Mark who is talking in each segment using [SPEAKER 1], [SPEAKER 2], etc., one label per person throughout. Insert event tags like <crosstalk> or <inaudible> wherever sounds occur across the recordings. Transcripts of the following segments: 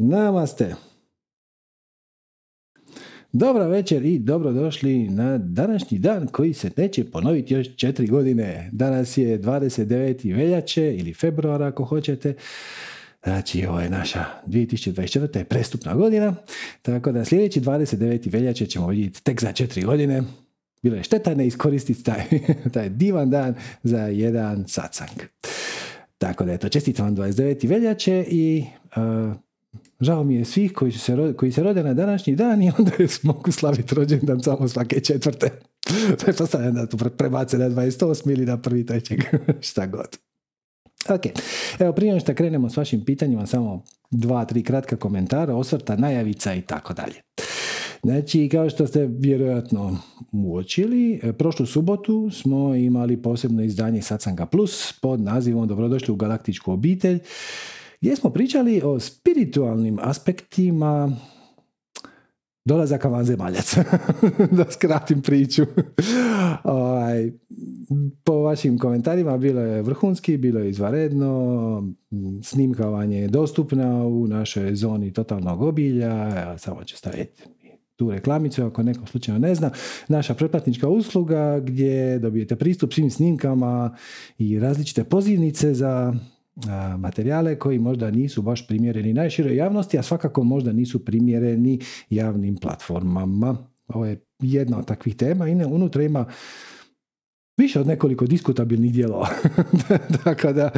[SPEAKER 1] Namaste. Dobra večer i dobrodošli na današnji dan koji se neće ponoviti još četiri godine. Danas je 29. veljače ili februara ako hoćete. Znači, ovo je naša 2024. prestupna godina, tako da sljedeći 29. veljače ćemo vidjeti tek za četiri godine. Bilo je šteta ne iskoristiti taj, <laughs> taj divan dan za jedan satsang. Tako da eto, čestitam vam 29. veljače i uh, žao mi je svih koji, su se, koji se rode na današnji dan i onda <laughs> mogu slaviti rođendan samo svake četvrte. <laughs> Pretpostavljam da to prebace na 28. ili na prvi trećeg, <laughs> šta god. Ok, evo prije što krenemo s vašim pitanjima, samo dva, tri kratka komentara, osvrta, najavica i tako dalje. Znači, kao što ste vjerojatno uočili, prošlu subotu smo imali posebno izdanje Satsanga Plus pod nazivom Dobrodošli u galaktičku obitelj, gdje smo pričali o spiritualnim aspektima dolazaka vanzemaljaca. <laughs> da skratim priču. Ovaj, po vašim komentarima bilo je vrhunski, bilo je izvaredno, snimkavanje je dostupna u našoj zoni totalnog obilja, samo ću staviti tu reklamicu, ako neko slučajno ne zna, naša pretplatnička usluga gdje dobijete pristup svim snimkama i različite pozivnice za materijale koji možda nisu baš primjereni najširoj javnosti, a svakako možda nisu primjereni javnim platformama. Ovo je jedna od takvih tema i unutra ima više od nekoliko diskutabilnih dijelova. <laughs> Tako da,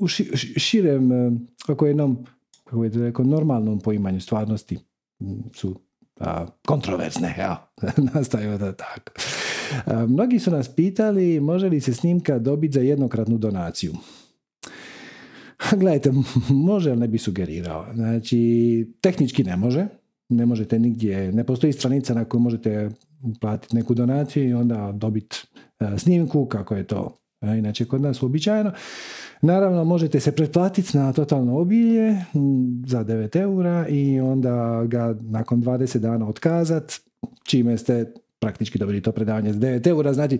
[SPEAKER 1] u širem, kako jednom, kako je rekao, normalnom poimanju stvarnosti su a, kontroverzne, ja, <laughs> nastavimo da tako. mnogi su nas pitali može li se snimka dobiti za jednokratnu donaciju. Gledajte, može ali ne bi sugerirao. Znači, tehnički ne može. Ne možete nigdje, ne postoji stranica na kojoj možete platiti neku donaciju i onda dobiti e, snimku kako je to e, inače kod nas uobičajeno. Naravno, možete se pretplatiti na totalno obilje za 9 eura i onda ga nakon 20 dana otkazat, čime ste praktički dobili to predavanje za 9 eura. Znači,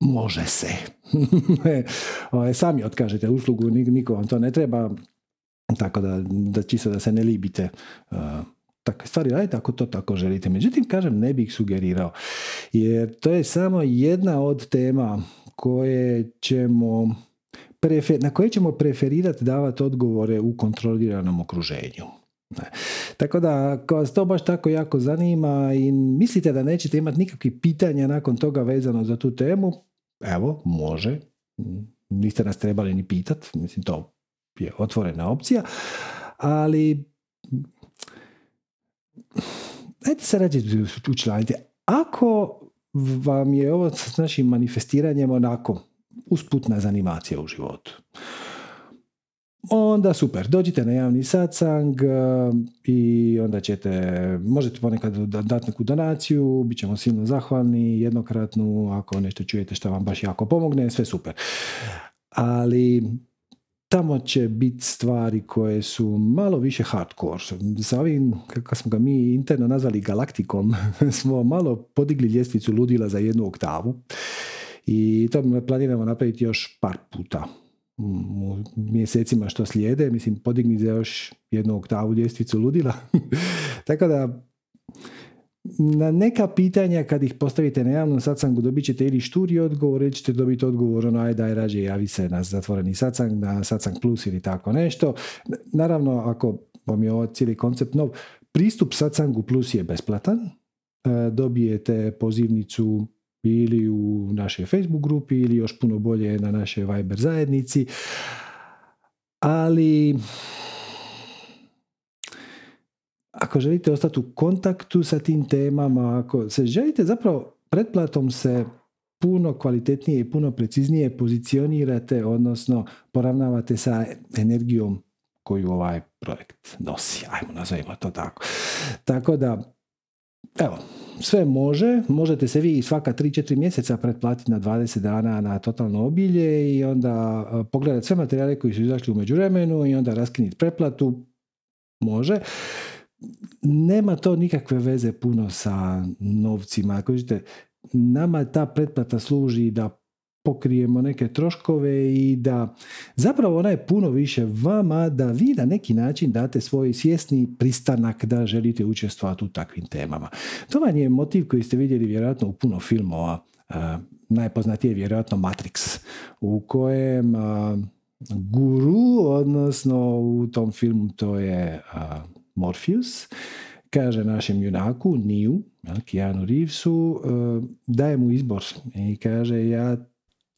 [SPEAKER 1] može se. <laughs> Ovaj, sami otkažete uslugu, niko vam to ne treba, tako da, da čisto da se ne libite uh, takve stvari radite ako to tako želite. Međutim, kažem, ne bih sugerirao, jer to je samo jedna od tema koje ćemo prefer, na koje ćemo preferirati davati odgovore u kontroliranom okruženju. Tako da, ako vas to baš tako jako zanima i mislite da nećete imati nikakvih pitanja nakon toga vezano za tu temu, evo, može, niste nas trebali ni pitat, mislim to je otvorena opcija, ali ajde se rađe učlanite. Ako vam je ovo s našim manifestiranjem onako usputna zanimacija u životu, onda super, dođite na javni satsang eh, i onda ćete, možete ponekad dati neku donaciju, bit ćemo silno zahvalni, jednokratnu, ako nešto čujete što vam baš jako pomogne, sve super. Ali tamo će biti stvari koje su malo više hardcore. Sa ovim, kako smo ga mi interno nazvali galaktikom, <laughs> smo malo podigli ljestvicu ludila za jednu oktavu i to planiramo napraviti još par puta u mjesecima što slijede, mislim podigni za još jednu oktavu ljestvicu ludila. <laughs> Tako da na neka pitanja kad ih postavite na javnom satsangu dobit ćete ili šturi odgovor ili ćete dobiti odgovor ono aj daj rađe javi se na zatvoreni satsang, na satsang plus ili tako nešto. Naravno ako vam je ovo cijeli koncept nov, pristup satsangu plus je besplatan. E, dobijete pozivnicu ili u našoj Facebook grupi ili još puno bolje na našoj Viber zajednici. Ali ako želite ostati u kontaktu sa tim temama, ako se želite zapravo pretplatom se puno kvalitetnije i puno preciznije pozicionirate, odnosno poravnavate sa energijom koju ovaj projekt nosi. Ajmo, nazovimo to tako. Tako da, evo, sve može, možete se vi svaka 3-4 mjeseca pretplatiti na 20 dana na totalno obilje i onda pogledati sve materijale koji su izašli u međuvremenu i onda raskinuti pretplatu, može. Nema to nikakve veze puno sa novcima. Ako nama ta pretplata služi da pokrijemo neke troškove i da zapravo ona je puno više vama da vi na neki način date svoj svjesni pristanak da želite učestvovati u takvim temama. To vam je motiv koji ste vidjeli vjerojatno u puno filmova. najpoznatije je vjerojatno Matrix u kojem guru, odnosno u tom filmu to je Morpheus, kaže našem junaku, Niju, Keanu Reevesu, daje mu izbor i kaže ja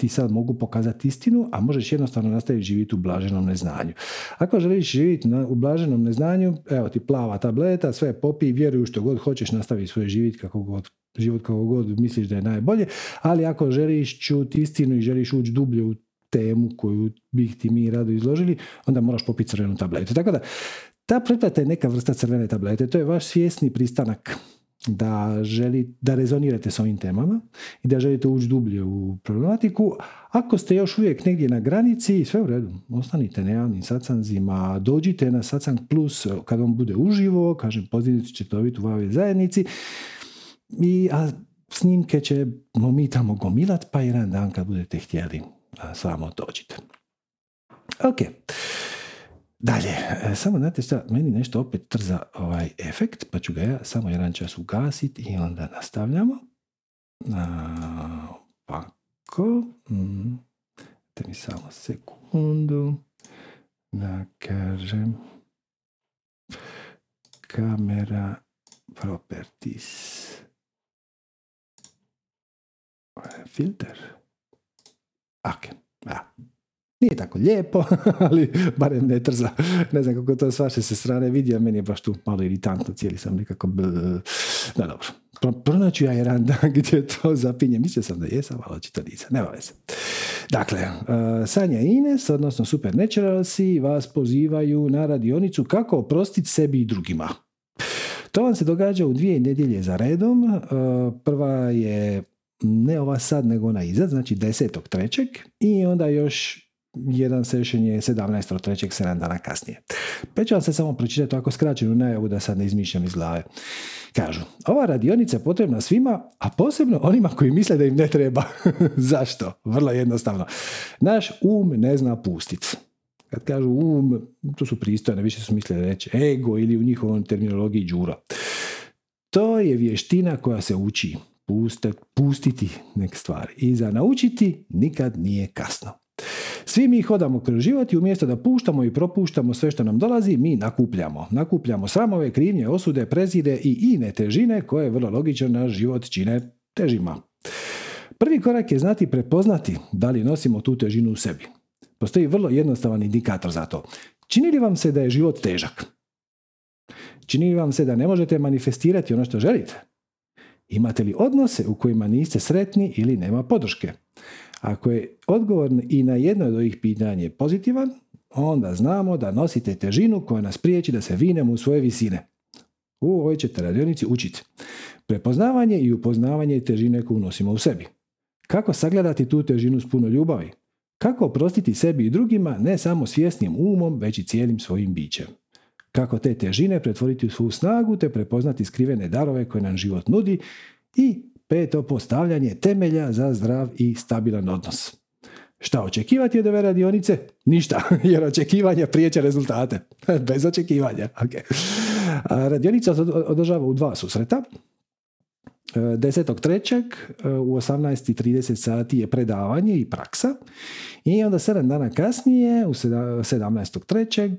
[SPEAKER 1] ti sad mogu pokazati istinu, a možeš jednostavno nastaviti živjeti u blaženom neznanju. Ako želiš živjeti u blaženom neznanju, evo ti plava tableta, sve popi, vjeruj što god hoćeš, nastavi svoj život kako god život kako god misliš da je najbolje, ali ako želiš čuti istinu i želiš ući dublje u temu koju bih ti mi rado izložili, onda moraš popiti crvenu tabletu. Tako da, ta pretplata je neka vrsta crvene tablete. To je vaš svjesni pristanak da, želi, da rezonirate s ovim temama i da želite ući dublje u problematiku. Ako ste još uvijek negdje na granici, sve u redu, ostanite na javnim sacanzima, dođite na sacan plus kad on bude uživo, kažem, pozitivno ćete dobiti u ovoj zajednici, i, a snimke ćemo mi tamo gomilat, pa jedan dan kad budete htjeli, samo dođite. Ok. Dalje, e, samo znate šta, meni nešto opet trza ovaj efekt, pa ću ga ja samo jedan čas ugasiti i onda nastavljamo. Ovako. Mm. Te mi samo sekundu da kažem kamera properties filter ok, ja. Nije tako lijepo, <laughs> ali barem ne trza. Ne znam kako to s vaše se strane vidi, a meni je baš tu malo iritantno, cijeli sam nekako... Da, dobro. Pronaću ja jedan dan <laughs> gdje to zapinje. Mislio sam da jesam, ali očito nisam. Nema veze. Dakle, uh, Sanja i Ines, odnosno Supernaturalsi, vas pozivaju na radionicu kako oprostiti sebi i drugima. To vam se događa u dvije nedjelje za redom. Uh, prva je ne ova sad, nego ona izad, znači trećeg i onda još jedan session je 17.3. 7 dana kasnije. Pa ću vam se samo pročitati tako skraćenu najavu da sad ne izmišljam iz glave. Kažu, ova radionica je potrebna svima, a posebno onima koji misle da im ne treba. <laughs> Zašto? Vrlo jednostavno. Naš um ne zna pustiti. Kad kažu um, to su pristojne, više su mislili reći ego ili u njihovom terminologiji đuro. To je vještina koja se uči. pustiti neke stvari. I za naučiti nikad nije kasno. Svi mi hodamo kroz život i umjesto da puštamo i propuštamo sve što nam dolazi, mi nakupljamo. Nakupljamo sramove, krivnje, osude, prezide i ine težine koje vrlo logično naš život čine težima. Prvi korak je znati prepoznati da li nosimo tu težinu u sebi. Postoji vrlo jednostavan indikator za to. Čini li vam se da je život težak? Čini li vam se da ne možete manifestirati ono što želite? Imate li odnose u kojima niste sretni ili nema podrške? Ako je odgovor i na jedno od ovih pitanja pozitivan, onda znamo da nosite težinu koja nas priječi da se vinemo u svoje visine. U ovoj ćete radionici učiti. Prepoznavanje i upoznavanje težine koju nosimo u sebi. Kako sagledati tu težinu s puno ljubavi? Kako oprostiti sebi i drugima ne samo svjesnim umom, već i cijelim svojim bićem? Kako te težine pretvoriti u svu snagu te prepoznati skrivene darove koje nam život nudi i Peto, postavljanje temelja za zdrav i stabilan odnos. Šta očekivati od ove radionice? Ništa, <laughs> jer očekivanja prijeće rezultate. <laughs> Bez očekivanja. Okay. radionica se održava u dva susreta. 10.3. E, u 18.30 sati je predavanje i praksa i onda 7 dana kasnije u 17.3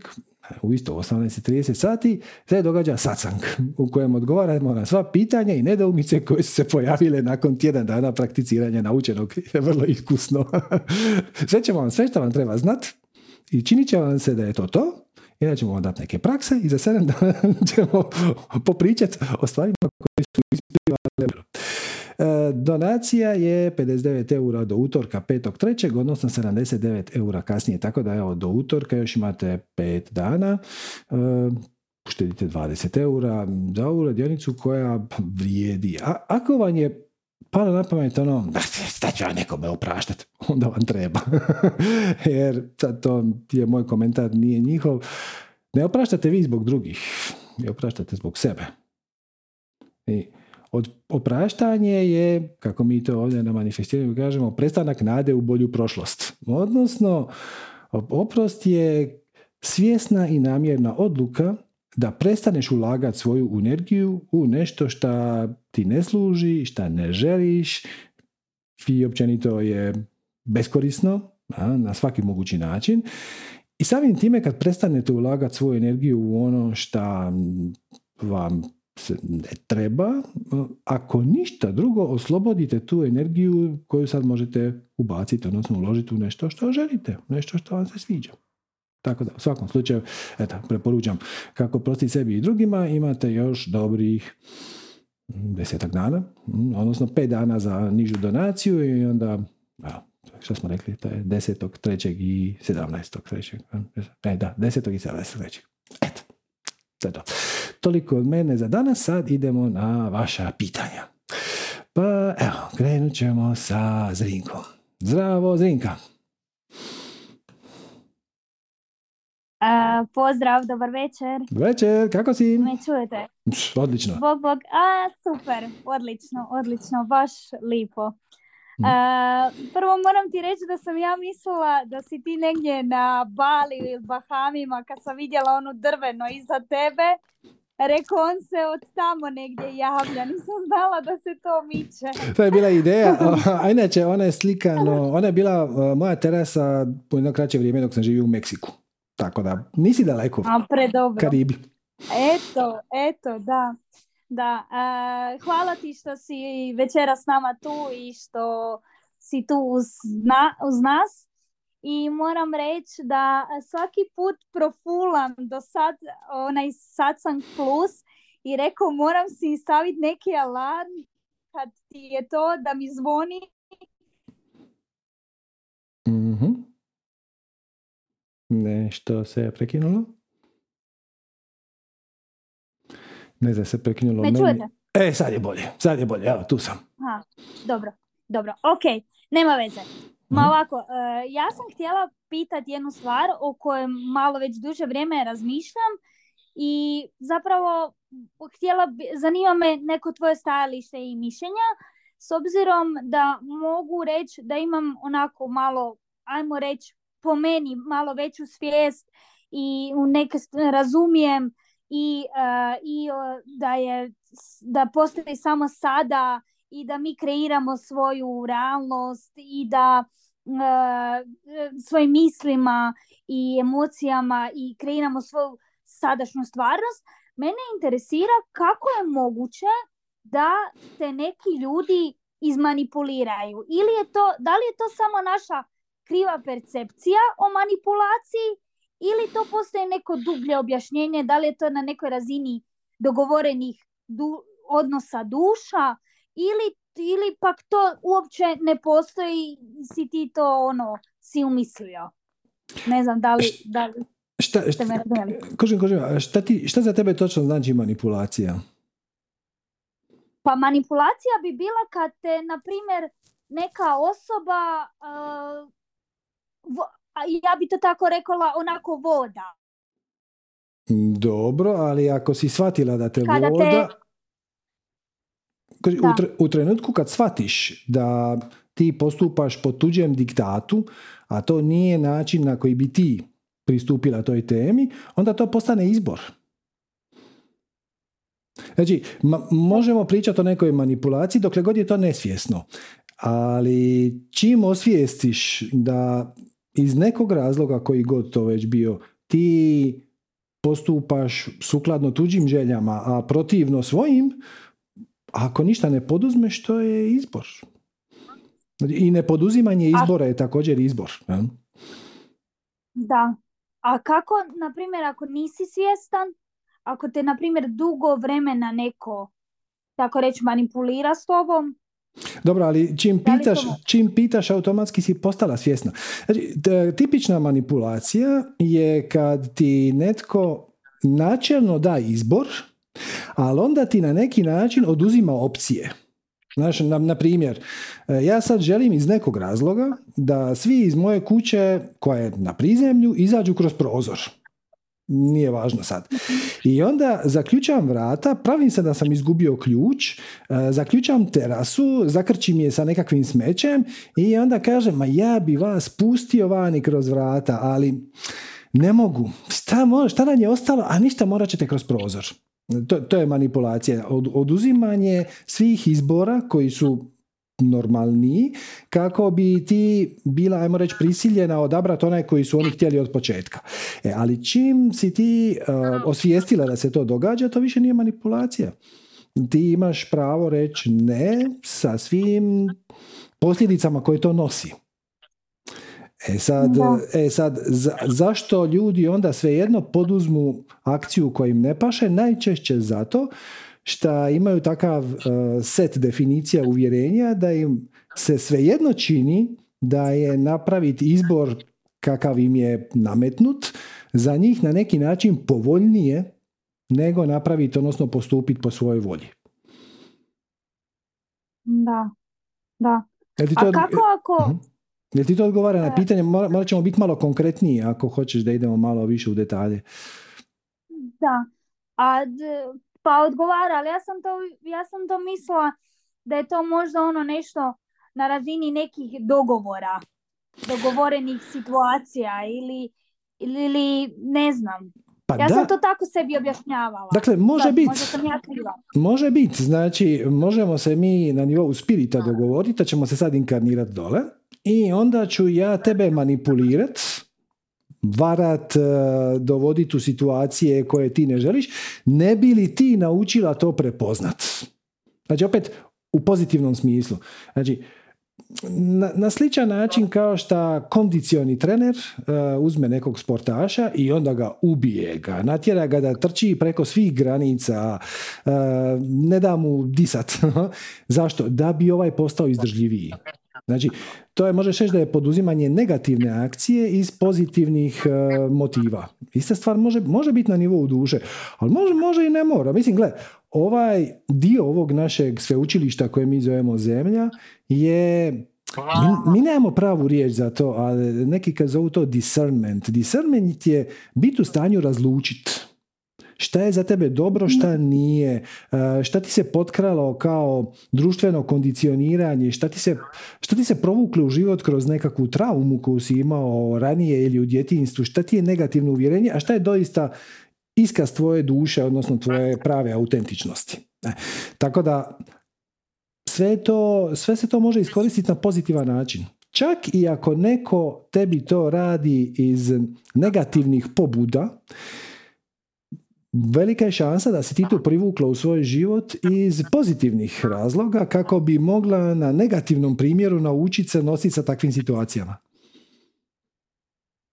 [SPEAKER 1] u isto 18.30 sati se događa sacang u kojem odgovaramo na sva pitanja i nedoumice koje su se pojavile nakon tjedan dana prakticiranja naučenog <laughs> vrlo iskusno. <laughs> sve ćemo vam, sve što vam treba znat i činit će vam se da je to to i ćemo vam dati neke prakse i za 7 <laughs> dana ćemo popričati o stvarima koje su isplivale E, donacija je 59 eura do utorka 5.3. odnosno 79 eura kasnije. Tako da evo do utorka još imate 5 dana. E, uštedite 20 eura za ovu radionicu koja vrijedi. A ako vam je palo na pamet ono, <laughs> šta ću ja nekome opraštati, onda vam treba. <laughs> Jer to je moj komentar, nije njihov. Ne opraštate vi zbog drugih, ne opraštate zbog sebe. I Od, opraštanje je, kako mi to ovdje na manifestiranju kažemo, prestanak nade u bolju prošlost. Odnosno, oprost je svjesna i namjerna odluka da prestaneš ulagati svoju energiju u nešto što ti ne služi, šta ne želiš i općenito je beskorisno na svaki mogući način. I samim time kad prestanete ulagati svoju energiju u ono što vam se ne treba, ako ništa drugo, oslobodite tu energiju koju sad možete ubaciti, odnosno uložiti u nešto što želite, nešto što vam se sviđa. Tako da, u svakom slučaju, eto, preporučam kako prosti sebi i drugima, imate još dobrih desetak dana, odnosno pet dana za nižu donaciju i onda, evo, što smo rekli, to je desetog, trećeg i sedamnaestog trećeg. E, da, desetog i sedamnaestog trećeg. Eto, to je to. Toliko od mene za danas, sad idemo na vaša pitanja. Pa evo, krenut ćemo sa Zrinkom. Zdravo, Zrinka!
[SPEAKER 2] pozdrav, dobar večer.
[SPEAKER 1] Dobar večer, kako si?
[SPEAKER 2] Me čujete?
[SPEAKER 1] odlično.
[SPEAKER 2] Bog, bog. A, super, odlično, odlično, baš lipo. Mm. prvo moram ti reći da sam ja mislila da si ti negdje na Bali ili Bahamima kad sam vidjela onu drveno iza tebe. Rekao on se od tamo negdje javlja, nisam znala da se to miče.
[SPEAKER 1] To je bila ideja, <laughs> a inače ona je slikano, ona je bila moja terasa po jedno kraće vrijeme dok sam živio u Meksiku. Tako da, nisi daleko.
[SPEAKER 2] A, predobro.
[SPEAKER 1] Karibi.
[SPEAKER 2] Eto, eto, da. Da, hvala ti što si večera s nama tu i što si tu uz, uz nas. I moram reći da svaki put profulam do sad onaj sam plus i rekao moram si staviti neki alarm kad ti je to da mi zvoni.
[SPEAKER 1] mm Nešto se je prekinulo? Ne znam, se prekinulo.
[SPEAKER 2] Ne čujete?
[SPEAKER 1] E, sad je bolje, sad je bolje, evo, tu sam.
[SPEAKER 2] Aha, dobro, dobro, ok, nema veze. Ma mhm. ovako, e, ja sam htjela pitati jednu stvar o kojoj malo već duže vrijeme razmišljam i zapravo htjela bi, zanima me neko tvoje stajalište i mišljenja s obzirom da mogu reći da imam onako malo, ajmo reći, po meni malo veću svijest i u neke razumijem i, uh, i da je da postoji samo sada i da mi kreiramo svoju realnost i da uh, svojim mislima i emocijama i kreiramo svoju sadašnju stvarnost, mene interesira kako je moguće da te neki ljudi izmanipuliraju. Ili je to, da li je to samo naša kriva percepcija o manipulaciji ili to postoje neko dublje objašnjenje, da li je to na nekoj razini dogovorenih odnosa duša ili, ili pak to uopće ne postoji si ti to ono si umislio. Ne znam da li, da li
[SPEAKER 1] šta, šta, me šta, ti, šta za tebe točno znači manipulacija?
[SPEAKER 2] Pa manipulacija bi bila kad te, na primjer, neka osoba ja bi to tako rekla, onako voda.
[SPEAKER 1] Dobro, ali ako si shvatila da te voda... U, trenutku kad shvatiš da ti postupaš po tuđem diktatu, a to nije način na koji bi ti pristupila toj temi, onda to postane izbor. Znači, možemo pričati o nekoj manipulaciji dokle god je to nesvjesno. Ali čim osvijestiš da iz nekog razloga koji god to već bio, ti postupaš sukladno tuđim željama, a protivno svojim, ako ništa ne poduzmeš, to je izbor. I nepoduzimanje izbora je također izbor.
[SPEAKER 2] Da. A kako, na primjer, ako nisi svjestan, ako te, na primjer, dugo vremena neko, tako reći, manipulira s tobom,
[SPEAKER 1] dobro, ali čim pitaš, čim pitaš, automatski si postala svjesna. Znači, tipična manipulacija je kad ti netko načelno da izbor, ali onda ti na neki način oduzima opcije. Znaš, na, na primjer, e, ja sad želim iz nekog razloga da svi iz moje kuće koja je na prizemlju izađu kroz prozor. nije važno sad. I onda zaključavam vrata, pravim se da sam izgubio ključ, e, zaključam terasu, zakrčim je sa nekakvim smećem i onda kažem, ma ja bi vas pustio vani kroz vrata, ali ne mogu. Šta, šta nam je ostalo? A ništa morat ćete kroz prozor. To, to je manipulacija. Od, oduzimanje svih izbora koji su normalniji, kako bi ti bila, ajmo reći, prisiljena odabrati onaj koji su oni htjeli od početka. E, ali čim si ti uh, osvijestila da se to događa, to više nije manipulacija. Ti imaš pravo reći ne sa svim posljedicama koje to nosi. E sad, e sad zašto ljudi onda svejedno poduzmu akciju koja im ne paše? Najčešće zato što imaju takav uh, set definicija uvjerenja da im se svejedno čini da je napraviti izbor kakav im je nametnut za njih na neki način povoljnije nego napraviti, odnosno postupiti po svojoj volji.
[SPEAKER 2] Da, da. A kako ako... uh
[SPEAKER 1] Jel ti to odgovara na pitanje? Morat ćemo biti malo konkretniji ako hoćeš da idemo malo više u detalje.
[SPEAKER 2] Da. A pa odgovara, ali ja sam, to, ja sam to mislila da je to možda ono nešto na razini nekih dogovora, dogovorenih situacija ili, ili, ne znam. Pa ja sam to tako sebi objašnjavala.
[SPEAKER 1] Dakle, može biti. Može biti. Znači, možemo se mi na nivou spirita dogovoriti, da ćemo se sad inkarnirati dole i onda ću ja tebe manipulirati varat, e, dovoditi u situacije koje ti ne želiš, ne bi li ti naučila to prepoznat? Znači, opet, u pozitivnom smislu. Znači, na, na sličan način kao što kondicioni trener uh, uzme nekog sportaša i onda ga ubije ga, natjera ga da trči preko svih granica, uh, ne da mu disat. <laughs> Zašto? Da bi ovaj postao izdržljiviji. Znači, to je, možeš reći da je poduzimanje negativne akcije iz pozitivnih uh, motiva. Ista stvar može, može biti na nivou duše, ali može, može i ne mora. Mislim, gle, ovaj dio ovog našeg sveučilišta koje mi zovemo zemlja je mi, mi nemamo pravu riječ za to, ali neki kad zovu to discernment. Discernment je biti u stanju razlučiti šta je za tebe dobro, šta nije, e, šta ti se potkralo kao društveno kondicioniranje, šta ti se, šta ti se provuklo u život kroz nekakvu traumu koju si imao ranije ili u djetinstvu, šta ti je negativno uvjerenje, a šta je doista iskaz tvoje duše, odnosno tvoje prave autentičnosti. E, tako da sve, to, sve se to može iskoristiti na pozitivan način. Čak i ako neko tebi to radi iz negativnih pobuda, velika je šansa da si ti to privukla u svoj život iz pozitivnih razloga kako bi mogla na negativnom primjeru naučiti se nositi sa takvim situacijama.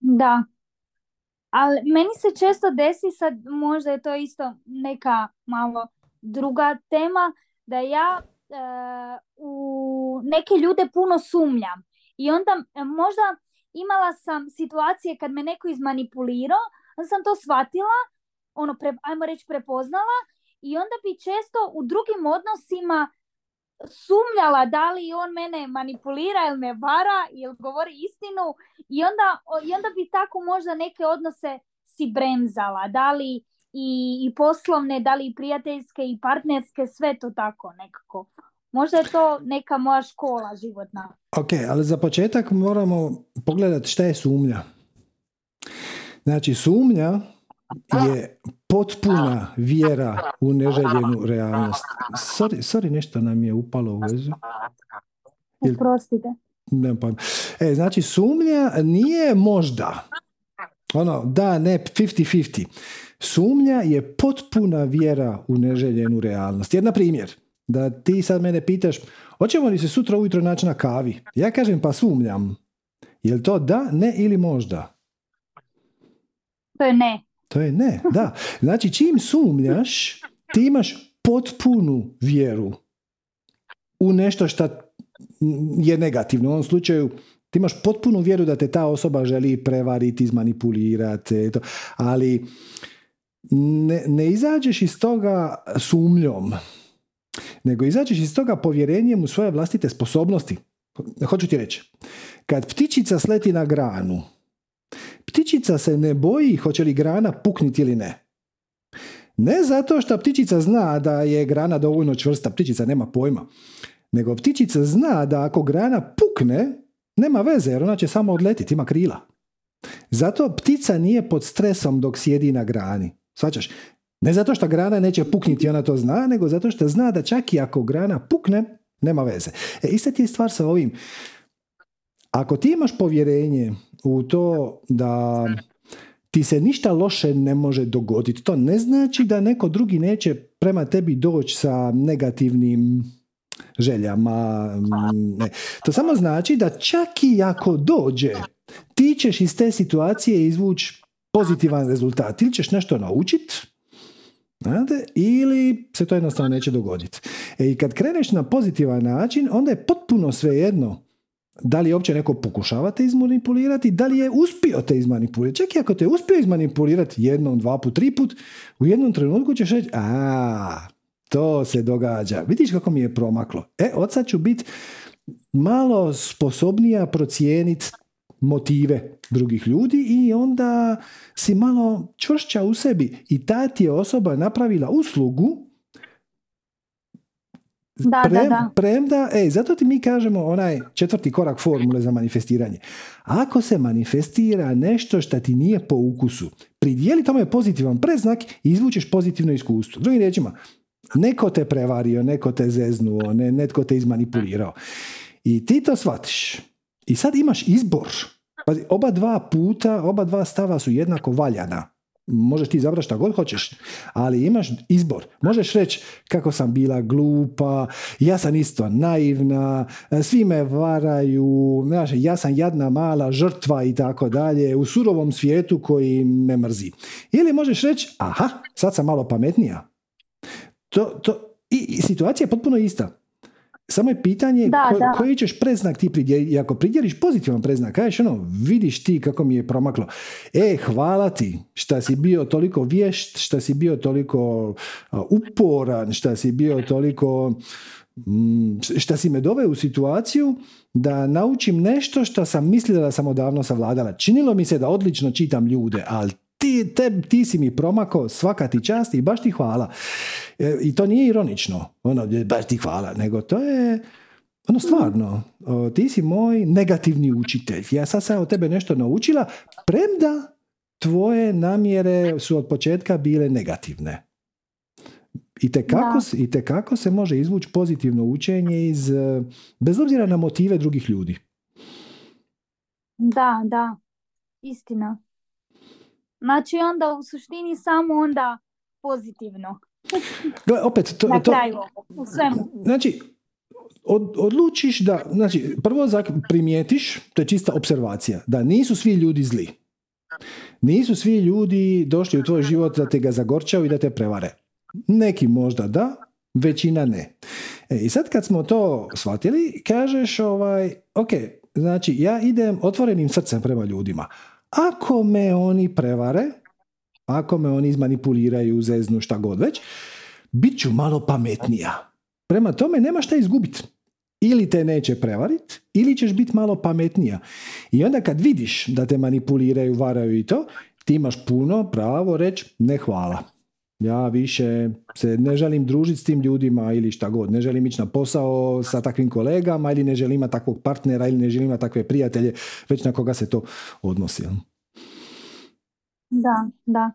[SPEAKER 2] Da. Ali meni se često desi, sad možda je to isto neka malo druga tema, da ja e, u neke ljude puno sumnjam. I onda e, možda imala sam situacije kad me neko izmanipulirao, onda sam to shvatila ono, pre, ajmo reći, prepoznala i onda bi često u drugim odnosima sumnjala da li on mene manipulira ili me vara ili govori istinu i onda, i onda bi tako možda neke odnose si bremzala, da li i, i poslovne, da li i prijateljske i partnerske, sve to tako nekako. Možda je to neka moja škola životna.
[SPEAKER 1] Ok, ali za početak moramo pogledati šta je sumnja. Znači, sumnja je potpuna vjera u neželjenu realnost. Sorry, sorry nešto nam je upalo u vezu.
[SPEAKER 2] Uprostite.
[SPEAKER 1] Ne, pa. E, znači, sumnja nije možda. Ono, da, ne, 50-50. Sumnja je potpuna vjera u neželjenu realnost. Jedna primjer, da ti sad mene pitaš, hoćemo li se sutra ujutro naći na kavi? Ja kažem, pa sumnjam. Je to da, ne ili možda?
[SPEAKER 2] To je ne.
[SPEAKER 1] To je ne, da. Znači, čim sumnjaš, ti imaš potpunu vjeru u nešto što je negativno. U ovom slučaju, ti imaš potpunu vjeru da te ta osoba želi prevariti, izmanipulirati, ali ne, ne izađeš iz toga sumnjom, nego izađeš iz toga povjerenjem u svoje vlastite sposobnosti. Hoću ti reći, kad ptičica sleti na granu, ptičica se ne boji hoće li grana pukniti ili ne. Ne zato što ptičica zna da je grana dovoljno čvrsta, ptičica nema pojma. Nego ptičica zna da ako grana pukne, nema veze jer ona će samo odletiti, ima krila. Zato ptica nije pod stresom dok sjedi na grani. Svačaš? Ne zato što grana neće pukniti, ona to zna, nego zato što zna da čak i ako grana pukne, nema veze. E, ista ti je stvar sa ovim. Ako ti imaš povjerenje u to da ti se ništa loše ne može dogoditi, to ne znači da neko drugi neće prema tebi doći sa negativnim željama. Ne. To samo znači da čak i ako dođe, ti ćeš iz te situacije izvući pozitivan rezultat. Ili ćeš nešto naučiti, Znate? Ili se to jednostavno neće dogoditi. E, I kad kreneš na pozitivan način, onda je potpuno svejedno da li uopće neko pokušava te izmanipulirati, da li je uspio te izmanipulirati. Čak i ako te uspio izmanipulirati jednom, dva put, tri put, u jednom trenutku ćeš reći, a, to se događa. Vidiš kako mi je promaklo. E, od sad ću biti malo sposobnija procijeniti motive drugih ljudi i onda si malo čvršća u sebi i ta ti je osoba napravila uslugu
[SPEAKER 2] da, da, da.
[SPEAKER 1] premda, ej, zato ti mi kažemo onaj četvrti korak formule za manifestiranje. Ako se manifestira nešto što ti nije po ukusu, pridijeli tome pozitivan preznak i izvučeš pozitivno iskustvo. Drugim riječima, neko te prevario, neko te zeznuo, ne, netko te izmanipulirao. I ti to shvatiš. I sad imaš izbor. Pazi, oba dva puta, oba dva stava su jednako valjana. Možeš ti izabrati šta god hoćeš, ali imaš izbor. Možeš reći kako sam bila glupa, ja sam isto naivna, svi me varaju, znaš, ja sam jadna mala žrtva i tako dalje, u surovom svijetu koji me mrzi. Ili možeš reći, aha, sad sam malo pametnija. To, to, i, situacija je potpuno ista. Samo je pitanje
[SPEAKER 2] da, da.
[SPEAKER 1] koji ćeš preznak ti pridjeli. I ako pridjeliš pozitivan preznak, kažeš ono, vidiš ti kako mi je promaklo. E, hvala ti šta si bio toliko vješt, šta si bio toliko uporan, šta si bio toliko mm, šta si me doveo u situaciju da naučim nešto što sam mislila da sam odavno savladala. Činilo mi se da odlično čitam ljude, ali ti, te, ti si mi promakao, svaka ti čast i baš ti hvala. E, I to nije ironično, ono, baš ti hvala, nego to je, ono stvarno, ti si moj negativni učitelj. Ja sad sam od tebe nešto naučila, premda tvoje namjere su od početka bile negativne. I tekako, i tekako se može izvući pozitivno učenje iz, bez obzira na motive drugih ljudi.
[SPEAKER 2] Da, da, istina. Znači onda u suštini samo onda pozitivno.
[SPEAKER 1] Gle, opet, to,
[SPEAKER 2] Na kraju, u svemu.
[SPEAKER 1] Znači, od, odlučiš da, znači, prvo primijetiš, to je čista observacija, da nisu svi ljudi zli. Nisu svi ljudi došli u tvoj život da te ga zagorčaju i da te prevare. Neki možda da, većina ne. E, I sad kad smo to shvatili, kažeš ovaj, ok, znači ja idem otvorenim srcem prema ljudima. Ako me oni prevare, ako me oni izmanipuliraju, zeznu, šta god već, bit ću malo pametnija. Prema tome nema šta izgubiti. Ili te neće prevarit, ili ćeš biti malo pametnija. I onda kad vidiš da te manipuliraju, varaju i to, ti imaš puno pravo reći ne hvala. Ja više se ne želim družiti s tim ljudima ili šta god. Ne želim ići na posao sa takvim kolegama ili ne želim imati takvog partnera ili ne želim imati takve prijatelje, već na koga se to odnosi.
[SPEAKER 2] Da, da.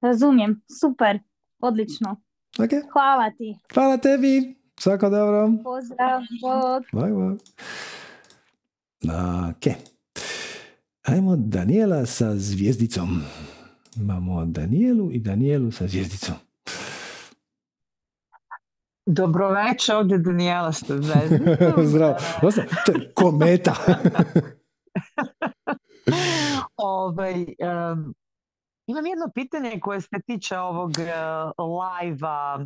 [SPEAKER 2] Razumijem. Super. Odlično.
[SPEAKER 1] Okay.
[SPEAKER 2] Hvala ti.
[SPEAKER 1] Hvala tebi. Svako dobro.
[SPEAKER 2] Pozdrav. Bog.
[SPEAKER 1] Bye, bye. Ok. Ajmo Daniela sa zvijezdicom. Imamo Danielu i Danielu sa zvijezdicom.
[SPEAKER 3] Dobro večer, ovdje Daniela sa <laughs>
[SPEAKER 1] zvijezdicom. Zdravo. To je kometa. <laughs>
[SPEAKER 3] ovaj, um, imam jedno pitanje koje se tiče ovog uh, live-a.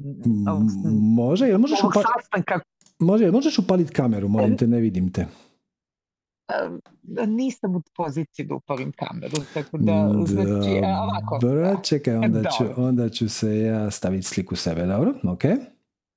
[SPEAKER 1] Može, jel možeš. Može, možeš upaliti kameru, molim te, ne vidim te.
[SPEAKER 3] Nisam u poziciji da upalim kameru, tako da, znači, ovako.
[SPEAKER 1] Dobro, čekaj, onda ću, onda ću se ja staviti sliku sebe, dobro? Ok.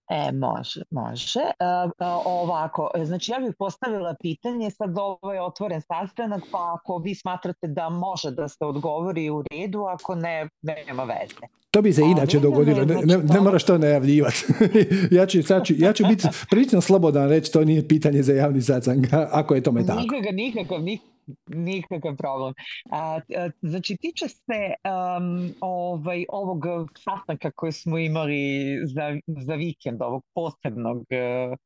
[SPEAKER 3] E, može, može. E, e, ovako, znači ja bih postavila pitanje, sad ovo je otvoren sastanak, pa ako vi smatrate da može da se odgovori u redu, ako ne, nema veze.
[SPEAKER 1] To bi se inače dogodilo, ne, ne, ne moraš to najavljivati. <laughs> ja, ću, ću, ja ću biti <laughs> prilično slobodan reći, to nije pitanje za javni sastanak, ako je tome tako.
[SPEAKER 3] Nikakav, nikakav, Nikakav problem. A, znači, tiče se ovaj, ovog sastanka koji smo imali za, za vikend, ovog posebnog uh,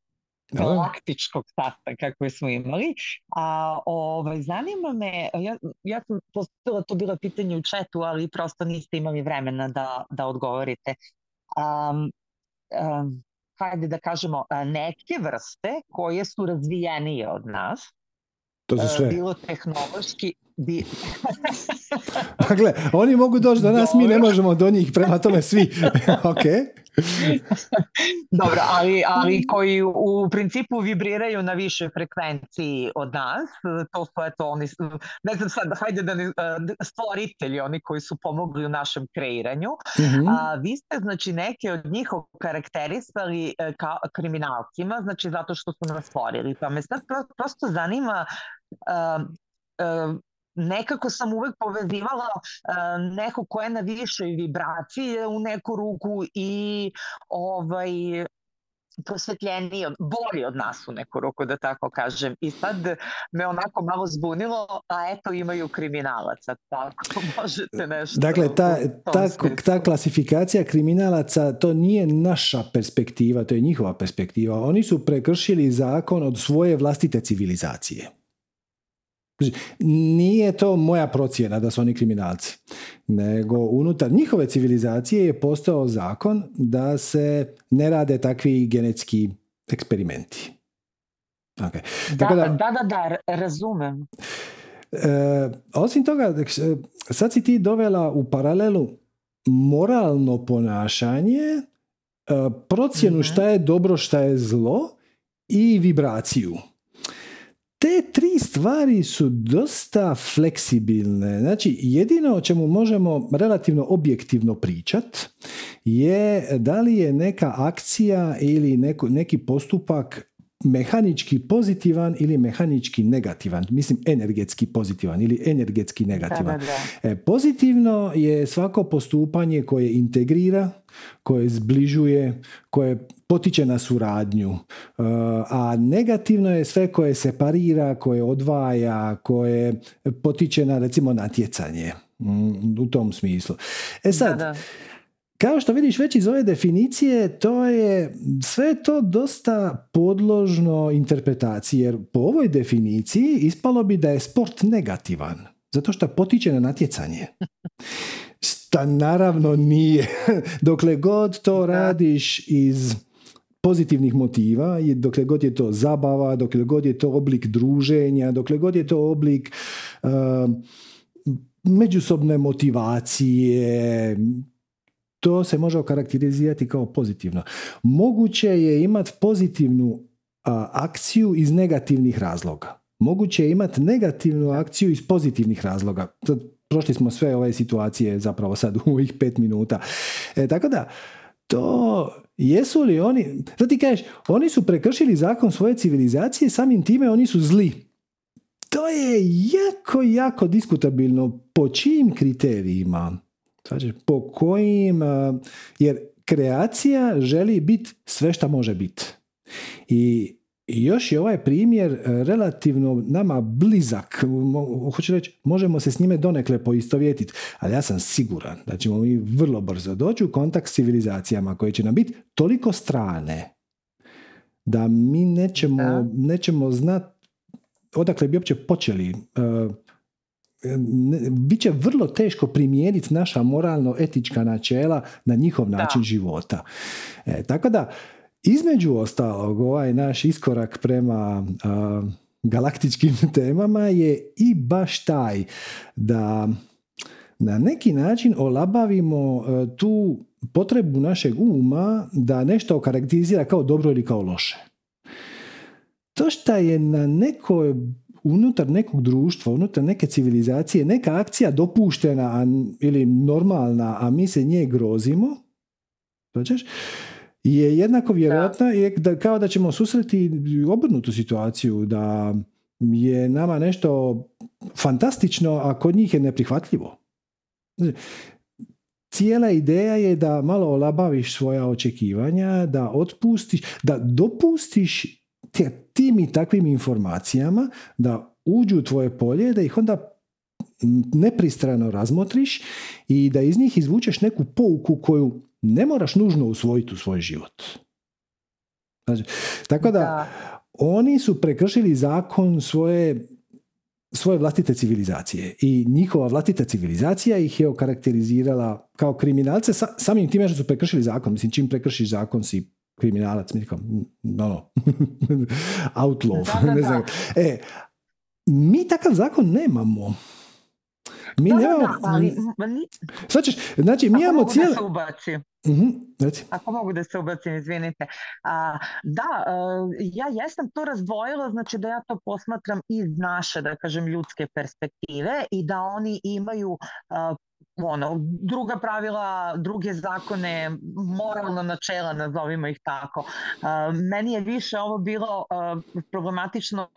[SPEAKER 3] galaktičkog sastanka koji smo imali. A ovaj, zanima me, ja, ja sam postavila to bilo pitanje u četu, ali prosto niste imali vremena da, da odgovorite. Um, um, hajde da kažemo, neke vrste koje su razvijenije od nas,
[SPEAKER 1] Тоа за све.
[SPEAKER 3] Било технолошки bi... <laughs>
[SPEAKER 1] dakle, oni mogu doći do nas, mi ne možemo do njih, prema tome svi. <laughs> ok.
[SPEAKER 3] Dobro, ali, ali koji u principu vibriraju na višoj frekvenciji od nas, to su eto oni, ne znam sad, hajde da ne, stvoritelji, oni koji su pomogli u našem kreiranju. mm A, vi ste, znači, neke od njih karakterisali e, kao kriminalcima, znači zato što su nas stvorili. Pa me sad prosto zanima nekako sam uvek povezivala uh, neko ko je na višoj vibraciji u neku ruku i ovaj prosvetljeniji, bolji od nas u neku ruku, da tako kažem. I sad me onako malo zbunilo, a eto imaju kriminalaca, tako <laughs> možete nešto.
[SPEAKER 1] Dakle, ta, ta, ta klasifikacija kriminalaca, to nije naša perspektiva, to je njihova perspektiva. Oni su prekršili zakon od svoje vlastite civilizacije. Znači, nije to moja procjena da su oni kriminalci, nego unutar njihove civilizacije je postao zakon da se ne rade takvi genetski eksperimenti.
[SPEAKER 3] Okay. Da, da, da, da, razumem.
[SPEAKER 1] E, osim toga, sad si ti dovela u paralelu moralno ponašanje, e, procjenu mhm. šta je dobro, šta je zlo i vibraciju te tri stvari su dosta fleksibilne. Znači, jedino o čemu možemo relativno objektivno pričat je da li je neka akcija ili neko, neki postupak mehanički pozitivan ili mehanički negativan. Mislim energetski pozitivan ili energetski negativan. E, pozitivno je svako postupanje koje integrira, koje zbližuje, koje potiče na suradnju. E, a negativno je sve koje separira, koje odvaja, koje potiče na recimo natjecanje. Mm, u tom smislu. E sad, kao što vidiš već iz ove definicije, to je sve to dosta podložno interpretaciji, jer po ovoj definiciji ispalo bi da je sport negativan, zato što potiče na natjecanje. <laughs> Šta naravno nije. <laughs> Dokle god to radiš iz pozitivnih motiva, dokle god je to zabava, dokle god je to oblik druženja, dokle god je to oblik uh, međusobne motivacije, to se može okarakterizirati kao pozitivno. Moguće je imati pozitivnu akciju iz negativnih razloga. Moguće je imati negativnu akciju iz pozitivnih razloga. Prošli smo sve ove situacije zapravo sad u ovih pet minuta. E, tako da, to jesu li oni, da ti kažeš, oni su prekršili zakon svoje civilizacije, samim time oni su zli. To je jako, jako diskutabilno po čijim kriterijima. Znači, po kojim, jer kreacija želi biti sve što može biti. I još je ovaj primjer e, relativno nama blizak, hoću reći, možemo se s njime donekle poistovjetiti, ali ja sam siguran da ćemo mi vrlo brzo doći u kontakt s civilizacijama koje će nam biti toliko strane da mi nećemo, nećemo znati odakle bi uopće počeli e, bit će vrlo teško primijeniti naša moralno-etička načela na njihov način života. E, tako da, između ostalog, ovaj naš iskorak prema galaktičkim <laughs> temama je i baš taj da na neki način olabavimo e, tu potrebu našeg uma da nešto okarakterizira kao dobro ili kao loše. To što je na nekoj unutar nekog društva, unutar neke civilizacije, neka akcija dopuštena ili normalna, a mi se nje grozimo, je jednako vjerojatna je da, kao da ćemo susreti obrnutu situaciju, da je nama nešto fantastično, a kod njih je neprihvatljivo. Cijela ideja je da malo olabaviš svoja očekivanja, da otpustiš, da dopustiš tim i takvim informacijama da uđu u tvoje polje, da ih onda nepristrano razmotriš i da iz njih izvučeš neku pouku koju ne moraš nužno usvojiti u svoj život. Znači, tako da, oni su prekršili zakon svoje svoje vlastite civilizacije i njihova vlastita civilizacija ih je okarakterizirala kao kriminalce samim time što su prekršili zakon. Mislim, čim prekršiš zakon si kriminalac, mislim, no, no, <laughs> outlaw, ne znam. E, mi takav zakon nemamo. Mi
[SPEAKER 3] da,
[SPEAKER 1] nemamo...
[SPEAKER 3] Da, ali...
[SPEAKER 1] znači, mi imamo cijele...
[SPEAKER 3] Mm-hmm, Ako mogu da se ubacim, izvinite. A, da, e, ja jesam to razdvojila, znači da ja to posmatram iz naše, da kažem, ljudske perspektive i da oni imaju ono, druga pravila, druge zakone, moralna načela, nazovimo ih tako. Meni je više ovo bilo problematično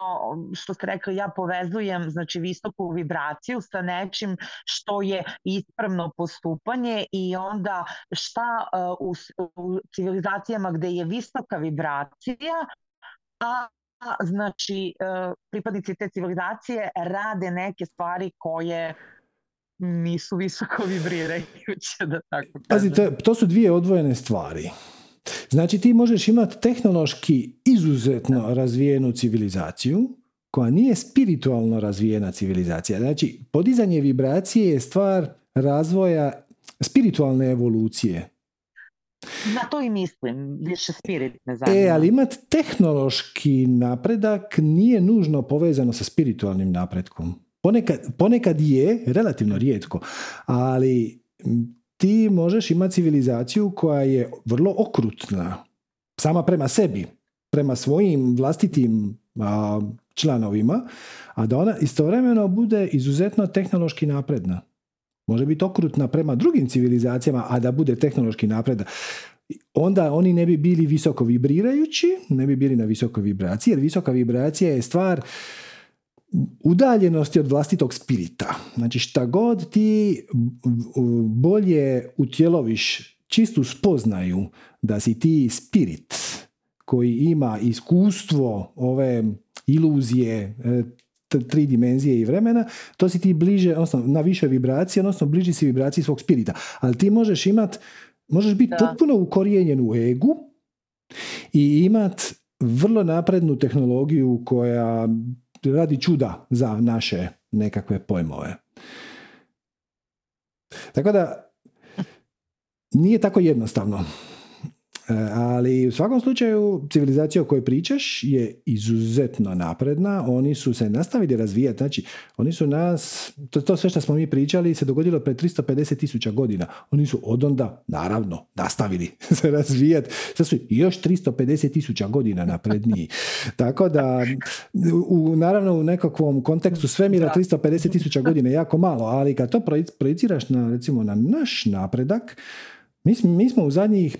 [SPEAKER 3] što ste rekli, ja povezujem znači visoku vibraciju sa nečim što je ispravno postupanje i onda šta u, u civilizacijama gde je visoka vibracija, a znači pripadnici te civilizacije rade neke stvari koje nisu visoko vibrirajuće, da tako
[SPEAKER 1] Pazi, to, to su dvije odvojene stvari. Znači ti možeš imati tehnološki izuzetno razvijenu civilizaciju koja nije spiritualno razvijena civilizacija. Znači podizanje vibracije je stvar razvoja spiritualne evolucije.
[SPEAKER 3] Na to i mislim, više spirit ne
[SPEAKER 1] E, ali imati tehnološki napredak nije nužno povezano sa spiritualnim napretkom. Ponekad, ponekad je, relativno rijetko, ali ti možeš imati civilizaciju koja je vrlo okrutna, sama prema sebi, prema svojim vlastitim članovima, a da ona istovremeno bude izuzetno tehnološki napredna. Može biti okrutna prema drugim civilizacijama, a da bude tehnološki napredna. Onda oni ne bi bili visoko vibrirajući, ne bi bili na visokoj vibraciji, jer visoka vibracija je stvar udaljenosti od vlastitog spirita. Znači šta god ti bolje utjeloviš čistu spoznaju da si ti spirit koji ima iskustvo ove iluzije e, tri dimenzije i vremena, to si ti bliže, odnosno na više vibracije, odnosno bliži si vibraciji svog spirita. Ali ti možeš imat, možeš biti potpuno ukorijenjen u egu i imat vrlo naprednu tehnologiju koja radi čuda za naše nekakve pojmove. Tako da nije tako jednostavno. E, ali u svakom slučaju civilizacija o kojoj pričaš je izuzetno napredna, oni su se nastavili razvijati, znači oni su nas, to, to sve što smo mi pričali se dogodilo pred 350 tisuća godina, oni su odonda naravno nastavili <laughs> se razvijati, sad su još 350 tisuća godina napredniji. <laughs> Tako da u, naravno u nekakvom kontekstu svemira 350 tisuća godina je jako malo, ali kad to projiciraš na recimo na naš napredak, mi, mi smo u zadnjih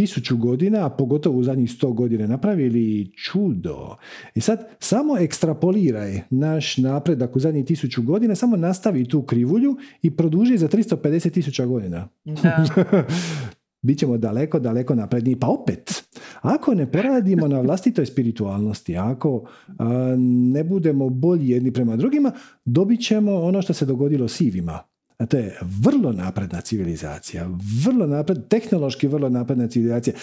[SPEAKER 1] tisuću godina, a pogotovo u zadnjih sto godina napravili čudo. I sad samo ekstrapoliraj naš napredak u zadnjih tisuću godina, samo nastavi tu krivulju i produži za 350 tisuća godina. Da. <laughs> Bićemo daleko, daleko napredniji. Pa opet, ako ne poradimo na vlastitoj spiritualnosti, ako ne budemo bolji jedni prema drugima, dobit ćemo ono što se dogodilo sivima. To je vrlo napredna civilizacija, vrlo napred, tehnološki vrlo napredna civilizacija.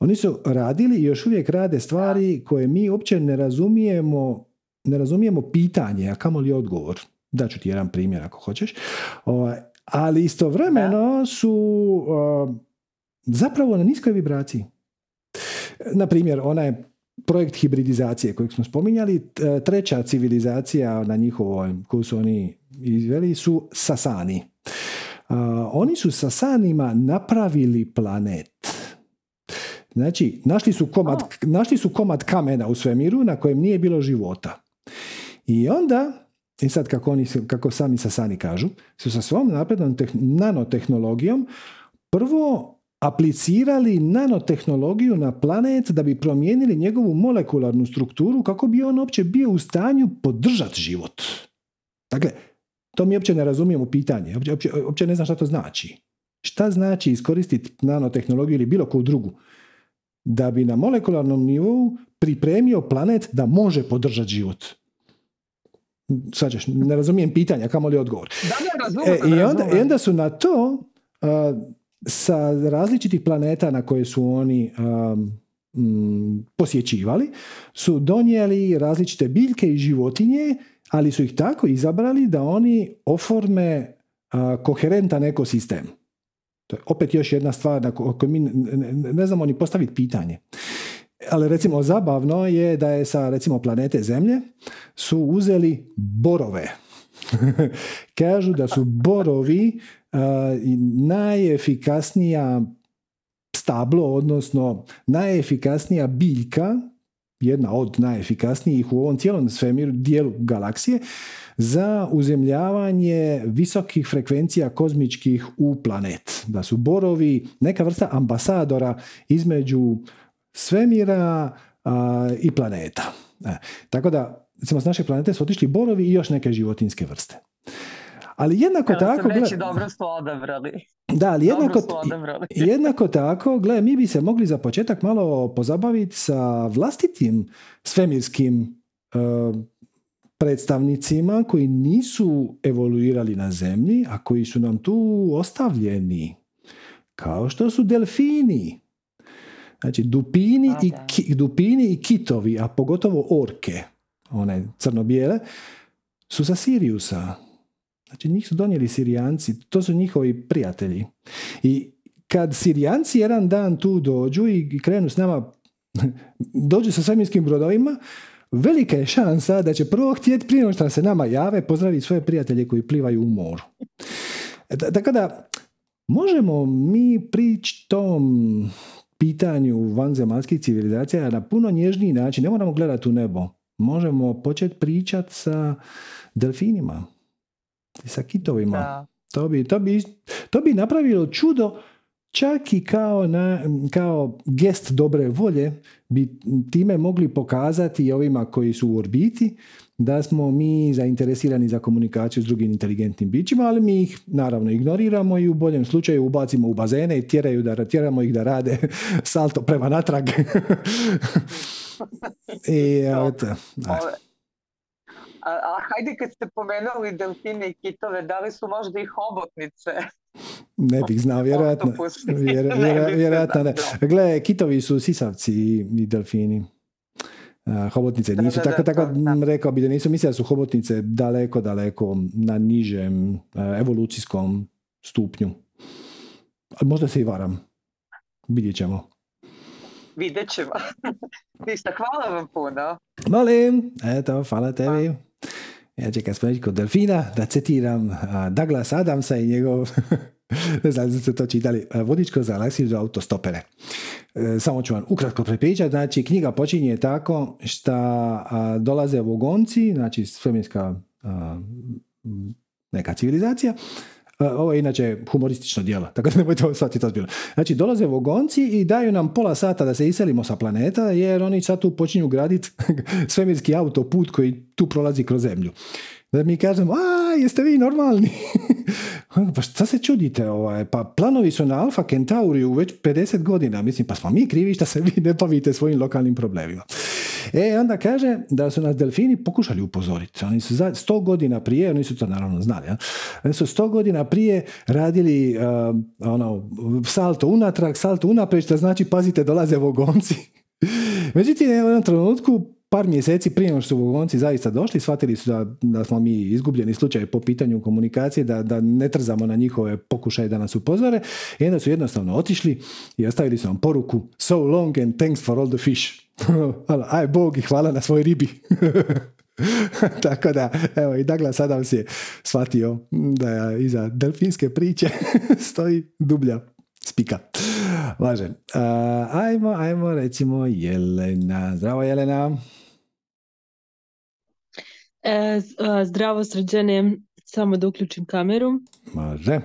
[SPEAKER 1] Oni su radili i još uvijek rade stvari koje mi uopće ne razumijemo, ne razumijemo pitanje, a kamoli odgovor. Daću ti jedan primjer ako hoćeš. Ovaj, ali istovremeno su zapravo na niskoj vibraciji. Na primjer, onaj projekt hibridizacije kojeg smo spominjali, treća civilizacija na njihovoj, koju su oni izveli su Sasani. oni su Sasanima napravili planet. Znači, našli su, komad, našli su komad kamena u svemiru na kojem nije bilo života. I onda, i sad kako, oni, kako sami Sasani kažu, su sa svom naprednom nanotehnologijom prvo aplicirali nanotehnologiju na planet da bi promijenili njegovu molekularnu strukturu kako bi on uopće bio u stanju podržati život. Dakle, to mi uopće ne razumijemo pitanje, uopće, uopće ne znam šta to znači. Šta znači iskoristiti nanotehnologiju ili bilo koju drugu da bi na molekularnom nivou pripremio planet da može podržati život? Svađaš, ne razumijem pitanja, kamo li odgovor.
[SPEAKER 3] Da,
[SPEAKER 1] e, i, onda, I onda su na to sa različitih planeta na koje su oni um, posjećivali, su donijeli različite biljke i životinje, ali su ih tako izabrali da oni oforme koherentan ekosistem. To je opet još jedna stvar na kojoj mi ne, znamo ni postaviti pitanje. Ali recimo zabavno je da je sa recimo planete Zemlje su uzeli borove. <laughs> Kažu da su borovi najefikasnija stablo, odnosno najefikasnija biljka, jedna od najefikasnijih u ovom cijelom svemiru, dijelu galaksije, za uzemljavanje visokih frekvencija kozmičkih u planet. Da su borovi neka vrsta ambasadora između svemira i planeta. E, tako da, recimo, s naše planete su otišli borovi i još neke životinske vrste. Ali jednako tako...
[SPEAKER 3] Reći, dobro su odabrali.
[SPEAKER 1] Da, ali jednako, <laughs> jednako tako, gle, mi bi se mogli za početak malo pozabaviti sa vlastitim svemirskim uh, predstavnicima koji nisu evoluirali na zemlji, a koji su nam tu ostavljeni. Kao što su delfini. Znači, dupini, i, ki, dupini i kitovi, a pogotovo orke, one crno-bijele, su sa Siriusa Znači njih su donijeli Sirijanci, to su njihovi prijatelji. I kad Sirijanci jedan dan tu dođu i krenu s nama, <laughs> dođu sa svemirskim brodovima, velika je šansa da će prvo htjeti prije što se nama jave pozdraviti svoje prijatelje koji plivaju u moru. E, tako da, možemo mi prići tom pitanju vanzemaljskih civilizacija na puno nježniji način. Ne moramo gledati u nebo. Možemo početi pričati sa delfinima sa kitovima. To bi, to, bi, to bi napravilo čudo čak i kao, na, kao gest dobre volje bi time mogli pokazati ovima koji su u orbiti da smo mi zainteresirani za komunikaciju s drugim inteligentnim bićima, ali mi ih naravno ignoriramo i u boljem slučaju ubacimo u bazene i tjeraju da, tjeramo ih da rade <laughs> salto prema natrag. <laughs> I, eto,
[SPEAKER 3] a, a hajde kad ste pomenuli delfine i kitove, da li su možda i hobotnice?
[SPEAKER 1] Ne bih znao, vjerojatno. <laughs> vjerojatno ne. Gle, kitovi su sisavci i delfini. hobotnice nisu, tako, tako rekao bi da nisu, mislim da su hobotnice daleko, daleko na nižem evolucijskom stupnju. Možda se i varam. Vidjet ćemo.
[SPEAKER 3] Vidjet ćemo. <laughs> Ništa, hvala vam puno.
[SPEAKER 1] Molim, eto, hvala tebi. Ja ću kad kod delfina, da citiram Douglas Adamsa i njegov, <laughs> ne znam da ste to čitali, vodičko za galaksiju za autostopere. E, samo ću vam ukratko prepričati, znači knjiga počinje tako što dolaze vogonci, znači svemirska neka civilizacija, ovo je inače humoristično djelo, tako da nemojte ovo shvatiti ozbiljno. Znači, dolaze vogonci i daju nam pola sata da se iselimo sa planeta, jer oni sad tu počinju graditi <laughs> svemirski autoput koji tu prolazi kroz zemlju. Da mi kažemo, a, jeste vi normalni? <laughs> pa šta se čudite? Ovaj? Pa planovi su na Alfa Kentauriju već 50 godina. Mislim, pa smo mi krivi što se vi ne bavite svojim lokalnim problemima. E, onda kaže da su nas delfini pokušali upozoriti. Oni su za 100 godina prije, oni su to naravno znali, ja? oni su 100 godina prije radili uh, ono, salto unatrag, salto unaprijed, što znači, pazite, dolaze vogonci. <laughs> Međutim, u jednom trenutku par mjeseci prije što su vogonci zaista došli, shvatili su da, da smo mi izgubljeni slučaj po pitanju komunikacije, da, da ne trzamo na njihove pokušaje da nas upozore. I onda su jednostavno otišli i ostavili su nam poruku So long and thanks for all the fish. <laughs> Aj Bog i hvala na svoj ribi. <laughs> Tako da, evo i Douglas Adams je shvatio da iza delfinske priče <laughs> stoji dublja spika. Važe. ajmo, ajmo recimo Jelena. Zdravo Jelena.
[SPEAKER 4] E, zdravo sređene, samo da uključim kameru.
[SPEAKER 1] Može.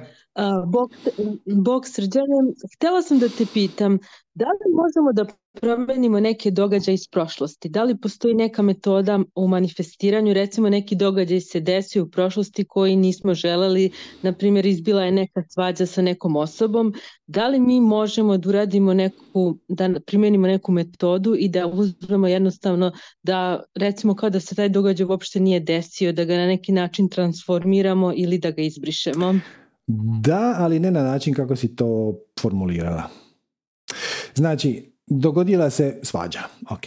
[SPEAKER 4] Bog, Bog srđane, htjela sam da te pitam, da li možemo da promenimo neke događaje iz prošlosti? Da li postoji neka metoda u manifestiranju? Recimo neki događaj se desio u prošlosti koji nismo želeli, na primjer izbila je neka svađa sa nekom osobom. Da li mi možemo da uradimo neku, da primenimo neku metodu i da uzmemo jednostavno da recimo kao da se taj događaj uopšte nije desio, da ga na neki način transformiramo ili da ga izbrišemo?
[SPEAKER 1] Da, ali ne na način kako si to formulirala. Znači, dogodila se svađa. Ok.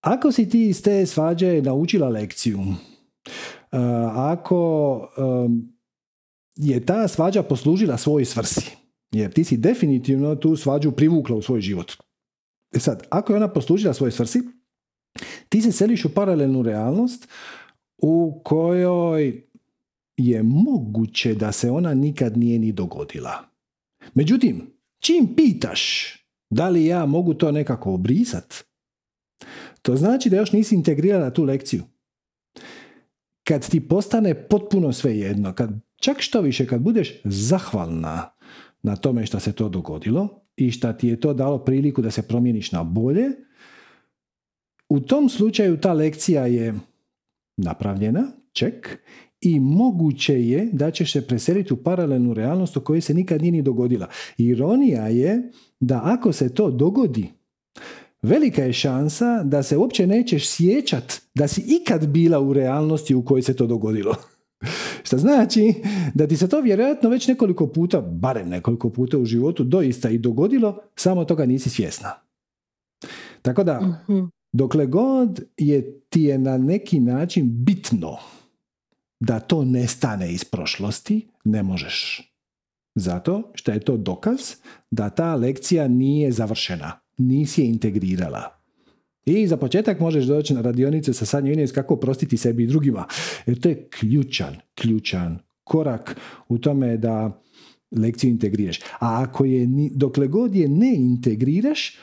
[SPEAKER 1] Ako si ti iz te svađe naučila lekciju, uh, ako um, je ta svađa poslužila svoj svrsi, jer ti si definitivno tu svađu privukla u svoj život. E sad, ako je ona poslužila svoj svrsi, ti se seliš u paralelnu realnost u kojoj je moguće da se ona nikad nije ni dogodila. Međutim, čim pitaš da li ja mogu to nekako obrisat, to znači da još nisi integrirala tu lekciju. Kad ti postane potpuno sve jedno, kad, čak što više, kad budeš zahvalna na tome što se to dogodilo i što ti je to dalo priliku da se promijeniš na bolje, u tom slučaju ta lekcija je napravljena, ček, i moguće je da ćeš se preseliti u paralelnu realnost u kojoj se nikad nije ni dogodila. Ironija je da ako se to dogodi, velika je šansa da se uopće nećeš sjećat da si ikad bila u realnosti u kojoj se to dogodilo. <laughs> Što znači da ti se to vjerojatno već nekoliko puta, barem nekoliko puta u životu doista i dogodilo, samo toga nisi svjesna. Tako da, mhm. dokle god je ti je na neki način bitno da to nestane iz prošlosti, ne možeš. Zato što je to dokaz da ta lekcija nije završena, nisi je integrirala. I za početak možeš doći na radionice sa Sanjo Ines kako prostiti sebi i drugima. Jer to je ključan, ključan korak u tome da lekciju integriraš. A ako je, dokle god je ne integriraš,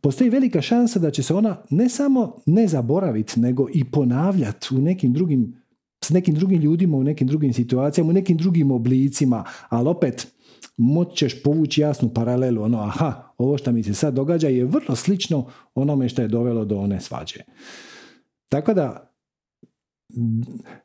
[SPEAKER 1] postoji velika šansa da će se ona ne samo ne zaboraviti, nego i ponavljati u nekim drugim s nekim drugim ljudima u nekim drugim situacijama, u nekim drugim oblicima, ali opet moći ćeš povući jasnu paralelu, ono, aha, ovo što mi se sad događa je vrlo slično onome što je dovelo do one svađe. Tako da,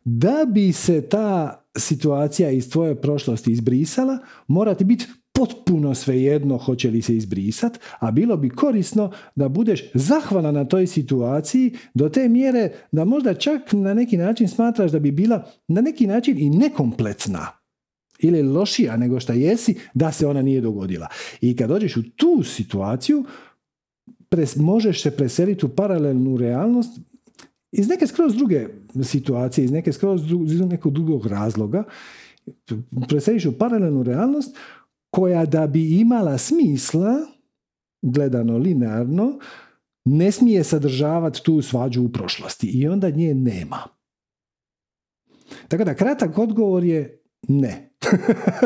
[SPEAKER 1] da bi se ta situacija iz tvoje prošlosti izbrisala, mora ti biti potpuno svejedno hoće li se izbrisat, a bilo bi korisno da budeš zahvalna na toj situaciji do te mjere da možda čak na neki način smatraš da bi bila na neki način i nekompletna ili lošija nego što jesi da se ona nije dogodila. I kad dođeš u tu situaciju, pres, možeš se preseliti u paralelnu realnost iz neke skroz druge situacije, iz neke skroz iz nekog drugog razloga, preseliš u paralelnu realnost koja da bi imala smisla, gledano linearno, ne smije sadržavati tu svađu u prošlosti i onda nje nema. Tako da kratak odgovor je ne.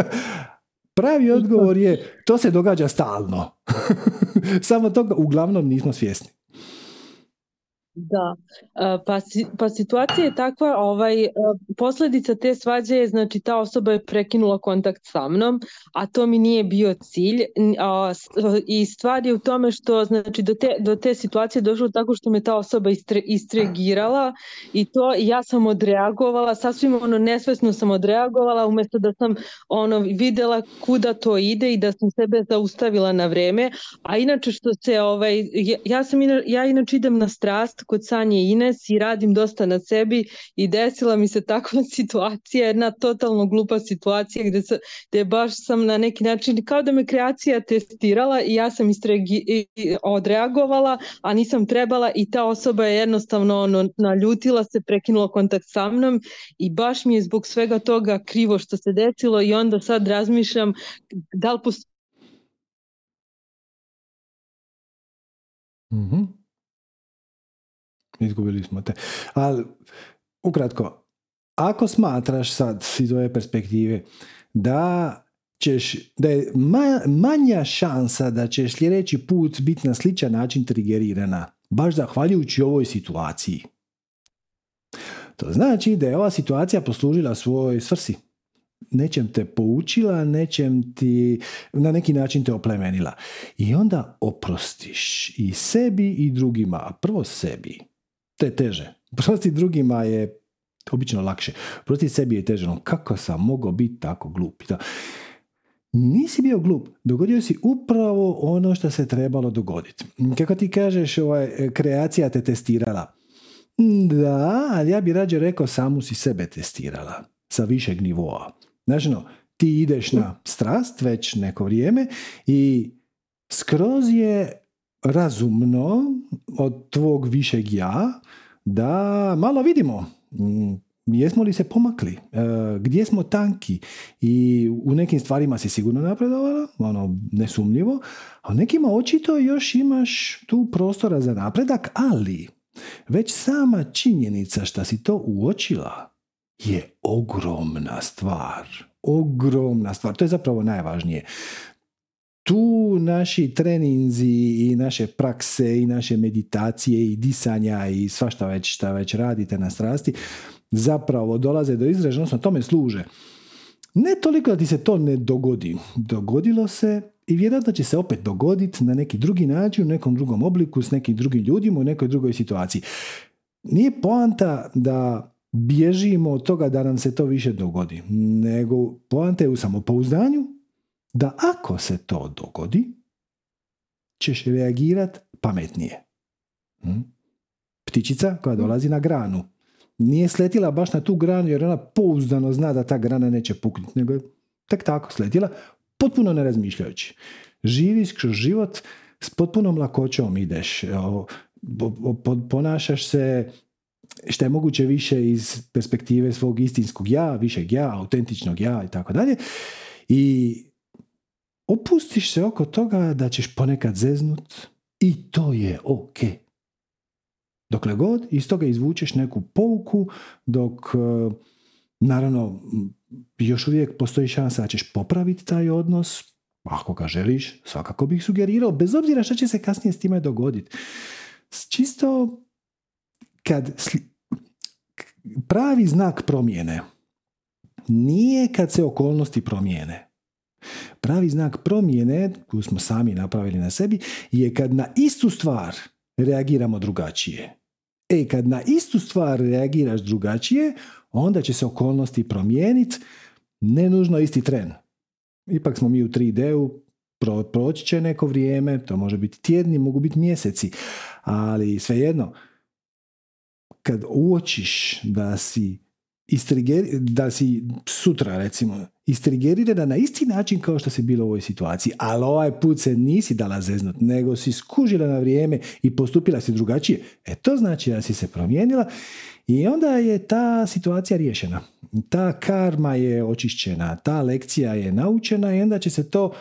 [SPEAKER 1] <laughs> Pravi odgovor je to se događa stalno. <laughs> Samo toga uglavnom nismo svjesni.
[SPEAKER 4] Da, pa, pa situacija je takva, ovaj, posljedica te svađe je, znači ta osoba je prekinula kontakt sa mnom, a to mi nije bio cilj i stvar je u tome što znači do te, do te situacije došlo tako što me ta osoba istre, istregirala i to ja sam odreagovala, sasvim ono nesvesno sam odreagovala umjesto da sam ono vidjela kuda to ide i da sam sebe zaustavila na vreme, a inače što se ovaj, ja, sam ja inače idem na strast kod Sanje Ines i radim dosta na sebi i desila mi se takva <laughs> situacija, jedna totalno glupa situacija gdje, se, gdje baš sam na neki način kao da me kreacija testirala i ja sam istregi, odreagovala, a nisam trebala i ta osoba je jednostavno ono, naljutila se, prekinula kontakt sa mnom i baš mi je zbog svega toga krivo što se desilo i onda sad razmišljam da li postoji
[SPEAKER 1] mm Izgubili smo te. Ali, ukratko, ako smatraš sad iz ove perspektive da ćeš, da je manja šansa da ćeš sljedeći put biti na sličan način trigerirana, baš zahvaljujući ovoj situaciji. To znači da je ova situacija poslužila svoj svrsi. nečem te poučila, nečem ti na neki način te oplemenila. I onda oprostiš i sebi i drugima, a prvo sebi. To je teže. Prosti drugima je obično lakše. Prosti sebi je teže. Kako sam mogao biti tako glup? Nisi bio glup. Dogodio si upravo ono što se trebalo dogoditi. Kako ti kažeš, ovaj, kreacija te testirala. Da, ali ja bi rađe rekao samu si sebe testirala sa višeg nivoa. Znači, no, ti ideš na strast već neko vrijeme i skroz je razumno od tvog višeg ja da malo vidimo mm, jesmo li se pomakli, e, gdje smo tanki i u nekim stvarima si sigurno napredovala, ono nesumnjivo, a u nekima očito još imaš tu prostora za napredak, ali već sama činjenica što si to uočila je ogromna stvar. Ogromna stvar. To je zapravo najvažnije. Tu naši treninzi i naše prakse i naše meditacije i disanja i svašta već šta već radite na strasti zapravo dolaze do izražaja, odnosno tome služe. Ne toliko da ti se to ne dogodi. Dogodilo se i vjerojatno će se opet dogoditi na neki drugi način, u nekom drugom obliku, s nekim drugim ljudima, u nekoj drugoj situaciji. Nije poanta da bježimo od toga da nam se to više dogodi, nego poanta je u samopouzdanju da ako se to dogodi, ćeš reagirati pametnije. Hm? Ptičica koja dolazi na granu nije sletila baš na tu granu jer ona pouzdano zna da ta grana neće puknuti, nego je tek tako sletila, potpuno ne razmišljajući. Živiš kroz život s potpunom lakoćom ideš, ponašaš se što je moguće više iz perspektive svog istinskog ja, višeg ja, autentičnog ja i tako dalje. I opustiš se oko toga da ćeš ponekad zeznut i to je ok. Dokle god iz toga izvučeš neku pouku, dok e, naravno još uvijek postoji šansa da ćeš popraviti taj odnos, ako ga želiš, svakako bih sugerirao, bez obzira što će se kasnije s time dogoditi. Čisto kad pravi znak promjene nije kad se okolnosti promijene. Pravi znak promjene, koju smo sami napravili na sebi, je kad na istu stvar reagiramo drugačije. E, kad na istu stvar reagiraš drugačije, onda će se okolnosti promijeniti, ne nužno isti tren. Ipak smo mi u 3D-u, pro, proći će neko vrijeme, to može biti tjedni, mogu biti mjeseci, ali svejedno, kad uočiš da si da si sutra recimo istrigerirana na isti način kao što si bilo u ovoj situaciji, ali ovaj put se nisi dala zeznut, nego si skužila na vrijeme i postupila si drugačije. E to znači da si se promijenila i onda je ta situacija riješena. Ta karma je očišćena, ta lekcija je naučena i onda će se to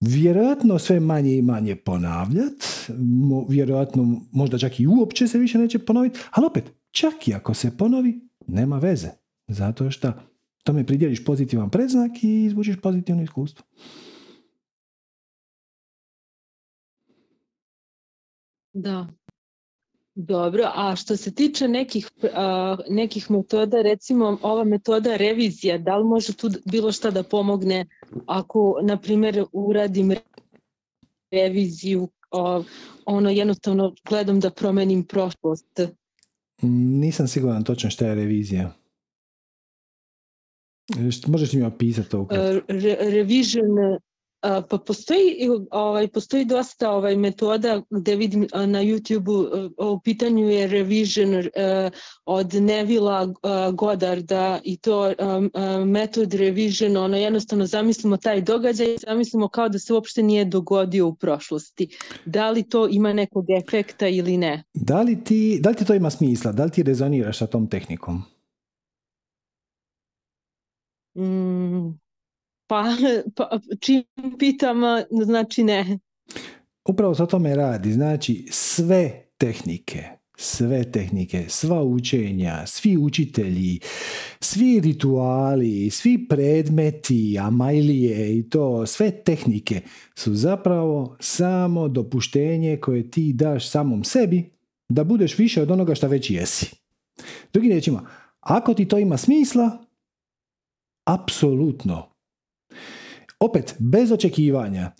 [SPEAKER 1] vjerojatno sve manje i manje ponavljati, vjerojatno možda čak i uopće se više neće ponoviti, ali opet, čak i ako se ponovi, nema veze. Zato što tome pridjeliš pozitivan predznak i izvučiš pozitivno iskustvo.
[SPEAKER 4] Da. Dobro, a što se tiče nekih, nekih metoda, recimo ova metoda revizija, da li može tu bilo šta da pomogne ako, na primjer, uradim reviziju, ono jednostavno gledam da promenim prošlost?
[SPEAKER 1] Nisam siguran točno šta je revizija. Možeš mi opisati to
[SPEAKER 4] Re, revision pa postoji, ovaj, postoji dosta ovaj, metoda gdje vidim na YouTube u pitanju je revision od Nevila Godarda i to metod revision, ono jednostavno zamislimo taj događaj, zamislimo kao da se uopšte nije dogodio u prošlosti. Da li to ima nekog efekta ili ne?
[SPEAKER 1] Da li ti, da li ti to ima smisla? Da li ti rezoniraš sa tom tehnikom?
[SPEAKER 4] Mm, pa, pa čim pitam, znači ne.
[SPEAKER 1] Upravo se o tome radi. Znači sve tehnike, sve tehnike, sva učenja, svi učitelji, svi rituali, svi predmeti, amajlije i to, sve tehnike su zapravo samo dopuštenje koje ti daš samom sebi da budeš više od onoga što već jesi. Drugim riječima, ako ti to ima smisla, Apsolutno. Opet, bez očekivanja.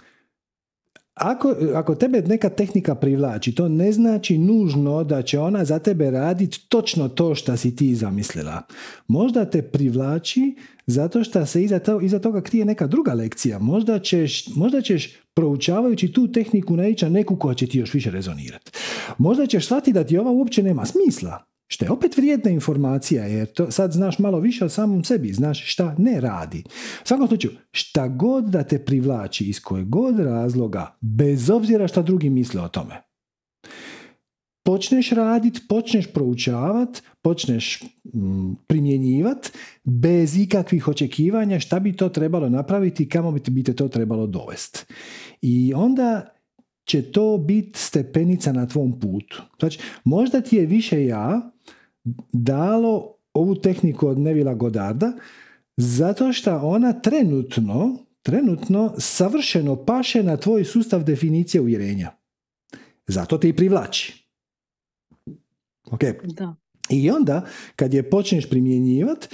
[SPEAKER 1] Ako, ako tebe neka tehnika privlači, to ne znači nužno da će ona za tebe raditi točno to što si ti zamislila. Možda te privlači zato što se iza, to, iza toga krije neka druga lekcija. Možda ćeš, možda ćeš proučavajući tu tehniku naići neku koja će ti još više rezonirati. Možda ćeš shvatiti da ti ova uopće nema smisla. Što je opet vrijedna informacija, jer to sad znaš malo više o samom sebi, znaš šta ne radi. U svakom slučaju, šta god da te privlači iz kojeg god razloga, bez obzira šta drugi misle o tome, počneš radit, počneš proučavat, počneš mm, primjenjivat bez ikakvih očekivanja šta bi to trebalo napraviti i kamo bi te to trebalo dovesti. I onda će to biti stepenica na tvom putu. Znači, možda ti je više ja dalo ovu tehniku od Nevila Godarda zato što ona trenutno, trenutno savršeno paše na tvoj sustav definicije uvjerenja. Zato te i privlači. Ok.
[SPEAKER 4] Da.
[SPEAKER 1] I onda, kad je počneš primjenjivati,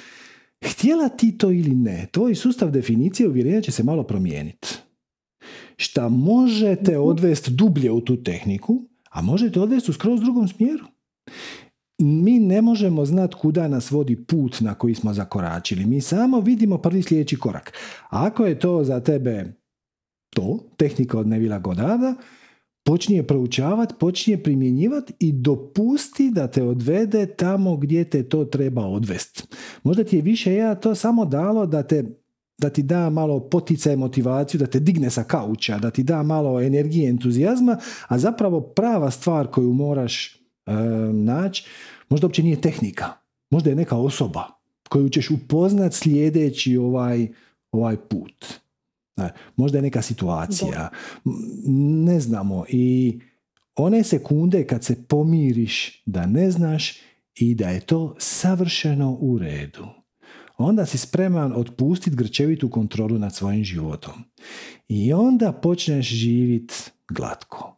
[SPEAKER 1] htjela ti to ili ne, tvoj sustav definicije uvjerenja će se malo promijeniti. Šta možete mhm. odvesti dublje u tu tehniku, a možete odvesti u skroz drugom smjeru mi ne možemo znati kuda nas vodi put na koji smo zakoračili. Mi samo vidimo prvi sljedeći korak. Ako je to za tebe to, tehnika od Nevila počni je proučavati, počni je primjenjivati i dopusti da te odvede tamo gdje te to treba odvesti. Možda ti je više ja to samo dalo da te da ti da malo poticaj motivaciju, da te digne sa kauča, da ti da malo energije, entuzijazma, a zapravo prava stvar koju moraš naći, možda uopće nije tehnika, možda je neka osoba koju ćeš upoznat sljedeći ovaj, ovaj put. Možda je neka situacija, ne znamo i one sekunde kad se pomiriš da ne znaš i da je to savršeno u redu onda si spreman otpustiti grčevitu kontrolu nad svojim životom. I onda počneš živjeti glatko.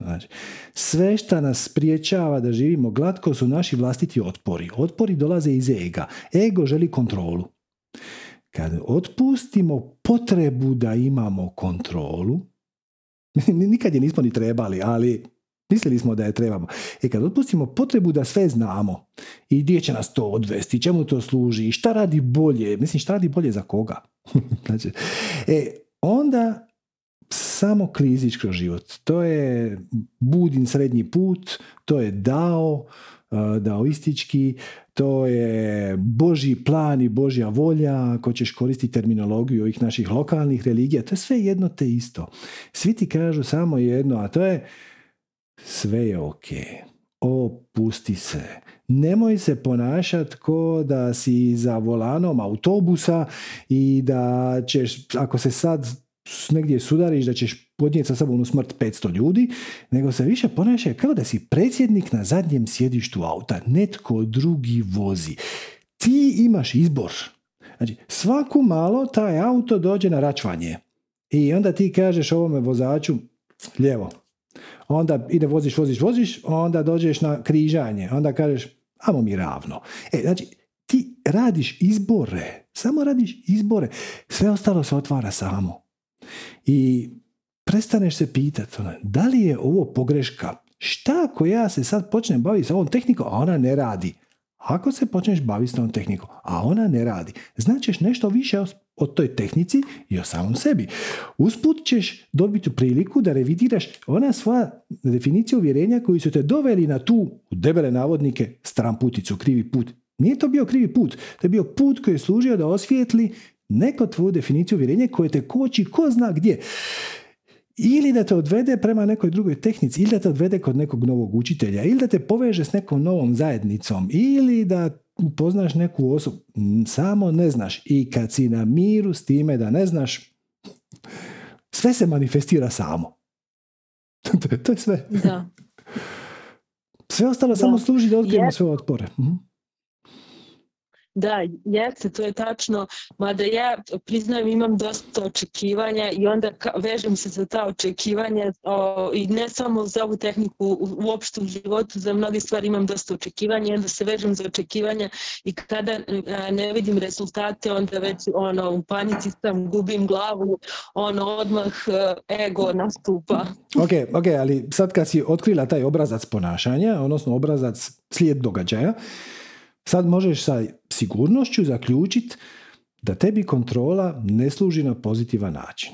[SPEAKER 1] Znači, sve što nas spriječava da živimo glatko su naši vlastiti otpori. Otpori dolaze iz ega. Ego želi kontrolu. Kad otpustimo potrebu da imamo kontrolu, <laughs> nikad je nismo ni trebali, ali mislili smo da je trebamo. E kad otpustimo potrebu da sve znamo i gdje će nas to odvesti, čemu to služi šta radi bolje, mislim šta radi bolje za koga. <laughs> znači, e, onda samo klizić kroz život. To je budin srednji put, to je dao, e, daoistički, to je Boži plan i Božja volja, ako ćeš koristiti terminologiju ovih naših lokalnih religija, to je sve jedno te isto. Svi ti kažu samo jedno, a to je sve je ok. Opusti se. Nemoj se ponašati ko da si za volanom autobusa i da ćeš, ako se sad negdje sudariš da ćeš podnijeti sa sobom u smrt 500 ljudi, nego se više ponašaj kao da si predsjednik na zadnjem sjedištu auta. Netko drugi vozi. Ti imaš izbor. Znači, svaku malo taj auto dođe na račvanje. I onda ti kažeš ovome vozaču lijevo. Onda ide voziš, voziš, voziš, onda dođeš na križanje. Onda kažeš, amo mi ravno. E, znači, ti radiš izbore. Samo radiš izbore. Sve ostalo se otvara samo. I prestaneš se pitati, ono, da li je ovo pogreška? Šta ako ja se sad počnem baviti s ovom tehnikom, a ona ne radi? Ako se počneš baviti s ovom tehnikom, a ona ne radi, značeš nešto više o toj tehnici i o samom sebi. Usput ćeš dobiti priliku da revidiraš ona svoja definicija uvjerenja koji su te doveli na tu, u debele navodnike, stramputicu, krivi put. Nije to bio krivi put, to je bio put koji je služio da osvijetli neko tvoju definiciju uvjerenja koje te koči ko zna gdje. Ili da te odvede prema nekoj drugoj tehnici, ili da te odvede kod nekog novog učitelja, ili da te poveže s nekom novom zajednicom, ili da upoznaš neku osobu. Samo ne znaš. I kad si na miru s time da ne znaš, sve se manifestira samo. <laughs> to je sve.
[SPEAKER 4] Da.
[SPEAKER 1] Sve ostalo samo služi da otkrijemo sve otpore. Mhm.
[SPEAKER 4] Da, jeste, to je tačno, mada ja priznajem imam dosta očekivanja i onda vežem se za ta očekivanja o, i ne samo za ovu tehniku, u, u životu, za mnoge stvari imam dosta očekivanja i onda se vežem za očekivanja i kada a, ne vidim rezultate, onda već ono, u panici sam, gubim glavu, ono, odmah ego nastupa.
[SPEAKER 1] Ok, ok, ali sad kad si otkrila taj obrazac ponašanja, odnosno obrazac slijed događaja, sad možeš sa sigurnošću zaključiti da tebi kontrola ne služi na pozitivan način.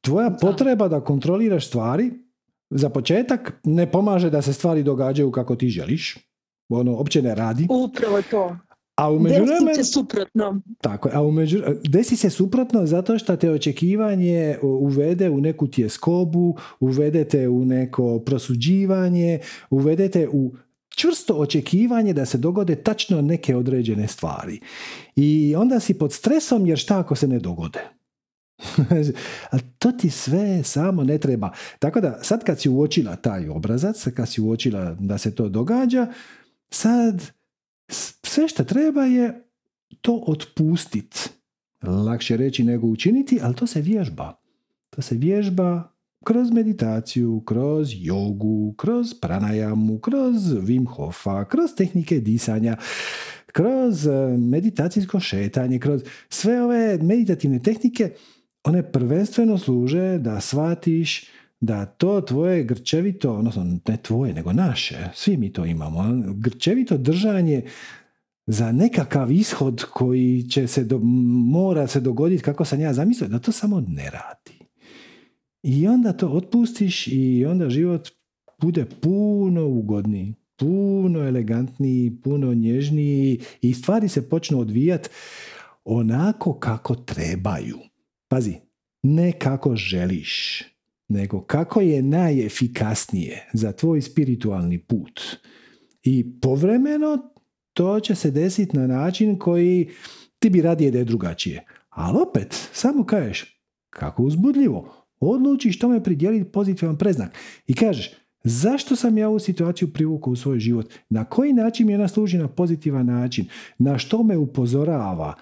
[SPEAKER 1] Tvoja da. potreba da kontroliraš stvari za početak ne pomaže da se stvari događaju kako ti želiš. Ono, opće ne radi.
[SPEAKER 4] Upravo to.
[SPEAKER 1] A u međuvremenu,
[SPEAKER 4] desi se suprotno.
[SPEAKER 1] Tako, a u među, desi se suprotno zato što te očekivanje uvede u neku tjeskobu, uvedete u neko prosuđivanje, uvedete u čvrsto očekivanje da se dogode tačno neke određene stvari. I onda si pod stresom jer šta ako se ne dogode? <laughs> A to ti sve samo ne treba. Tako da sad kad si uočila taj obrazac, kad si uočila da se to događa, sad sve što treba je to otpustiti. Lakše reći nego učiniti, ali to se vježba. To se vježba kroz meditaciju, kroz jogu, kroz pranajamu, kroz Wim Hofa, kroz tehnike disanja, kroz e, meditacijsko šetanje, kroz sve ove meditativne tehnike, one prvenstveno služe da shvatiš da to tvoje grčevito, odnosno ne tvoje, nego naše, svi mi to imamo, grčevito držanje za nekakav ishod koji će se do, mora se dogoditi kako sam ja zamislio, da to samo ne radi. I onda to otpustiš i onda život bude puno ugodniji, puno elegantniji, puno nježniji i stvari se počnu odvijati onako kako trebaju. Pazi, ne kako želiš, nego kako je najefikasnije za tvoj spiritualni put. I povremeno to će se desiti na način koji ti bi radije da je drugačije. Ali opet, samo kažeš, kako uzbudljivo, odlučiš tome pridjeliti pozitivan preznak i kažeš zašto sam ja ovu situaciju privukao u svoj život, na koji način mi ona služi na pozitivan način, na što me upozorava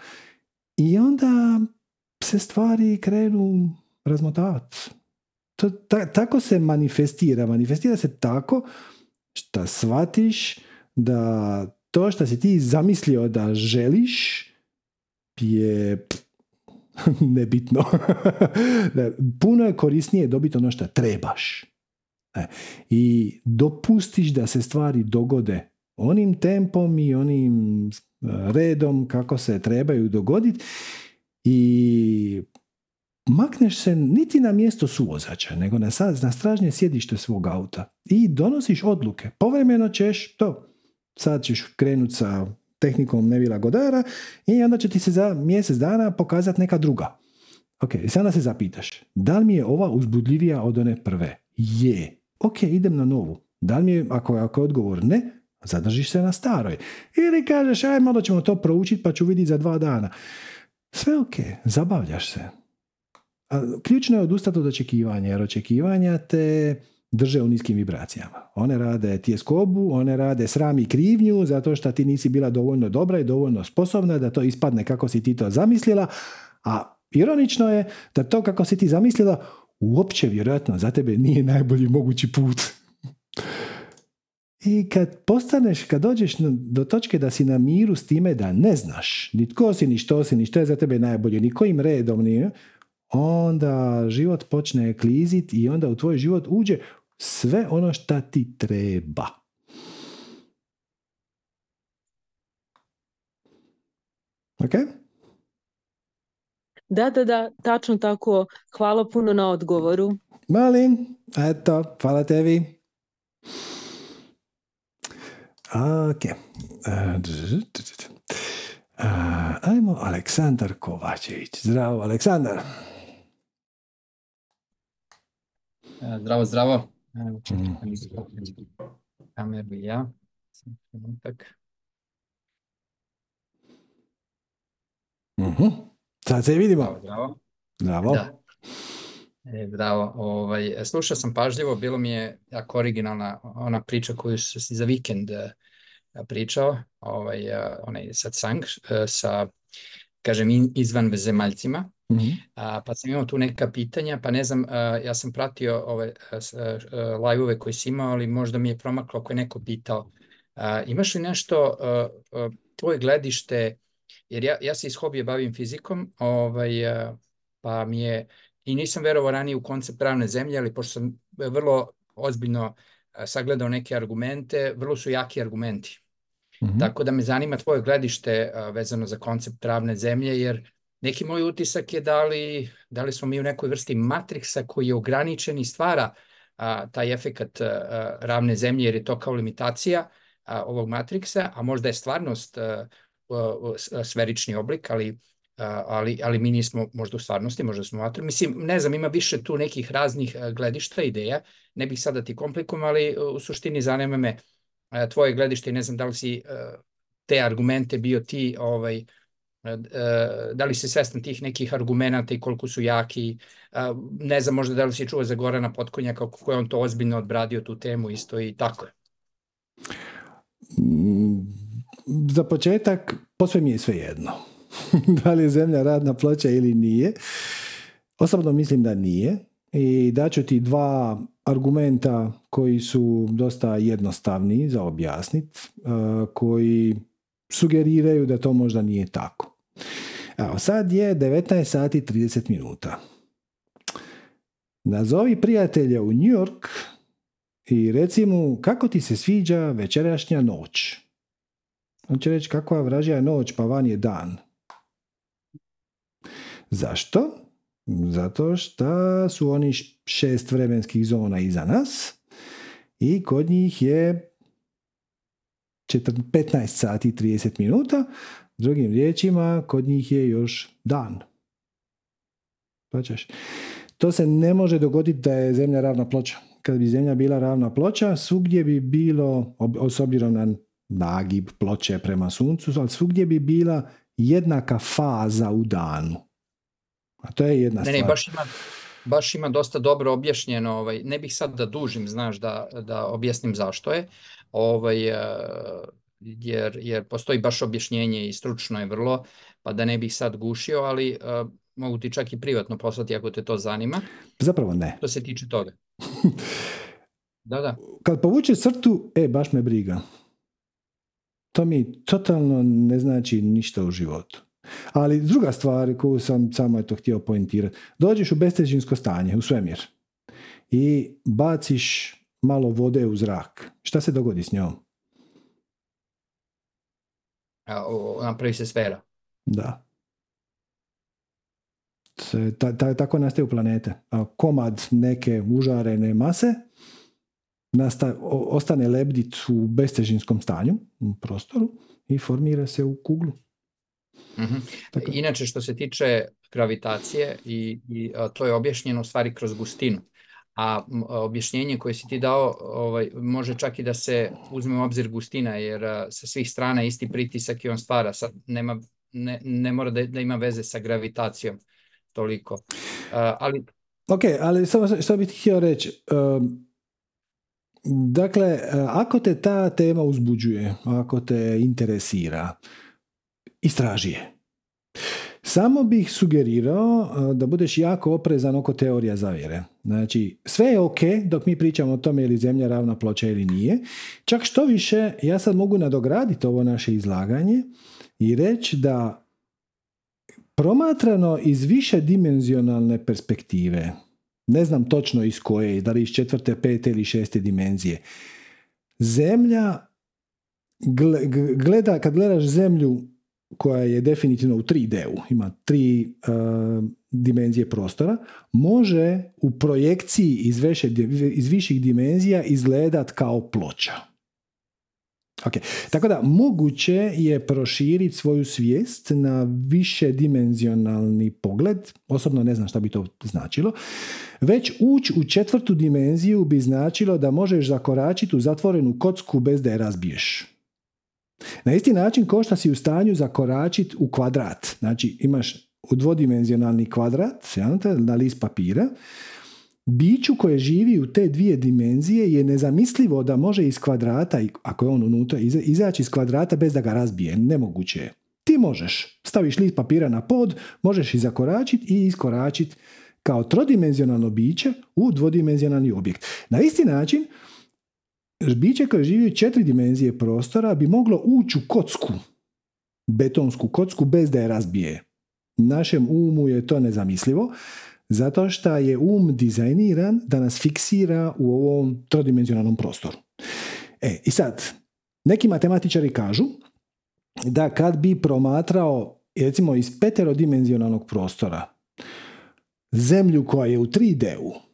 [SPEAKER 1] i onda se stvari krenu razmotavati. To, ta, tako se manifestira. Manifestira se tako što shvatiš da to što si ti zamislio da želiš je <laughs> nebitno. <laughs> Puno je korisnije dobiti ono što trebaš. E, I dopustiš da se stvari dogode onim tempom i onim e, redom kako se trebaju dogoditi i makneš se niti na mjesto suvozača, nego na, na stražnje sjedište svog auta i donosiš odluke. Povremeno ćeš to, sad ćeš krenuti sa tehnikom Nevila Godara i onda će ti se za mjesec dana pokazati neka druga. Ok, sada se zapitaš, da li mi je ova uzbudljivija od one prve? Je. Ok, idem na novu. Da li mi je, ako, ako je odgovor ne, zadržiš se na staroj. Ili kažeš, aj malo ćemo to proučiti pa ću vidjeti za dva dana. Sve ok, zabavljaš se. A ključno je odustati od očekivanja, jer očekivanja te drže u niskim vibracijama. One rade tjeskobu, one rade sram i krivnju zato što ti nisi bila dovoljno dobra i dovoljno sposobna da to ispadne kako si ti to zamislila, a ironično je da to kako si ti zamislila uopće vjerojatno za tebe nije najbolji mogući put. I kad postaneš, kad dođeš do točke da si na miru s time da ne znaš ni tko si, ni što si, ni što je za tebe najbolje, ni kojim redom, ni, onda život počne kliziti i onda u tvoj život uđe sve ono šta ti treba. Ok?
[SPEAKER 4] Da, da, da, tačno tako. Hvala puno na odgovoru.
[SPEAKER 1] Malim, eto, hvala tebi. Ok. Ajmo Aleksandar Kovačević. Zdravo, Aleksandar.
[SPEAKER 5] Zdravo, zdravo. Ja. Trenutak.
[SPEAKER 1] Mhm. Sad se vidimo.
[SPEAKER 5] Zdravo. Zdravo. Da. E, zdravo. Ovaj, slušao sam pažljivo, bilo mi je jako originalna ona priča koju si za vikend e, pričao, ovaj, onaj satsang sa, kažem, izvan zemaljcima.
[SPEAKER 1] Mhm.
[SPEAKER 5] A, pa sam imao tu neka pitanja, pa ne znam, a, ja sam pratio ove live-ove koje si imao, ali možda mi je promaklo ako je neko pitao. A, imaš li nešto, tvoje gledište, jer ja, ja se iz hobije bavim fizikom, ovaj, pa mi je, i nisam verovao ranije u koncept pravne zemlje, ali pošto sam vrlo ozbiljno sagledao neke argumente, vrlo su jaki argumenti.
[SPEAKER 1] Mhm.
[SPEAKER 5] Tako da me zanima tvoje gledište vezano za koncept pravne zemlje, jer neki moj utisak je da li, da li smo mi u nekoj vrsti matriksa koji je ograničen i stvara a, taj efekat a, ravne zemlje, jer je to kao limitacija a, ovog matriksa, a možda je stvarnost a, a, sferični oblik, ali ali, ali mi nismo možda u stvarnosti, možda smo vatru. Mislim, ne znam, ima više tu nekih raznih gledišta, ideja, ne bih sada ti komplikujem, ali u suštini zanima me tvoje gledište i ne znam da li si te argumente bio ti, ovaj, da li si svestan tih nekih argumenta i koliko su jaki, ne znam možda da li si čuo za Gorana Potkonjaka kako je on to ozbiljno odbradio tu temu isto i tako je.
[SPEAKER 1] Mm, za početak, posve mi je sve jedno. <laughs> da li je zemlja radna ploča ili nije. Osobno mislim da nije i daću ti dva argumenta koji su dosta jednostavni za objasniti, koji sugeriraju da to možda nije tako. Evo, sad je 19 sati 30 minuta. Nazovi prijatelja u New York i reci mu kako ti se sviđa večerašnja noć. On će reći kakva vražija noć, pa van je dan. Zašto? Zato što su oni šest vremenskih zona iza nas i kod njih je 15 sati i 30 minuta. Drugim riječima, kod njih je još dan. Pačeš. To se ne može dogoditi da je zemlja ravna ploča. Kad bi zemlja bila ravna ploča, svugdje bi bilo, s obzirom na nagib ploče prema suncu, ali svugdje bi bila jednaka faza u danu. A to je jedna
[SPEAKER 5] ne,
[SPEAKER 1] stvar.
[SPEAKER 5] Ne, baš ima, baš ima dosta dobro objašnjeno, ovaj, ne bih sad da dužim, znaš, da, da objasnim zašto je, ovaj, jer, jer postoji baš objašnjenje i stručno je vrlo, pa da ne bih sad gušio, ali uh, mogu ti čak i privatno poslati ako te to zanima.
[SPEAKER 1] Zapravo ne.
[SPEAKER 5] To se tiče toga. <laughs> da, da.
[SPEAKER 1] Kad povuče crtu, e, baš me briga. To mi totalno ne znači ništa u životu. Ali druga stvar koju sam samo eto htio poentirati. Dođeš u bestežinsko stanje, u svemir i baciš malo vode u zrak. Šta se dogodi s njom?
[SPEAKER 5] Napravi se sfera.
[SPEAKER 1] Da. Ta, ta, tako nastaju planete. A komad neke užarene mase nasta, ostane lebdit u bestežinskom stanju, u prostoru i formira se u kuglu.
[SPEAKER 5] Mm-hmm. Tako. Inače, što se tiče gravitacije, i, i a, to je objašnjeno u stvari kroz gustinu. A objašnjenje koje si ti dao ovaj, može čak i da se uzme u obzir gustina, jer sa svih strana isti pritisak i on stvara. Sad, nema, ne, ne mora da, da ima veze sa gravitacijom toliko. A, ali...
[SPEAKER 1] Ok, ali samo što bih htio reći. Um, dakle, ako te ta tema uzbuđuje, ako te interesira, istraži je. Samo bih sugerirao da budeš jako oprezan oko teorija zavjere. Znači, sve je ok dok mi pričamo o tome je li zemlja ravna ploča ili nije. Čak što više, ja sad mogu nadograditi ovo naše izlaganje i reći da promatrano iz više dimenzionalne perspektive, ne znam točno iz koje, da li iz četvrte, pete ili šeste dimenzije, zemlja gleda, kad gledaš zemlju koja je definitivno u 3D-u, ima tri uh, dimenzije prostora, može u projekciji iz, veše, iz viših dimenzija izgledat kao ploča. Okay. Tako da moguće je proširiti svoju svijest na više dimenzionalni pogled, osobno ne znam šta bi to značilo, već ući u četvrtu dimenziju bi značilo da možeš zakoračiti u zatvorenu kocku bez da je razbiješ. Na isti način ko što si u stanju zakoračiti u kvadrat. Znači imaš u dvodimenzionalni kvadrat na list papira biću koje živi u te dvije dimenzije je nezamislivo da može iz kvadrata, ako je on unutra, izaći iz kvadrata bez da ga razbije. Nemoguće je. Ti možeš. Staviš list papira na pod, možeš i zakoračiti i iskoračiti kao trodimenzionalno biće u dvodimenzionalni objekt. Na isti način, biće koje živi u četiri dimenzije prostora bi moglo ući u kocku, betonsku kocku bez da je razbije. Našem umu je to nezamislivo, zato što je um dizajniran da nas fiksira u ovom trodimenzionalnom prostoru. E, i sad, neki matematičari kažu da kad bi promatrao recimo iz peterodimenzionalnog prostora zemlju koja je u 3D-u,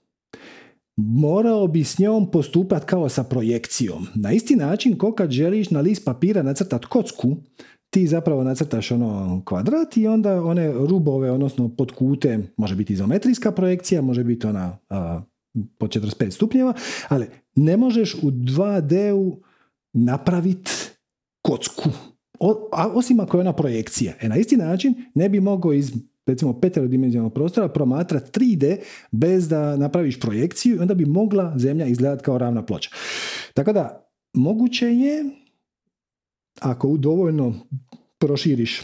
[SPEAKER 1] morao bi s njom postupati kao sa projekcijom. Na isti način ko kad želiš na list papira nacrtat kocku, ti zapravo nacrtaš ono kvadrat i onda one rubove, odnosno pod kute, može biti izometrijska projekcija, može biti ona a, po 45 stupnjeva, ali ne možeš u 2D-u napraviti kocku. a, osim ako je ona projekcija. E na isti način ne bi mogao iz recimo peterodimenzionalnog prostora promatrati 3D bez da napraviš projekciju i onda bi mogla zemlja izgledati kao ravna ploča. Tako da, moguće je ako dovoljno proširiš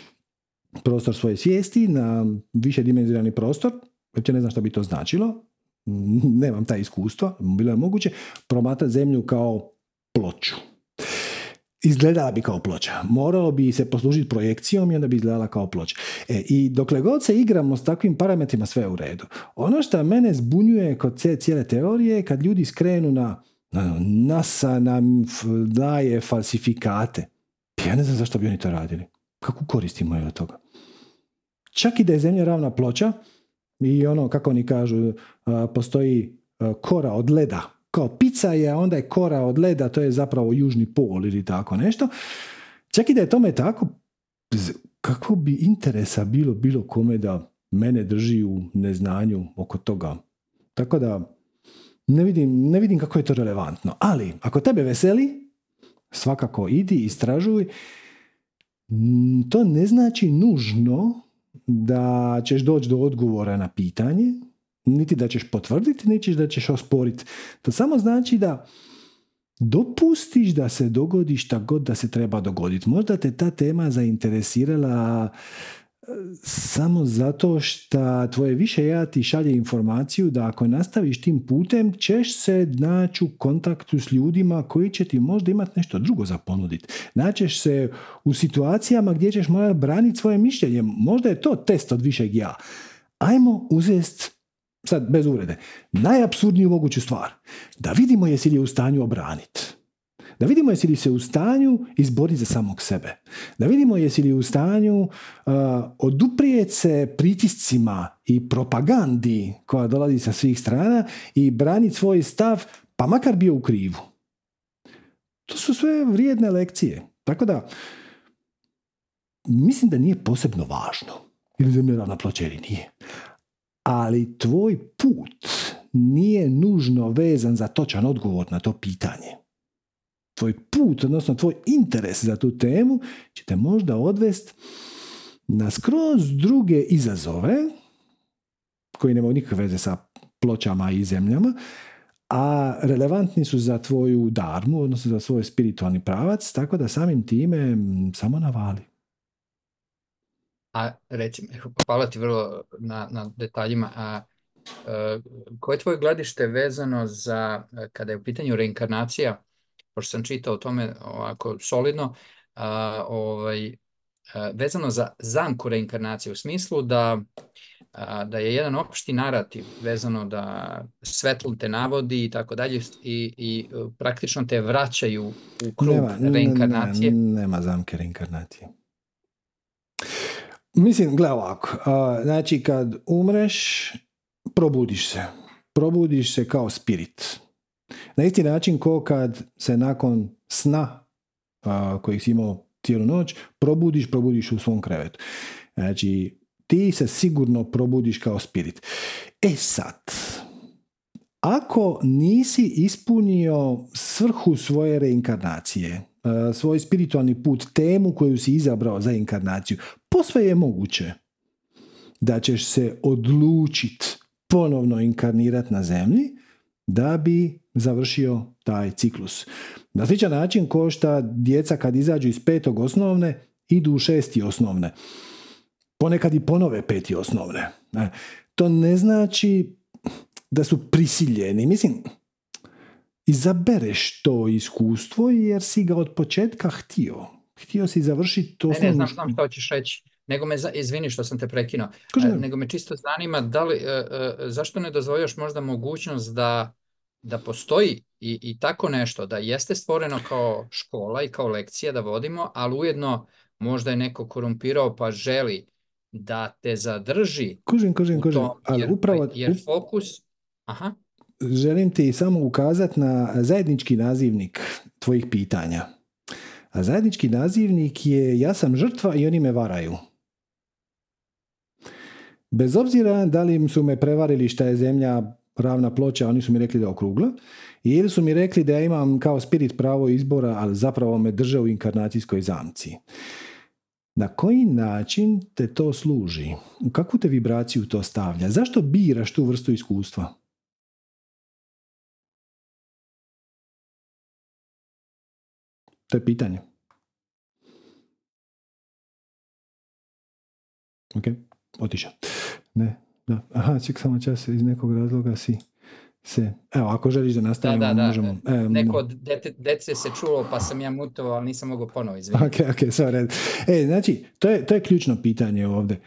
[SPEAKER 1] prostor svoje svijesti na više dimenzionalni prostor, uopće ne znam što bi to značilo, nemam taj iskustvo, bilo je moguće, promatrati zemlju kao ploču. Izgledala bi kao ploča. Moralo bi se poslužiti projekcijom i onda bi izgledala kao ploča. E, I dokle god se igramo s takvim parametrima, sve je u redu. Ono što mene zbunjuje kod cijele teorije je kad ljudi skrenu na NASA nam daje falsifikate. Ja ne znam zašto bi oni to radili. Kako koristimo je od toga? Čak i da je zemlja ravna ploča i ono, kako oni kažu, postoji kora od leda. Kao pizza je, a onda je kora od leda, to je zapravo južni pol ili tako nešto. Čak i da je tome tako, kako bi interesa bilo bilo kome da mene drži u neznanju oko toga. Tako da ne vidim, ne vidim kako je to relevantno. Ali, ako tebe veseli, svakako idi, istražuj. To ne znači nužno da ćeš doći do odgovora na pitanje, niti da ćeš potvrditi, niti da ćeš osporiti. To samo znači da dopustiš da se dogodi šta god da se treba dogoditi. Možda te ta tema zainteresirala samo zato što tvoje više ja ti šalje informaciju da ako nastaviš tim putem ćeš se naći u kontaktu s ljudima koji će ti možda imati nešto drugo za ponuditi. Naćeš se u situacijama gdje ćeš morati braniti svoje mišljenje. Možda je to test od višeg ja. Ajmo uzest, sad bez urede, najapsurdniju moguću stvar. Da vidimo jesi li je u stanju obraniti. Da vidimo jesi li se u stanju izboriti za samog sebe. Da vidimo jesi li u stanju uh, oduprijeti se pritiscima i propagandi koja dolazi sa svih strana i braniti svoj stav, pa makar bio u krivu. To su sve vrijedne lekcije. Tako da, mislim da nije posebno važno. Ili zemlja ravna ploča nije. Ali tvoj put nije nužno vezan za točan odgovor na to pitanje tvoj put, odnosno tvoj interes za tu temu će te možda odvest na skroz druge izazove koji nemaju nikakve veze sa pločama i zemljama, a relevantni su za tvoju darmu, odnosno za svoj spiritualni pravac, tako da samim time samo navali.
[SPEAKER 5] A recimo, hvala ti vrlo na, na detaljima, a e, koje je tvoje gledište vezano za, kada je u pitanju reinkarnacija, pošto sam čitao o tome ovako solidno, a, ovaj, vezano za zamku reinkarnacije u smislu da, da je jedan opšti narativ vezano da svetlo te navodi i tako dalje i, i praktično te vraćaju u krug nema, reinkarnacije.
[SPEAKER 1] nema zamke reinkarnacije. Mislim, gledaj ovako, znači kad umreš, probudiš se. Probudiš se kao spirit. Na isti način ko kad se nakon sna kojeg si imao cijelu noć, probudiš, probudiš u svom krevetu. Znači, ti se sigurno probudiš kao spirit. E sad, ako nisi ispunio svrhu svoje reinkarnacije, svoj spiritualni put, temu koju si izabrao za inkarnaciju, posve je moguće da ćeš se odlučiti ponovno inkarnirati na zemlji da bi završio taj ciklus. Na sličan način ko šta djeca kad izađu iz petog osnovne idu u šesti osnovne. Ponekad i ponove peti osnovne. E, to ne znači da su prisiljeni. Mislim, izabereš to iskustvo jer si ga od početka htio. Htio si završiti to
[SPEAKER 5] Ne, ne, znam, znam što ćeš reći. Nego me, izvini što sam te prekinuo, e, nego me čisto zanima da li, e, zašto ne dozvoljaš možda mogućnost da, da postoji i, i tako nešto, da jeste stvoreno kao škola i kao lekcija da vodimo, ali ujedno možda je neko korumpirao pa želi da te zadrži
[SPEAKER 1] kužim, kužim, kužim. ali
[SPEAKER 5] jer,
[SPEAKER 1] upravo,
[SPEAKER 5] jer fokus... Aha.
[SPEAKER 1] Želim ti samo ukazati na zajednički nazivnik tvojih pitanja. A zajednički nazivnik je ja sam žrtva i oni me varaju. Bez obzira da li su me prevarili šta je zemlja ravna ploča, oni su mi rekli da je okrugla, ili su mi rekli da ja imam kao spirit pravo izbora, ali zapravo me drže u inkarnacijskoj zamci. Na koji način te to služi? U kakvu te vibraciju to stavlja? Zašto biraš tu vrstu iskustva? To je pitanje. Ok, otišao. Ne, da. Aha, ček samo čas, iz nekog razloga si se... Evo, ako želiš da nastavimo,
[SPEAKER 5] da, da,
[SPEAKER 1] možemo...
[SPEAKER 5] E, Neko od dece se čulo, pa sam ja mutovao, ali nisam mogao ponovo izviniti.
[SPEAKER 1] Ok, ok, sorry. E, znači, to je, to je ključno pitanje ovdje.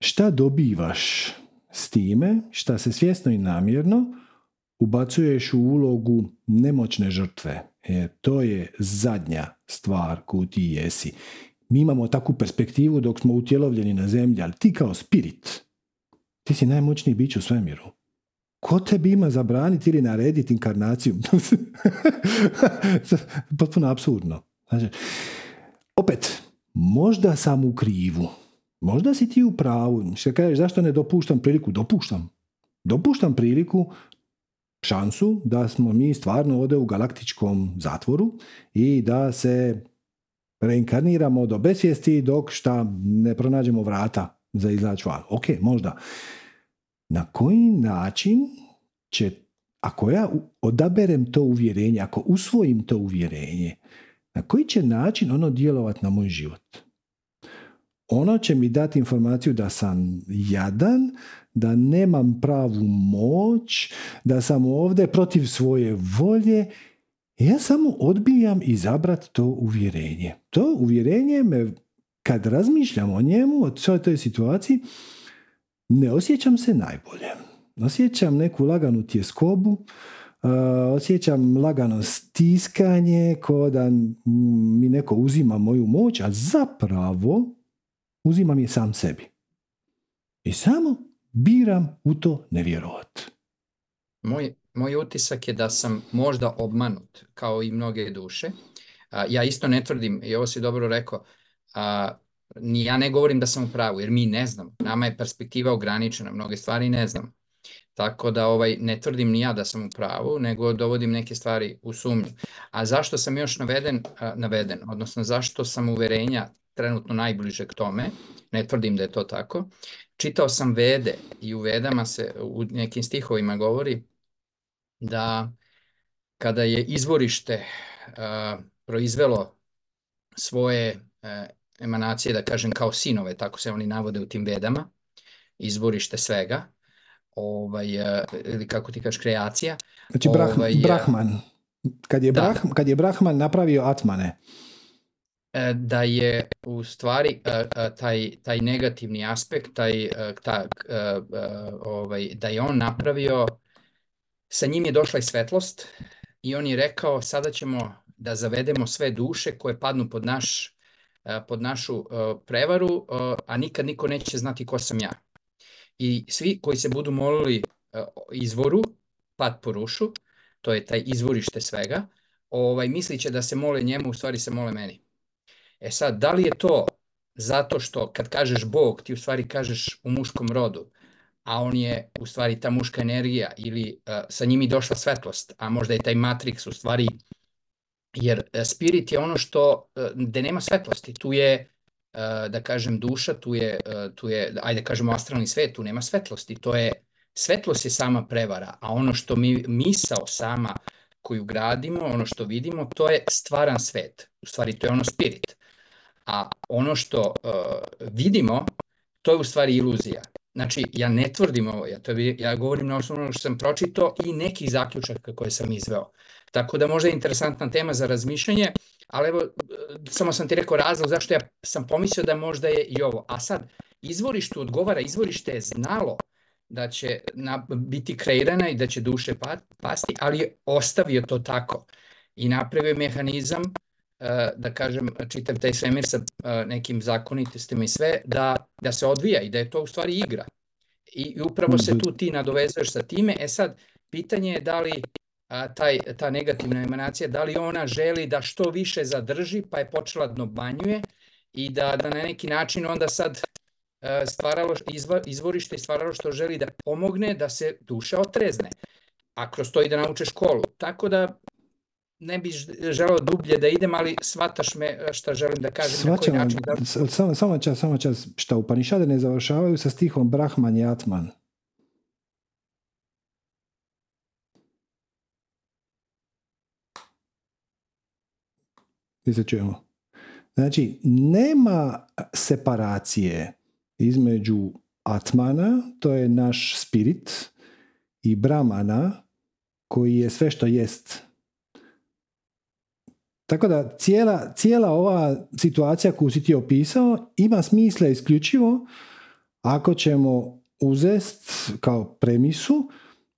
[SPEAKER 1] Šta dobivaš s time, šta se svjesno i namjerno ubacuješ u ulogu nemoćne žrtve? Jer to je zadnja stvar koju ti jesi. Mi imamo takvu perspektivu dok smo utjelovljeni na zemlji, ali ti kao spirit, ti si najmoćniji bić u svemiru. Ko tebi ima zabraniti ili narediti inkarnaciju? <laughs> Potpuno absurdno. Znači, opet, možda sam u krivu. Možda si ti u pravu. Što kažeš, zašto ne dopuštam priliku? Dopuštam. Dopuštam priliku, šansu da smo mi stvarno ovdje u galaktičkom zatvoru i da se reinkarniramo do besvijesti dok šta ne pronađemo vrata za izlać van. Ok, možda. Na koji način će, ako ja odaberem to uvjerenje, ako usvojim to uvjerenje, na koji će način ono djelovati na moj život? Ono će mi dati informaciju da sam jadan, da nemam pravu moć, da sam ovdje protiv svoje volje ja samo odbijam izabrati to uvjerenje. To uvjerenje me, kad razmišljam o njemu, o svoj toj situaciji, ne osjećam se najbolje. Osjećam neku laganu tjeskobu, uh, osjećam lagano stiskanje, ko da mi neko uzima moju moć, a zapravo uzimam je sam sebi. I samo biram u to nevjerovat.
[SPEAKER 5] Moj moj utisak je da sam možda obmanut, kao i mnoge duše. ja isto ne tvrdim, i ovo si dobro rekao, a, ni ja ne govorim da sam u pravu, jer mi ne znam. Nama je perspektiva ograničena, mnoge stvari ne znam. Tako da ovaj, ne tvrdim ni ja da sam u pravu, nego dovodim neke stvari u sumnju. A zašto sam još naveden, naveden, odnosno zašto sam uverenja trenutno najbliže k tome, ne tvrdim da je to tako. Čitao sam vede i u vedama se u nekim stihovima govori da kada je izvorište proizvelo svoje e, emanacije, da kažem kao sinove, tako se oni navode u tim vedama, izvorište svega, ovaj, e, ili kako ti kažeš, kreacija.
[SPEAKER 1] Znači ovaj, Brahman. Kad je, kad je Brahman napravio Atmane.
[SPEAKER 5] E, da je u stvari taj, taj negativni aspekt, taj, ta, ovaj, da je on napravio sa njim je došla i svetlost i on je rekao sada ćemo da zavedemo sve duše koje padnu pod, naš, e, pod našu e, prevaru, e, a nikad niko neće znati ko sam ja. I svi koji se budu molili izvoru, pad po rušu, to je taj izvorište svega, ovaj, mislit će da se mole njemu, u stvari se mole meni. E sad, da li je to zato što kad kažeš Bog, ti u stvari kažeš u muškom rodu, a on je u stvari ta muška energija ili uh, sa njimi došla svetlost, a možda je taj Matrix u stvari, jer uh, spirit je ono što, uh, gde nema svetlosti, tu je, da kažem, duša, tu je, tu je, ajde kažemo, astralni svet, tu nema svetlosti, to je svetlost je sama prevara, a ono što mi misao sama koju gradimo, ono što vidimo, to je stvaran svet. U stvari, to je ono spirit. A ono što uh, vidimo, to je u stvari iluzija. Znači, ja ne tvrdim ovo, ja, to ja govorim na osnovu što sam pročitao i nekih zaključaka koje sam izveo. Tako da možda je interesantna tema za razmišljanje, ali evo, samo sam ti rekao razlog zašto ja sam pomislio da možda je i ovo. A sad, izvorište odgovara, izvorište je znalo da će na, biti kreirana i da će duše pa, pasti, ali je ostavio to tako i napravio mehanizam da kažem, čitav taj svemir sa nekim zakonitostima i sve, da, da se odvija i da je to u stvari igra. I upravo se tu ti nadovezuješ sa time. E sad, pitanje je da li a, taj, ta negativna emanacija, da li ona želi da što više zadrži, pa je počela da obmanjuje i da, da na neki način onda sad stvaralo, izva, izvorište i stvaralo što želi da pomogne da se duša otrezne. A kroz to i da nauče školu. Tako da ne bih želeo dublje da idem, ali shvataš me šta želim da kažem.
[SPEAKER 1] Svačam, na koji način da... samo, samo čas, samo čas, šta Upanišade ne završavaju sa stihom Brahman i Atman. Mi se čujemo. Znači, nema separacije između Atmana, to je naš spirit, i Brahmana, koji je sve što jest tako da cijela, cijela ova situacija koju si ti opisao ima smisla isključivo ako ćemo uzest kao premisu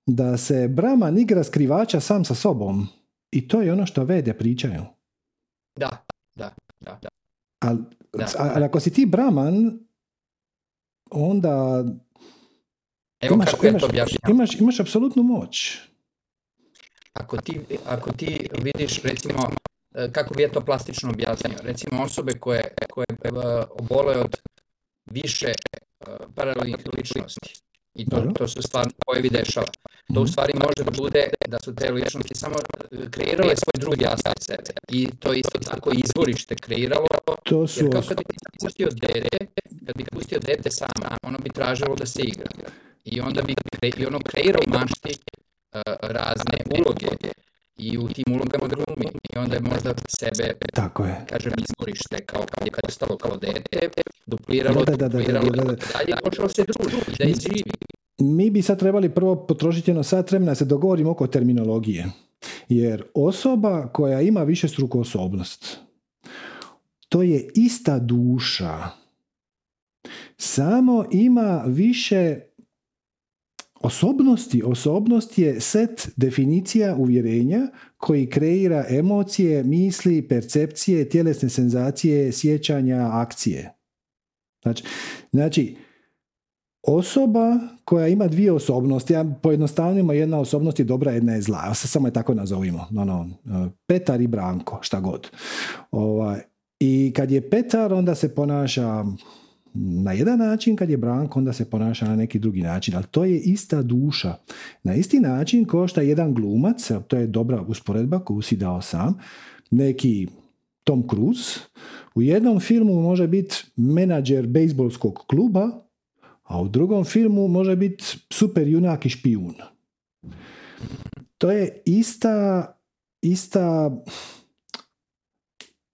[SPEAKER 1] da se Brahman igra skrivača sam sa sobom. I to je ono što vede pričaju.
[SPEAKER 5] Da, da, da. da.
[SPEAKER 1] Ali al, ako si ti Brahman, onda
[SPEAKER 5] Evo
[SPEAKER 1] imaš,
[SPEAKER 5] kako
[SPEAKER 1] imaš,
[SPEAKER 5] ja to
[SPEAKER 1] imaš, imaš apsolutnu moć.
[SPEAKER 5] Ako ti, ako ti vidiš recimo kako bi je to plastično objasnio, recimo osobe koje, koje e, obole od više e, paralelnih ličnosti. I to, to su stvarno pojavi dešava. To u stvari može da bude da su te ličnosti samo kreirale svoj drugi aspekt sebe. I to isto tako izvorište kreiralo,
[SPEAKER 1] to su
[SPEAKER 5] jer kao kad bi pustio dete, kad bi pustio dete sama, ono bi tražilo da se igra. I onda bi i ono kreirao mašti razne uloge i u tim ulogama glumi i onda je možda sebe,
[SPEAKER 1] Tako je.
[SPEAKER 5] kažem, izborište kao kad je, kad je stalo kao dete, dupliralo, da, da, da, dupliralo, da, da, da, da. dalje, počelo se druži da izživi.
[SPEAKER 1] Mi bi sad trebali prvo potrošiti jedno sat vremena da se dogovorimo oko terminologije. Jer osoba koja ima više struku osobnost, to je ista duša. Samo ima više Osobnosti, osobnost je set definicija uvjerenja koji kreira emocije, misli, percepcije, tjelesne senzacije, sjećanja, akcije. Znači, znači osoba koja ima dvije osobnosti, ja pojednostavnimo jedna osobnost je dobra, jedna je zla. Samo je tako nazovimo. No, no, Petar i Branko, šta god. Ovaj, I kad je Petar, onda se ponaša na jedan način, kad je Branko, onda se ponaša na neki drugi način, ali to je ista duša. Na isti način košta jedan glumac, to je dobra usporedba koju si dao sam, neki Tom Cruise, u jednom filmu može biti menadžer bejsbolskog kluba, a u drugom filmu može biti super junak i špijun. To je ista, ista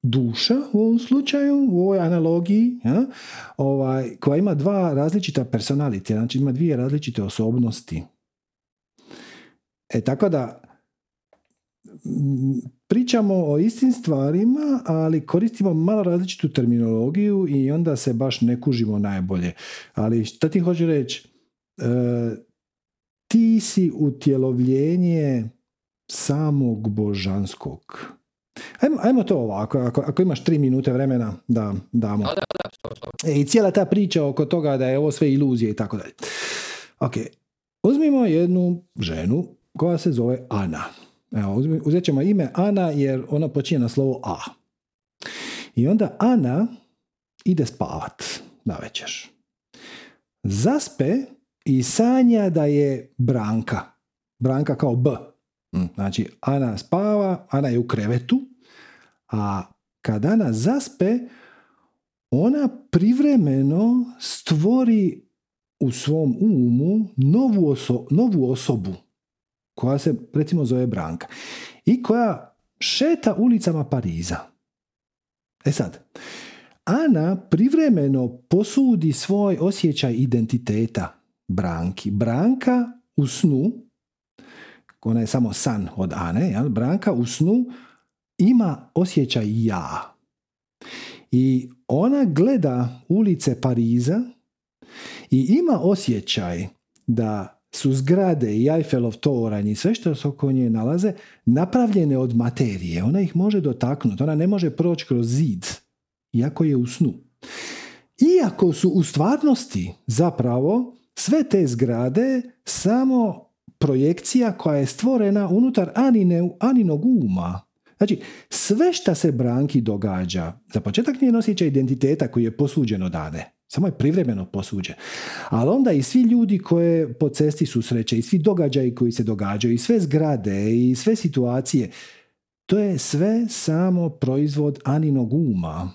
[SPEAKER 1] duša u ovom slučaju, u ovoj analogiji, ja, ovaj, koja ima dva različita personalitija, znači ima dvije različite osobnosti. E tako da pričamo o istim stvarima, ali koristimo malo različitu terminologiju i onda se baš ne kužimo najbolje. Ali šta ti hoću reći? E, ti si utjelovljenje samog božanskog. Ajmo, ajmo to ovako, ako, ako imaš tri minute vremena da damo.
[SPEAKER 5] Da, da, da,
[SPEAKER 1] e, I cijela ta priča oko toga da je ovo sve iluzije i tako dalje. Ok, uzmimo jednu ženu koja se zove Ana. Evo, uzet ćemo ime Ana jer ona počinje na slovo A. I onda Ana ide spavat na večer. Zaspe i sanja da je Branka. Branka kao B. Hm, znači, Ana spava, Ana je u krevetu, a kad Ana zaspe, ona privremeno stvori u svom umu novu, novu osobu koja se recimo zove Branka i koja šeta ulicama Pariza. E sad, Ana privremeno posudi svoj osjećaj identiteta Branki. Branka u snu, ona je samo san od Ane, jel? Branka u snu ima osjećaj ja. I ona gleda ulice Pariza i ima osjećaj da su zgrade i Eiffelov toranj i sve što se oko nje nalaze napravljene od materije. Ona ih može dotaknuti, ona ne može proći kroz zid, iako je u snu. Iako su u stvarnosti zapravo sve te zgrade samo projekcija koja je stvorena unutar Anine, Aninog uma. Znači, sve što se Branki događa, za početak nije osjećaj identiteta koji je posuđen od Ane. Samo je privremeno posuđen. Ali onda i svi ljudi koje po cesti susreće, i svi događaji koji se događaju, i sve zgrade, i sve situacije, to je sve samo proizvod Aninog uma.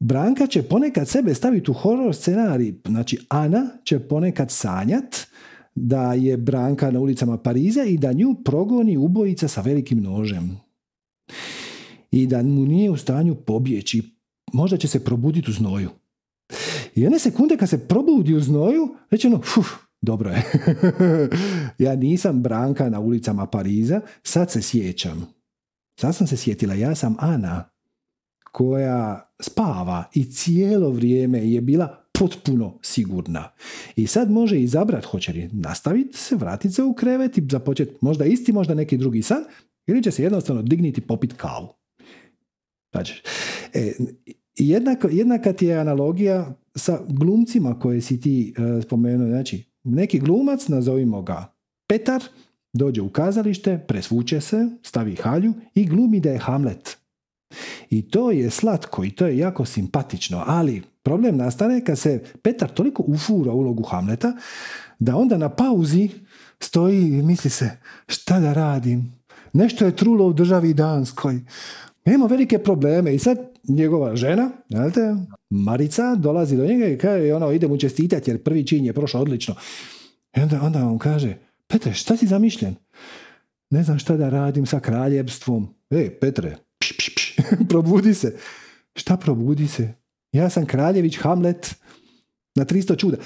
[SPEAKER 1] Branka će ponekad sebe staviti u horror scenarij. Znači, Ana će ponekad sanjat da je Branka na ulicama Pariza i da nju progoni ubojica sa velikim nožem. I da mu nije u stanju pobjeći. Možda će se probuditi u znoju. I jedne sekunde kad se probudi u znoju, reći ono, fuf, dobro je. <laughs> ja nisam Branka na ulicama Pariza, sad se sjećam. Sad sam se sjetila, ja sam Ana koja spava i cijelo vrijeme je bila potpuno sigurna. I sad može izabrati hoće li nastaviti se, vratiti se u krevet i započeti možda isti, možda neki drugi san, ili će se jednostavno digniti i popiti kavu. Znači, e, jednaka, jednaka ti je analogija sa glumcima koje si ti e, spomenuo. Znači, neki glumac, nazovimo ga Petar, dođe u kazalište, presvuče se, stavi halju i glumi da je Hamlet. I to je slatko i to je jako simpatično, ali problem nastane kad se Petar toliko ufura ulogu Hamleta da onda na pauzi stoji i misli se šta da radim, nešto je trulo u državi Danskoj, ima velike probleme i sad njegova žena, znate, Marica, dolazi do njega i kaže, ono, ide mu čestitati jer prvi čin je prošao odlično. I onda, onda on kaže, Petre, šta si zamišljen? Ne znam šta da radim sa kraljevstvom. Ej, Petre, pš, pš, pš, <laughs> probudi se. Šta probudi se? Ja sam kraljević Hamlet na 300 čuda.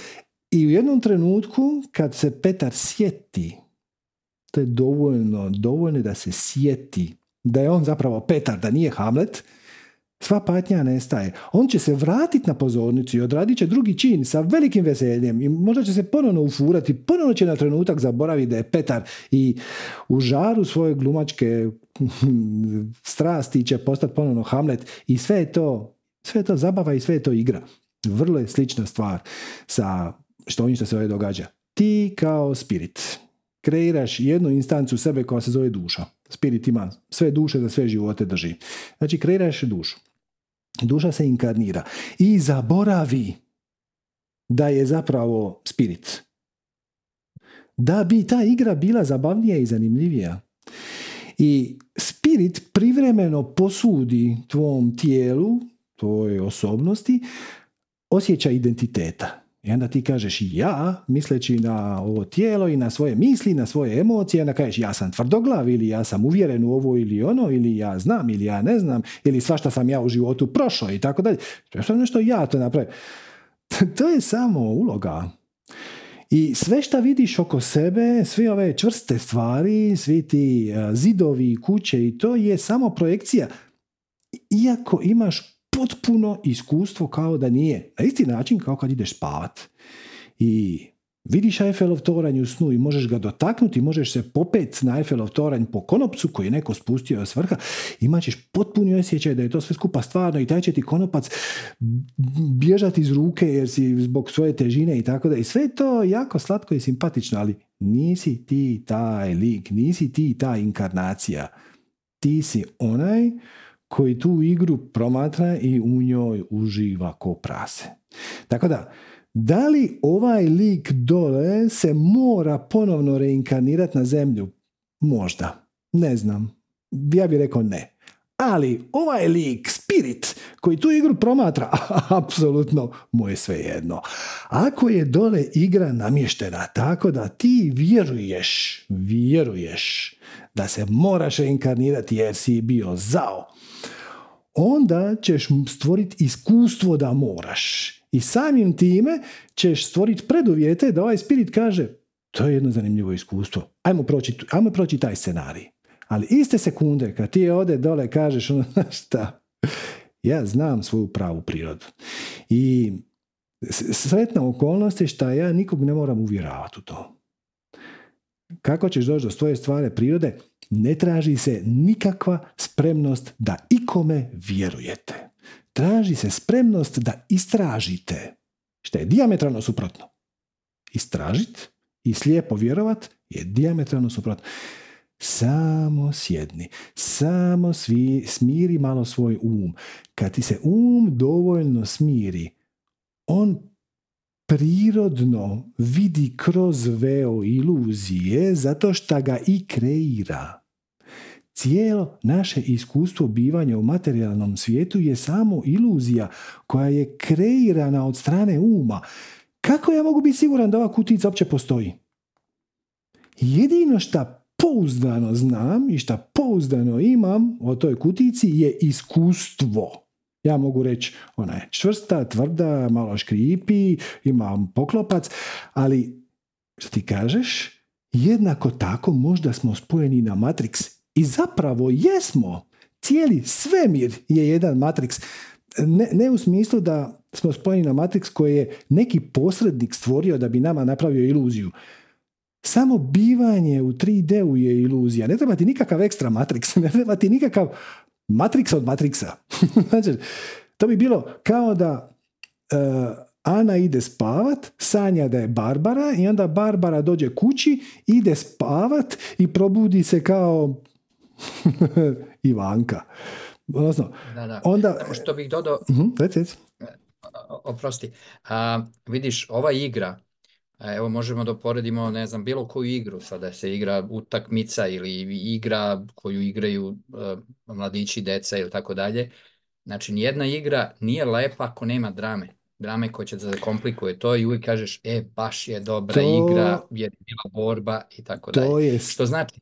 [SPEAKER 1] I u jednom trenutku kad se Petar sjeti, to je dovoljno, dovoljno da se sjeti da je on zapravo Petar, da nije Hamlet, sva patnja nestaje. On će se vratiti na pozornicu i odradit će drugi čin sa velikim veseljem i možda će se ponovno ufurati, ponovno će na trenutak zaboraviti da je Petar i u žaru svoje glumačke strasti će postati ponovno Hamlet i sve je to, sve je to zabava i sve je to igra. Vrlo je slična stvar sa što ovim što se ovdje događa. Ti kao spirit kreiraš jednu instancu sebe koja se zove duša. Spirit ima sve duše za sve živote drži. Znači kreiraš dušu. Duša se inkarnira i zaboravi da je zapravo spirit. Da bi ta igra bila zabavnija i zanimljivija. I spirit privremeno posudi tvom tijelu, tvojoj osobnosti, osjećaj identiteta. I onda ti kažeš ja, misleći na ovo tijelo i na svoje misli, na svoje emocije, onda kažeš ja sam tvrdoglav ili ja sam uvjeren u ovo ili ono, ili ja znam ili ja ne znam, ili svašta sam ja u životu prošao i tako dalje. To je nešto ja to napravim. <laughs> To je samo uloga. I sve što vidiš oko sebe, sve ove čvrste stvari, svi ti zidovi, kuće i to je samo projekcija. Iako imaš potpuno iskustvo kao da nije. Na isti način kao kad ideš spavat. I vidiš Eiffelov toranj u snu i možeš ga dotaknuti, možeš se popet na Eiffelov toranj po konopcu koji je neko spustio s vrha, imat ćeš potpuni osjećaj da je to sve skupa stvarno i taj će ti konopac bježati iz ruke jer si zbog svoje težine i tako da. I sve je to jako slatko i simpatično, ali nisi ti taj lik, nisi ti ta inkarnacija. Ti si onaj koji tu igru promatra i u njoj uživa ko prase. Tako da, da li ovaj lik dole se mora ponovno reinkarnirati na zemlju? Možda. Ne znam. Ja bih rekao ne. Ali ovaj lik spirit koji tu igru promatra, <laughs> apsolutno mu je sve jedno. Ako je dole igra namještena tako da ti vjeruješ, vjeruješ da se moraš reinkarnirati jer si bio zao, onda ćeš stvoriti iskustvo da moraš. I samim time ćeš stvoriti preduvjete da ovaj spirit kaže to je jedno zanimljivo iskustvo. Ajmo proći, ajmo proći taj scenarij. Ali iste sekunde kad ti ode dole kažeš ono <laughs> šta, ja znam svoju pravu prirodu. I sretna okolnost je šta ja nikog ne moram uvjeravati u to. Kako ćeš doći do svoje stvari prirode? Ne traži se nikakva spremnost da ikome vjerujete. Traži se spremnost da istražite. Što je diametralno suprotno. Istražit i slijepo vjerovat je diametralno suprotno. Samo sjedni, samo svi, smiri malo svoj um. Kad ti se um dovoljno smiri, on prirodno vidi kroz veo iluzije zato što ga i kreira. Cijelo naše iskustvo bivanja u materijalnom svijetu je samo iluzija koja je kreirana od strane uma. Kako ja mogu biti siguran da ova kutica uopće postoji? Jedino što pouzdano znam i što pouzdano imam o toj kutici je iskustvo. Ja mogu reći, ona je čvrsta, tvrda, malo škripi, imam poklopac, ali što ti kažeš, jednako tako možda smo spojeni na Matrix. I zapravo jesmo. Cijeli svemir je jedan Matrix. Ne, ne u smislu da smo spojeni na Matrix koji je neki posrednik stvorio da bi nama napravio iluziju. Samo bivanje u 3D-u je iluzija. Ne treba ti nikakav ekstra Matrix, <laughs> ne treba ti nikakav Matrix od Matrixa. <laughs> znači, to bi bilo kao da uh, Ana ide spavat, sanja da je Barbara i onda Barbara dođe kući, ide spavat i probudi se kao <laughs> Ivanka. Odnosno,
[SPEAKER 5] Da, da.
[SPEAKER 1] onda...
[SPEAKER 5] Što bih dodao, o- oprosti, a, vidiš, ova igra, evo možemo da poredimo, ne znam, bilo koju igru, sada se igra utakmica ili igra koju igraju e, mladići, deca ili tako dalje. Znači, nijedna igra nije lepa ako nema drame. Drame koja će da zakomplikuje to i uvijek kažeš, e, baš je dobra
[SPEAKER 1] To-
[SPEAKER 5] igra, jer je bila borba i tako dalje.
[SPEAKER 1] To je,
[SPEAKER 5] Što znači,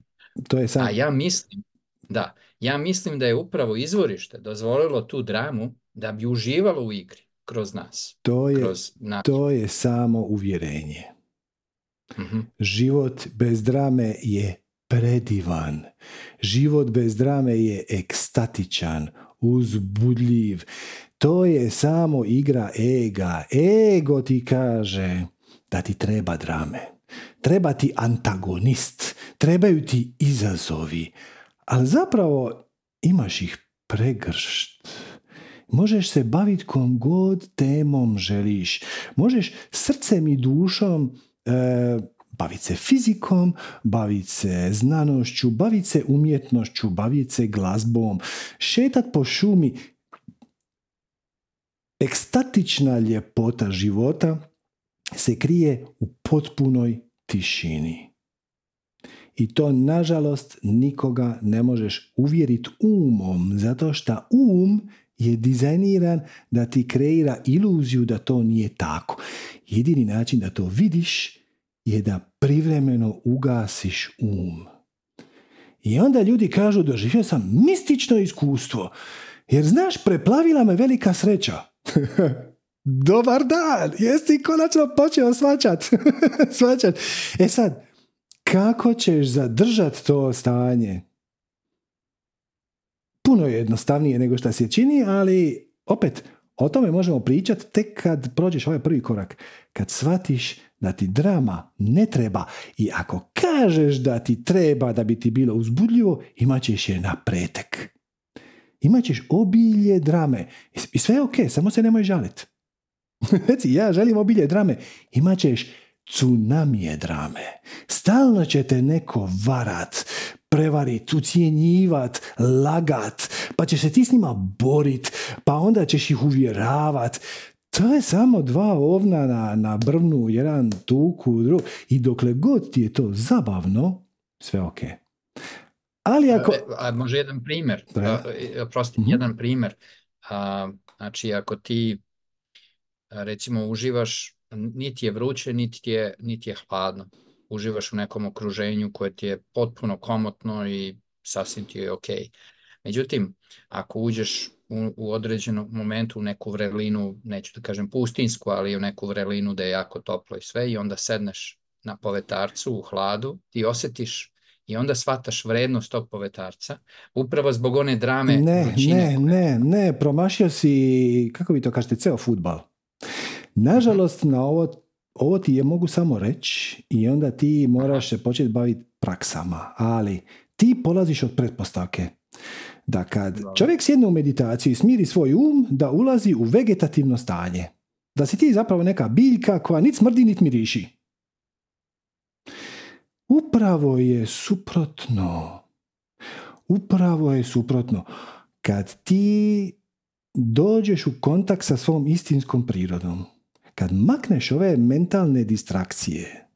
[SPEAKER 1] to je sam...
[SPEAKER 5] a ja mislim, da, ja mislim da je upravo izvorište dozvolilo tu dramu da bi uživalo u igri kroz nas,
[SPEAKER 1] To je,
[SPEAKER 5] kroz nas.
[SPEAKER 1] to je samo uvjerenje.
[SPEAKER 5] Mhm.
[SPEAKER 1] Život bez drame je predivan. Život bez drame je ekstatičan, uzbudljiv. To je samo igra ega. Ego ti kaže da ti treba drame. Treba ti antagonist. Trebaju ti izazovi. Ali zapravo imaš ih pregršt. Možeš se baviti kom god temom želiš. Možeš srcem i dušom e, baviti se fizikom, baviti se znanošću, baviti se umjetnošću, baviti se glazbom, šetat po šumi. Ekstatična ljepota života se krije u potpunoj tišini. I to, nažalost, nikoga ne možeš uvjeriti umom, zato što um je dizajniran da ti kreira iluziju da to nije tako. Jedini način da to vidiš je da privremeno ugasiš um. I onda ljudi kažu doživio sam mistično iskustvo, jer znaš, preplavila me velika sreća. <laughs> Dobar dan, jesi konačno počeo svačat. <laughs> svačat. E sad, kako ćeš zadržat to stanje? Puno je jednostavnije nego što se čini, ali opet, o tome možemo pričati tek kad prođeš ovaj prvi korak. Kad shvatiš da ti drama ne treba i ako kažeš da ti treba da bi ti bilo uzbudljivo, imat ćeš je na pretek. Imat ćeš obilje drame. I sve je ok, samo se nemoj žaliti. <laughs> Reci, ja želim obilje drame. Imat ćeš tsunamije drame. Stalno će te neko varat, prevarit, ucijenjivat, lagat, pa ćeš se ti s njima borit, pa onda ćeš ih uvjeravat. To je samo dva ovna na, na brvnu, jedan tuku, drug. I dokle god ti je to zabavno, sve ok. Ali ako...
[SPEAKER 5] E, A, može jedan primjer,
[SPEAKER 1] Da.
[SPEAKER 5] a, e, oprosti,
[SPEAKER 1] Mhm.
[SPEAKER 5] jedan primjer. A, znači, ako ti recimo uživaš, niti je vruće, niti je, niti je hladno. Uživaš u nekom okruženju koje ti je potpuno komotno i sasvim ti je ok. Međutim, ako uđeš u, u određenom momentu u neku vrelinu, neću da kažem pustinsku, ali u neku vrelinu da je jako toplo i sve i onda sedneš na povetarcu u hladu, ti osetiš i onda shvataš vrednost tog povetarca, upravo zbog one drame
[SPEAKER 1] Ne, ne, ne, ne, promašio si, kako vi to kažete, ceo futbal. Nažalost, na ovo, ovo ti je mogu samo reći i onda ti moraš se početi baviti praksama, ali ti polaziš od pretpostavke da kad čovjek sjedne u meditaciju i smiri svoj um, da ulazi u vegetativno stanje. Da si ti zapravo neka biljka koja nit smrdi, nit miriši. Upravo je suprotno. Upravo je suprotno. Kad ti dođeš u kontakt sa svom istinskom prirodom, kad makneš ove mentalne distrakcije,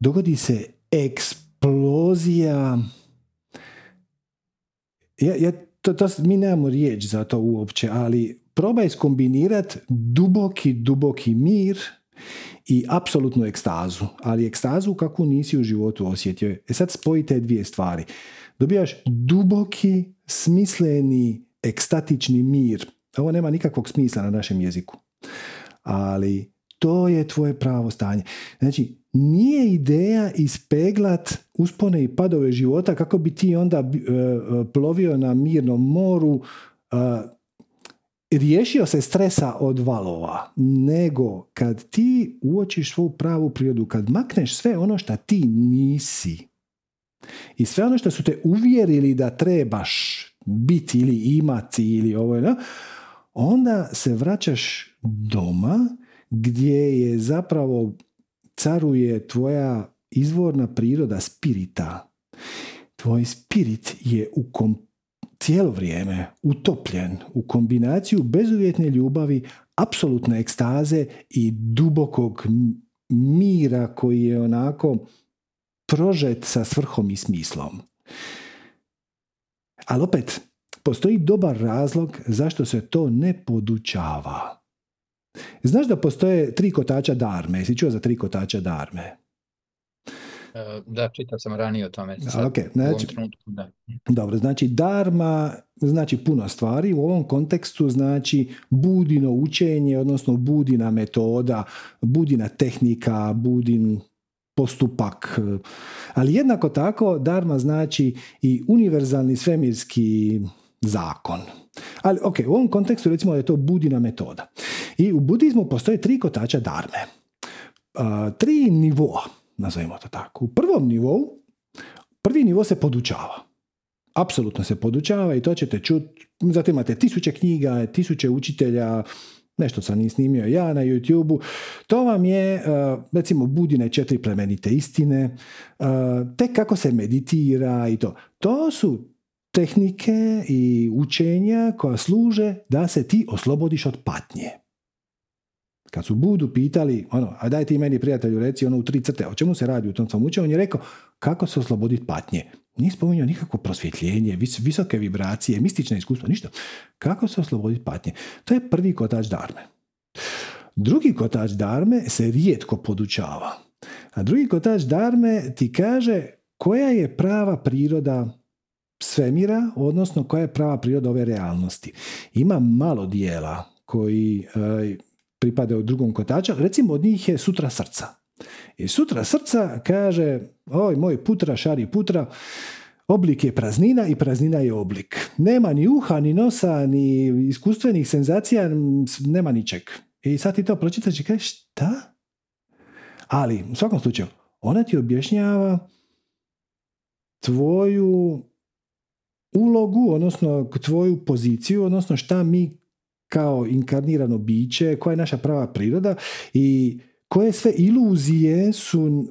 [SPEAKER 1] dogodi se eksplozija ja, ja, to, to, mi nemamo riječ za to uopće, ali probaj skombinirati duboki, duboki mir i apsolutnu ekstazu, ali ekstazu kakvu nisi u životu osjetio. E sad spojite dvije stvari. Dobijaš duboki, smisleni, ekstatični mir. Ovo nema nikakvog smisla na našem jeziku. Ali to je tvoje pravo stanje. Znači, nije ideja ispeglat uspone i padove života kako bi ti onda e, plovio na mirnom moru, e, riješio se stresa od valova, nego kad ti uočiš svoju pravu prirodu, kad makneš sve ono što ti nisi i sve ono što su te uvjerili da trebaš biti ili imati ili ovo, onda se vraćaš doma gdje je zapravo caruje tvoja izvorna priroda spirita. Tvoj spirit je u kom, cijelo vrijeme utopljen u kombinaciju bezuvjetne ljubavi, apsolutne ekstaze i dubokog mira koji je onako prožet sa svrhom i smislom. Ali opet, postoji dobar razlog zašto se to ne podučava. Znaš da postoje tri kotača darme? Jesi čuo za tri kotača darme?
[SPEAKER 5] E, da, čitao sam ranije o tome.
[SPEAKER 1] Sad, okay, znači,
[SPEAKER 5] da.
[SPEAKER 1] Dobro, znači darma znači puno stvari. U ovom kontekstu znači budino učenje, odnosno budina metoda, budina tehnika, budin postupak. Ali jednako tako darma znači i univerzalni svemirski zakon. Ali ok, u ovom kontekstu recimo da je to budina metoda. I u budizmu postoje tri kotača darme. tri nivoa, nazovimo to tako. U prvom nivou, prvi nivo se podučava. Apsolutno se podučava i to ćete čuti. Zatim imate tisuće knjiga, tisuće učitelja, nešto sam i snimio ja na youtube To vam je, recimo, budine četiri plemenite istine, tek kako se meditira i to. To su tehnike i učenja koja služe da se ti oslobodiš od patnje. Kad su Budu pitali, ono, a daj ti meni prijatelju reci ono u tri crte, o čemu se radi u tom svom učenju, on je rekao kako se osloboditi patnje. Nije spominjao nikakvo prosvjetljenje, visoke vibracije, mistične iskustva, ništa. Kako se osloboditi patnje? To je prvi kotač darme. Drugi kotač darme se rijetko podučava. A drugi kotač darme ti kaže koja je prava priroda svemira, odnosno koja je prava priroda ove realnosti. Ima malo dijela koji e, pripadaju drugom kotaču, recimo od njih je sutra srca. I sutra srca kaže, oj moj putra, šari putra, oblik je praznina i praznina je oblik. Nema ni uha, ni nosa, ni iskustvenih senzacija, nema ničeg. I sad ti to pročitaš i kažeš, šta? Ali, u svakom slučaju, ona ti objašnjava tvoju ulogu, odnosno tvoju poziciju, odnosno šta mi kao inkarnirano biće, koja je naša prava priroda i koje sve iluzije su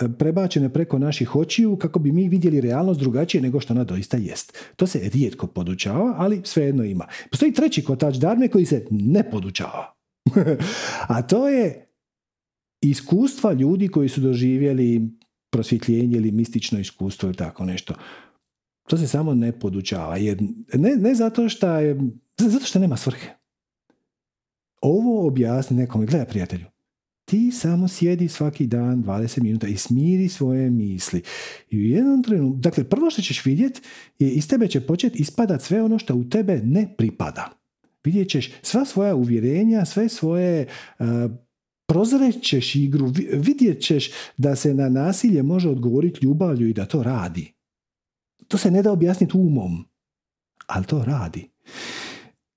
[SPEAKER 1] e, prebačene preko naših očiju kako bi mi vidjeli realnost drugačije nego što ona doista jest. To se rijetko podučava, ali svejedno ima. Postoji treći kotač darme koji se ne podučava. <laughs> A to je iskustva ljudi koji su doživjeli prosvjetljenje ili mistično iskustvo ili tako nešto To se samo ne podučava. Jer ne, ne zato što je, zato što nema svrhe. Ovo objasni nekome, gledaj prijatelju, ti samo sjedi svaki dan 20 minuta i smiri svoje misli. I u jednom trenutku, dakle, prvo što ćeš vidjeti je iz tebe će početi ispadat sve ono što u tebe ne pripada. Vidjet ćeš sva svoja uvjerenja, sve svoje uh, prozrećeš igru, vidjet ćeš da se na nasilje može odgovoriti ljubavlju i da to radi. To se ne da objasniti umom, ali to radi.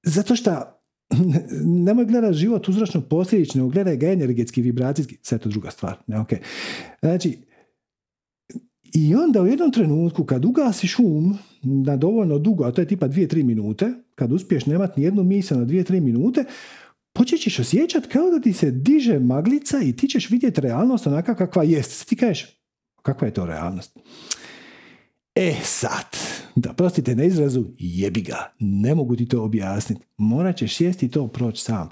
[SPEAKER 1] Zato što <clears throat> nemoj gledati život uzročno posljedično, gledaj ga energetski, vibracijski, sve to druga stvar. Ne, okay. Znači, i onda u jednom trenutku kad ugasiš um na dovoljno dugo, a to je tipa 2-3 minute, kad uspiješ nemati ni jednu misao na 2-3 minute, počet ćeš osjećati kao da ti se diže maglica i ti ćeš vidjeti realnost onaka kakva jest. Ti kažeš, kakva je to realnost? E sad, da prostite na izrazu, jebi ga, ne mogu ti to objasniti. Morat ćeš sjesti to proći sam.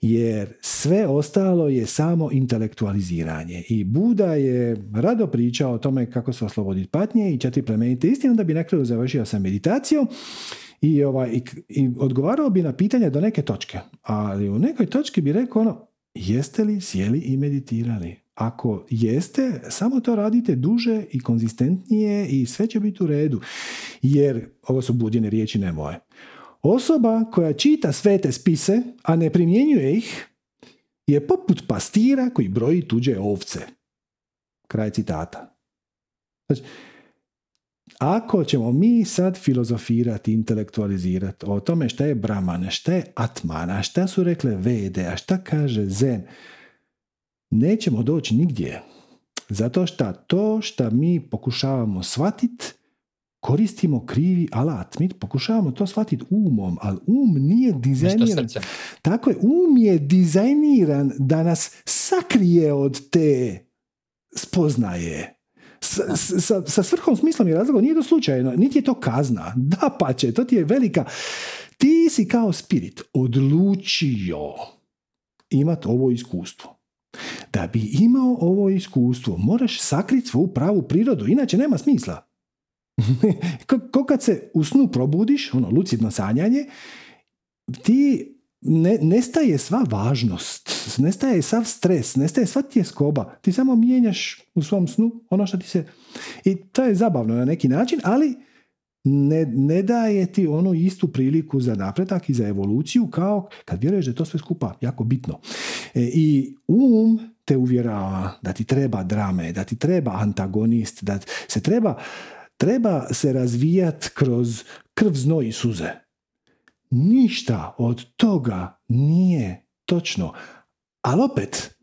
[SPEAKER 1] Jer sve ostalo je samo intelektualiziranje. I Buda je rado pričao o tome kako se osloboditi patnje i četiri plemenite istine, da bi na kraju završio sa meditacijom i, ovaj, i, i odgovarao bi na pitanja do neke točke. Ali u nekoj točki bi rekao ono, jeste li sjeli i meditirali? Ako jeste, samo to radite duže i konzistentnije i sve će biti u redu. Jer, ovo su budjene riječi, ne moje. Osoba koja čita svete spise, a ne primjenjuje ih, je poput pastira koji broji tuđe ovce. Kraj citata. Znači, ako ćemo mi sad filozofirati, intelektualizirati o tome šta je Brahman, šta je Atmana, šta su rekle Vede, a šta kaže Zen, nećemo doći nigdje. Zato što to što mi pokušavamo shvatiti, koristimo krivi alat. Mi pokušavamo to shvatiti umom, ali um nije dizajniran. Tako je, um je dizajniran da nas sakrije od te spoznaje. Sa, sa, sa svrhom, smislom i razlogom nije to slučajno, niti je to kazna. Da pa će, to ti je velika... Ti si kao spirit odlučio imati ovo iskustvo. Da bi imao ovo iskustvo, moraš sakriti svoju pravu prirodu, inače nema smisla. <laughs> Ko kad se u snu probudiš, ono lucidno sanjanje, ti ne, nestaje sva važnost, nestaje sav stres, nestaje sva tjeskoba. Ti samo mijenjaš u svom snu ono što ti se... I to je zabavno na neki način, ali ne, ne daje ti onu istu priliku za napredak i za evoluciju kao kad vjeruješ da je to sve skupa jako bitno. E, I um te uvjerava da ti treba drame, da ti treba antagonist, da se treba, treba se razvijat kroz krv, znoj i suze. Ništa od toga nije točno. Ali opet,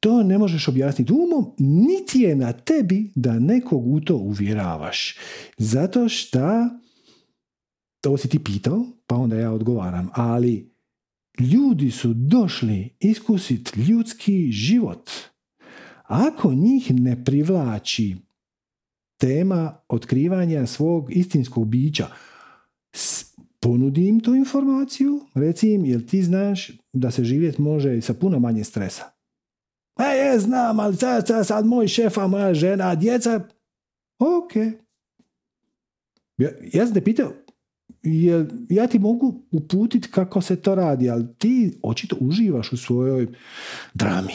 [SPEAKER 1] to ne možeš objasniti umom, niti je na tebi da nekog u to uvjeravaš. Zato što, to si ti pitao, pa onda ja odgovaram, ali ljudi su došli iskusiti ljudski život. Ako njih ne privlači tema otkrivanja svog istinskog bića, ponudi im tu informaciju, reci jel ti znaš da se živjet može sa puno manje stresa. E, je, znam, ali sad, sad, sad moj šefa, moja žena, djeca, ok. Ja, ja sam te pitao, jer ja ti mogu uputiti kako se to radi, ali ti očito uživaš u svojoj drami.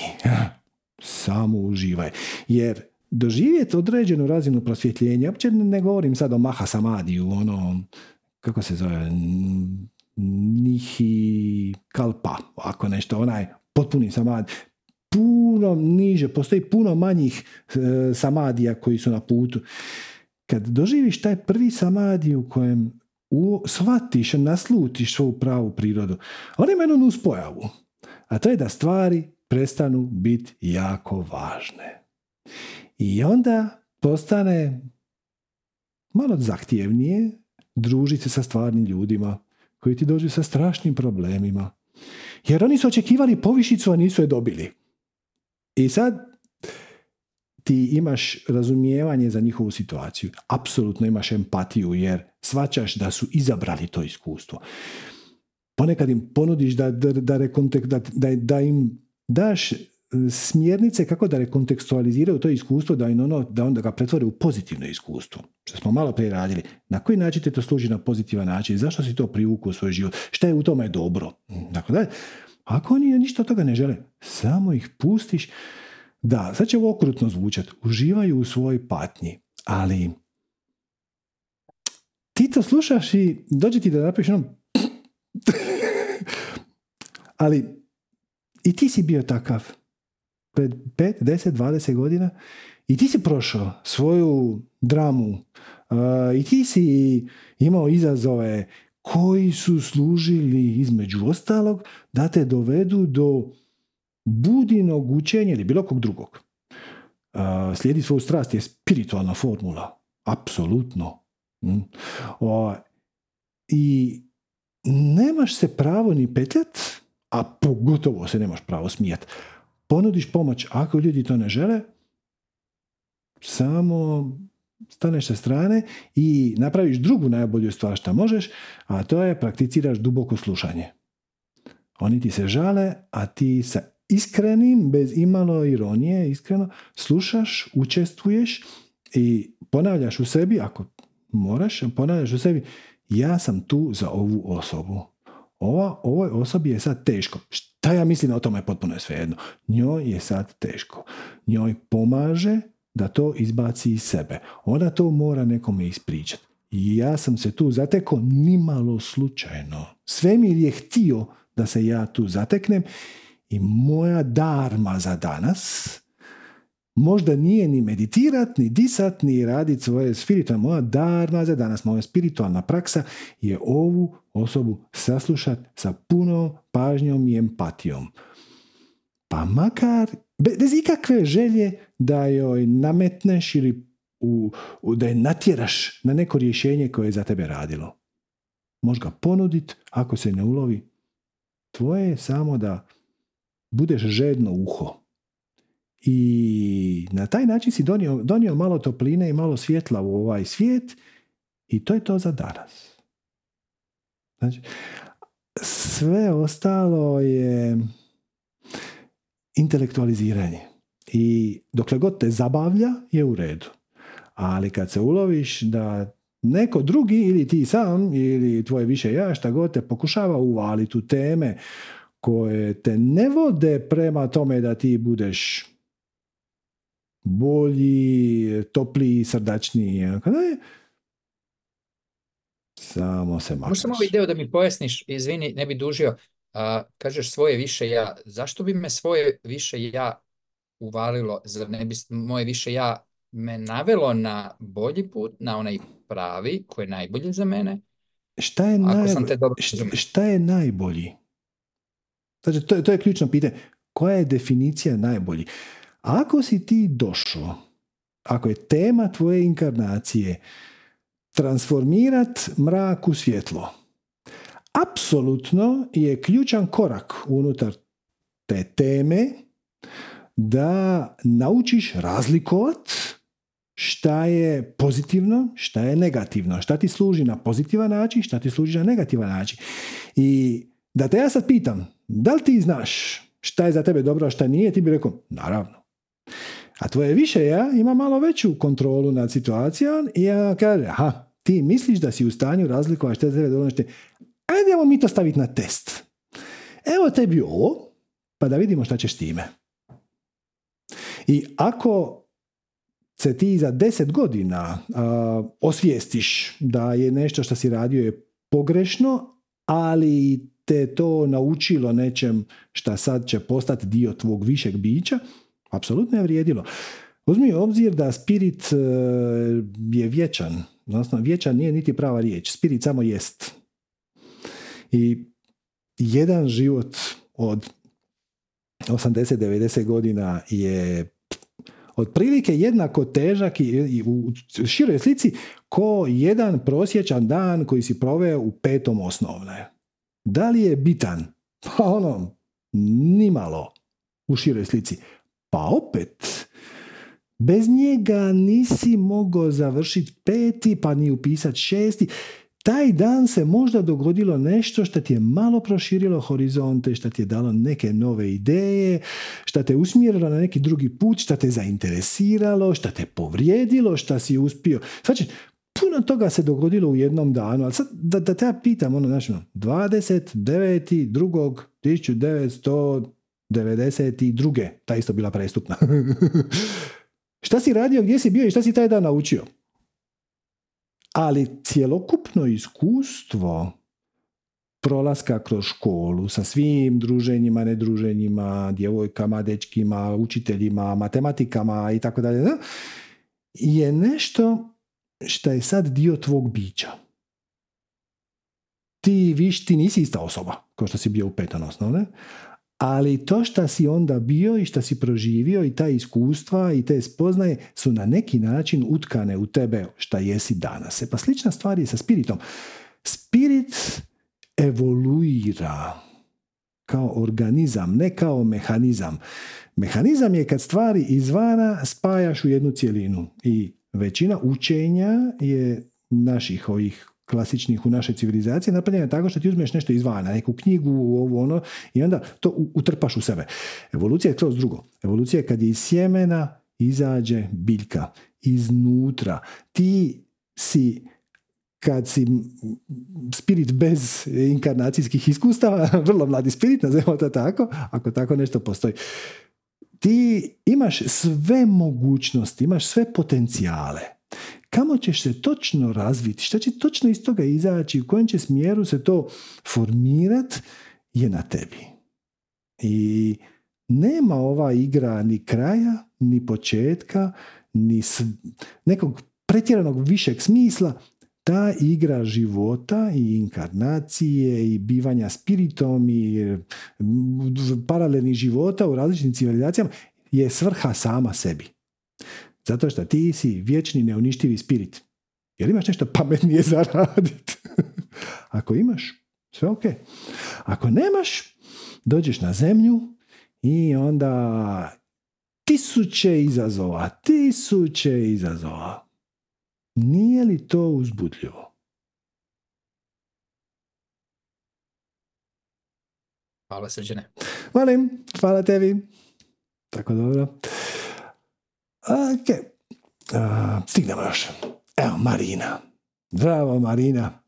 [SPEAKER 1] Samo uživaj. Jer doživjeti određenu razinu prosvjetljenja, uopće ne govorim sad o Maha Samadiju, ono, kako se zove, Nihi Kalpa, ako nešto, onaj potpuni samad, puno niže, postoji puno manjih e, samadija koji su na putu. Kad doživiš taj prvi samadij u kojem u, shvatiš, naslutiš svoju pravu prirodu, on ima jednu nuspojavu, a to je da stvari prestanu biti jako važne. I onda postane malo zahtjevnije družiti se sa stvarnim ljudima koji ti dođu sa strašnim problemima. Jer oni su očekivali povišicu, a nisu je dobili. I sad ti imaš razumijevanje za njihovu situaciju. Apsolutno imaš empatiju jer svačaš da su izabrali to iskustvo. Ponekad im ponudiš da, da, da, da, da im daš smjernice kako da rekontekstualiziraju to iskustvo, da, ono, da onda ga pretvore u pozitivno iskustvo. Što smo malo prije radili. Na koji način te to služi na pozitivan način? Zašto si to privukao u svoj život? Šta je u tome dobro? Dakle, ako oni ništa od toga ne žele, samo ih pustiš. Da, sad će ovo okrutno zvučati. Uživaju u svojoj patnji. Ali ti to slušaš i dođe ti da napiš ono <laughs> ali i ti si bio takav pred 5, 10, 20 godina i ti si prošao svoju dramu uh, i ti si imao izazove koji su služili između ostalog da te dovedu do budinog učenja ili bilo kog drugog. Uh, slijedi svoju strast je spiritualna formula. Apsolutno. Mm. I nemaš se pravo ni petljat, a pogotovo se nemaš pravo smijat. Ponudiš pomoć, ako ljudi to ne žele, samo staneš sa strane i napraviš drugu najbolju stvar što možeš, a to je prakticiraš duboko slušanje. Oni ti se žale, a ti sa iskrenim, bez imalo ironije, iskreno, slušaš, učestvuješ i ponavljaš u sebi, ako moraš, ponavljaš u sebi, ja sam tu za ovu osobu. Ova, ovoj osobi je sad teško. Šta ja mislim o tome je potpuno svejedno. Njoj je sad teško. Njoj pomaže da to izbaci iz sebe. Ona to mora nekome ispričati. I ja sam se tu zatekao nimalo slučajno. Svemir je htio da se ja tu zateknem i moja darma za danas možda nije ni meditirat, ni disat, ni radit svoje spiritualne, moja darma za danas, moja spiritualna praksa je ovu osobu saslušat sa punom pažnjom i empatijom. Pa makar, bez ikakve želje da joj nametneš ili u, da je natjeraš na neko rješenje koje je za tebe radilo. Možeš ga ponudit, ako se ne ulovi. Tvoje je samo da budeš žedno uho i na taj način si donio, donio malo topline i malo svjetla u ovaj svijet i to je to za danas. Znači, sve ostalo je intelektualiziranje. I dokle god te zabavlja je u redu. Ali kad se uloviš da neko drugi ili ti sam ili tvoje više ja šta god te pokušava uvaliti u teme koje te ne vode prema tome da ti budeš bolji, topliji, srdačniji. Kada samo se makneš.
[SPEAKER 5] Možeš ovaj deo da mi pojasniš, izvini, ne bi dužio, a, kažeš svoje više ja. Zašto bi me svoje više ja uvalilo? Zar ne bi moje više ja me navelo na bolji put, na onaj pravi, koji je najbolji za mene?
[SPEAKER 1] Šta je, najbolji? šta, je najbolji? Znači, to, to je ključno pitanje. Koja je definicija najbolji? Ako si ti došao, ako je tema tvoje inkarnacije transformirat mrak u svjetlo, apsolutno je ključan korak unutar te teme da naučiš razlikovat šta je pozitivno, šta je negativno, šta ti služi na pozitivan način, šta ti služi na negativan način. I da te ja sad pitam, da li ti znaš šta je za tebe dobro, a šta nije, ti bi rekao, naravno. A tvoje više ja ima malo veću kontrolu nad situacijom i ja kaže, aha, ti misliš da si u stanju razlikovati što je tebe dobro Ajdemo mi to staviti na test. Evo tebi ovo, pa da vidimo šta ćeš time. I ako se ti za deset godina uh, osvijestiš da je nešto što si radio je pogrešno, ali te to naučilo nečem šta sad će postati dio tvog višeg bića, apsolutno je vrijedilo. Uzmi obzir da spirit e, je vječan. Odnosno, vječan nije niti prava riječ. Spirit samo jest. I jedan život od 80-90 godina je otprilike jednako težak i u široj slici ko jedan prosječan dan koji si proveo u petom osnovne. Da li je bitan? Pa ono, nimalo u široj slici. Pa opet, bez njega nisi mogao završiti peti, pa ni upisati šesti. Taj dan se možda dogodilo nešto što ti je malo proširilo horizonte, što ti je dalo neke nove ideje, što te usmjerilo na neki drugi put, što te zainteresiralo, što te povrijedilo, što si uspio. Znači, puno toga se dogodilo u jednom danu, ali sad da, da te ja pitam, ono, znači, 29. drugog 1992. Ta isto bila prestupna. <laughs> šta si radio, gdje si bio i šta si taj dan naučio? Ali cjelokupno iskustvo prolaska kroz školu sa svim druženjima, nedruženjima, djevojkama, dečkima, učiteljima, matematikama i tako dalje, je nešto što je sad dio tvog bića. Ti viš, ti nisi ista osoba, kao što si bio u petom osnovne, ali to što si onda bio i što si proživio i ta iskustva i te spoznaje su na neki način utkane u tebe šta jesi danas. E pa slična stvar je sa spiritom. Spirit evoluira kao organizam, ne kao mehanizam. Mehanizam je kad stvari izvana spajaš u jednu cjelinu i većina učenja je naših ovih klasičnih u našoj civilizaciji napravljena tako što ti uzmeš nešto izvana, neku knjigu, ovo ono, i onda to utrpaš u sebe. Evolucija je kroz drugo. Evolucija je kad je iz sjemena izađe biljka. Iznutra. Ti si kad si spirit bez inkarnacijskih iskustava, <laughs> vrlo mladi spirit, nazivamo to tako, ako tako nešto postoji, ti imaš sve mogućnosti, imaš sve potencijale kamo ćeš se točno razviti, šta će točno iz toga izaći, u kojem će smjeru se to formirat, je na tebi. I nema ova igra ni kraja, ni početka, ni nekog pretjeranog višeg smisla. Ta igra života i inkarnacije i bivanja spiritom i paralelnih života u različitim civilizacijama je svrha sama sebi. Zato što ti si vječni neuništivi spirit. Jer imaš nešto pametnije za radit? <laughs> Ako imaš, sve ok. Ako nemaš, dođeš na zemlju i onda tisuće izazova, tisuće izazova. Nije li to uzbudljivo?
[SPEAKER 5] Hvala srđene.
[SPEAKER 1] Molim, hvala tebi. Tako dobro. Ok. Uh, stignemo još. Evo, Marina. Zdravo, Marina.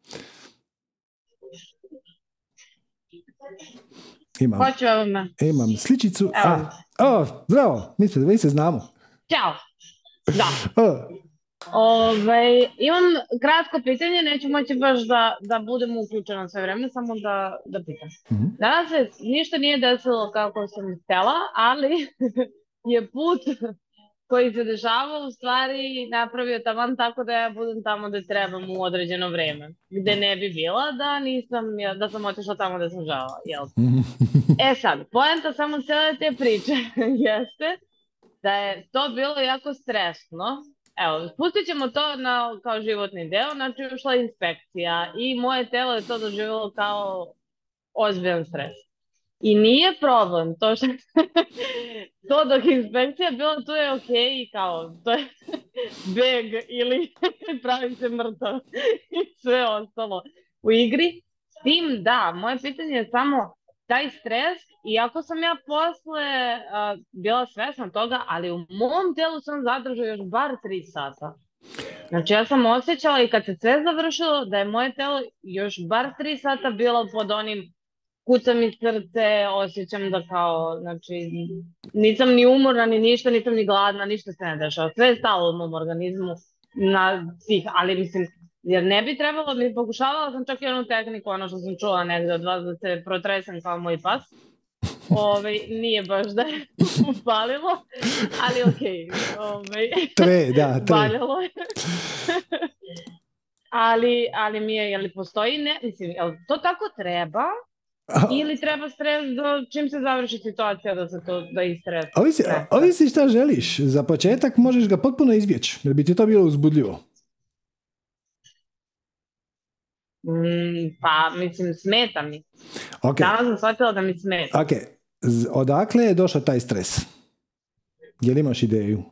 [SPEAKER 1] Imam, imam sličicu. A, o, zdravo, mi se, mi se znamo.
[SPEAKER 6] Ćao. Da. Ove, imam kratko pitanje, neću moći baš da, da budem uključena sve vreme, samo da, da pitam. Mm-hmm. Danas se ništa nije desilo kako sam htjela, ali <laughs> je put koji se dešava u stvari napravio taman tako da ja budem tamo gde trebam u određeno vreme. Gde ne bi bila da nisam, da sam otišla tamo gde sam žala. Jel? <laughs> e sad, poenta samo cijele te priče <laughs> jeste da je to bilo jako stresno. Evo, spustit ćemo to na, kao životni deo, znači ušla inspekcija i moje telo je to doživjelo kao ozbiljan stres. I nije problem to što <laughs> to dok inspekcija bila tu je ok i kao to je <laughs> beg ili <laughs> pravi se mrtav i sve ostalo u igri. S tim da, moje pitanje je samo taj stres, iako sam ja posle uh, bila svesna toga, ali u mom telu sam zadržao još bar tri sata. Znači ja sam osjećala i kad se sve završilo da je moje telo još bar tri sata bilo pod onim kuca mi srce, osjećam da kao, znači, nisam ni umorna, ni ništa, nisam ni gladna, ništa se ne dešava. Sve je stalo u mom organizmu na svih, ali mislim, jer ne bi trebalo, mi pokušavala sam čak i onu tehniku, ono što sam čula negde od vas, da se protresem kao moj pas. <laughs> Ove, nije baš da je <laughs> upalilo, ali okej. Okay. Ove,
[SPEAKER 1] tre, da, <laughs> tre.
[SPEAKER 6] Je. ali, ali mi je, je li postoji, ne, mislim, jel to tako treba? Ili treba stres do čim se završi situacija da se to da istres.
[SPEAKER 1] Ovisi, ovisi šta želiš. Za početak možeš ga potpuno izbjeći, jer bi ti to bilo uzbudljivo.
[SPEAKER 6] Mm, pa, mislim, smeta mi. Okay. Danas sam shvatila da mi smeta.
[SPEAKER 1] Ok, odakle je došao taj stres? Je li imaš ideju?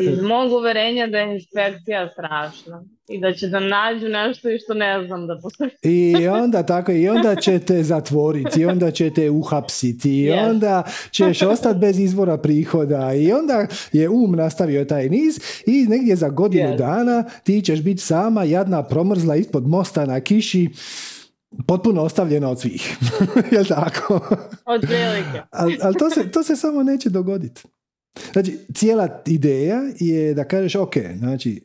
[SPEAKER 6] Iz <laughs> mog uverenja da je inspekcija strašna i da će da nađu nešto i što ne znam da postoji.
[SPEAKER 1] I onda tako, i onda ćete zatvoriti, i onda ćete uhapsiti, i onda ćeš ostati bez izvora prihoda, i onda je um nastavio taj niz i negdje za godinu dana ti ćeš biti sama, jadna, promrzla ispod mosta na kiši, potpuno ostavljena od svih. <laughs> Jel tako?
[SPEAKER 6] Od
[SPEAKER 1] Ali al to, se, to se samo neće dogoditi. Znači, cijela ideja je da kažeš, ok, znači,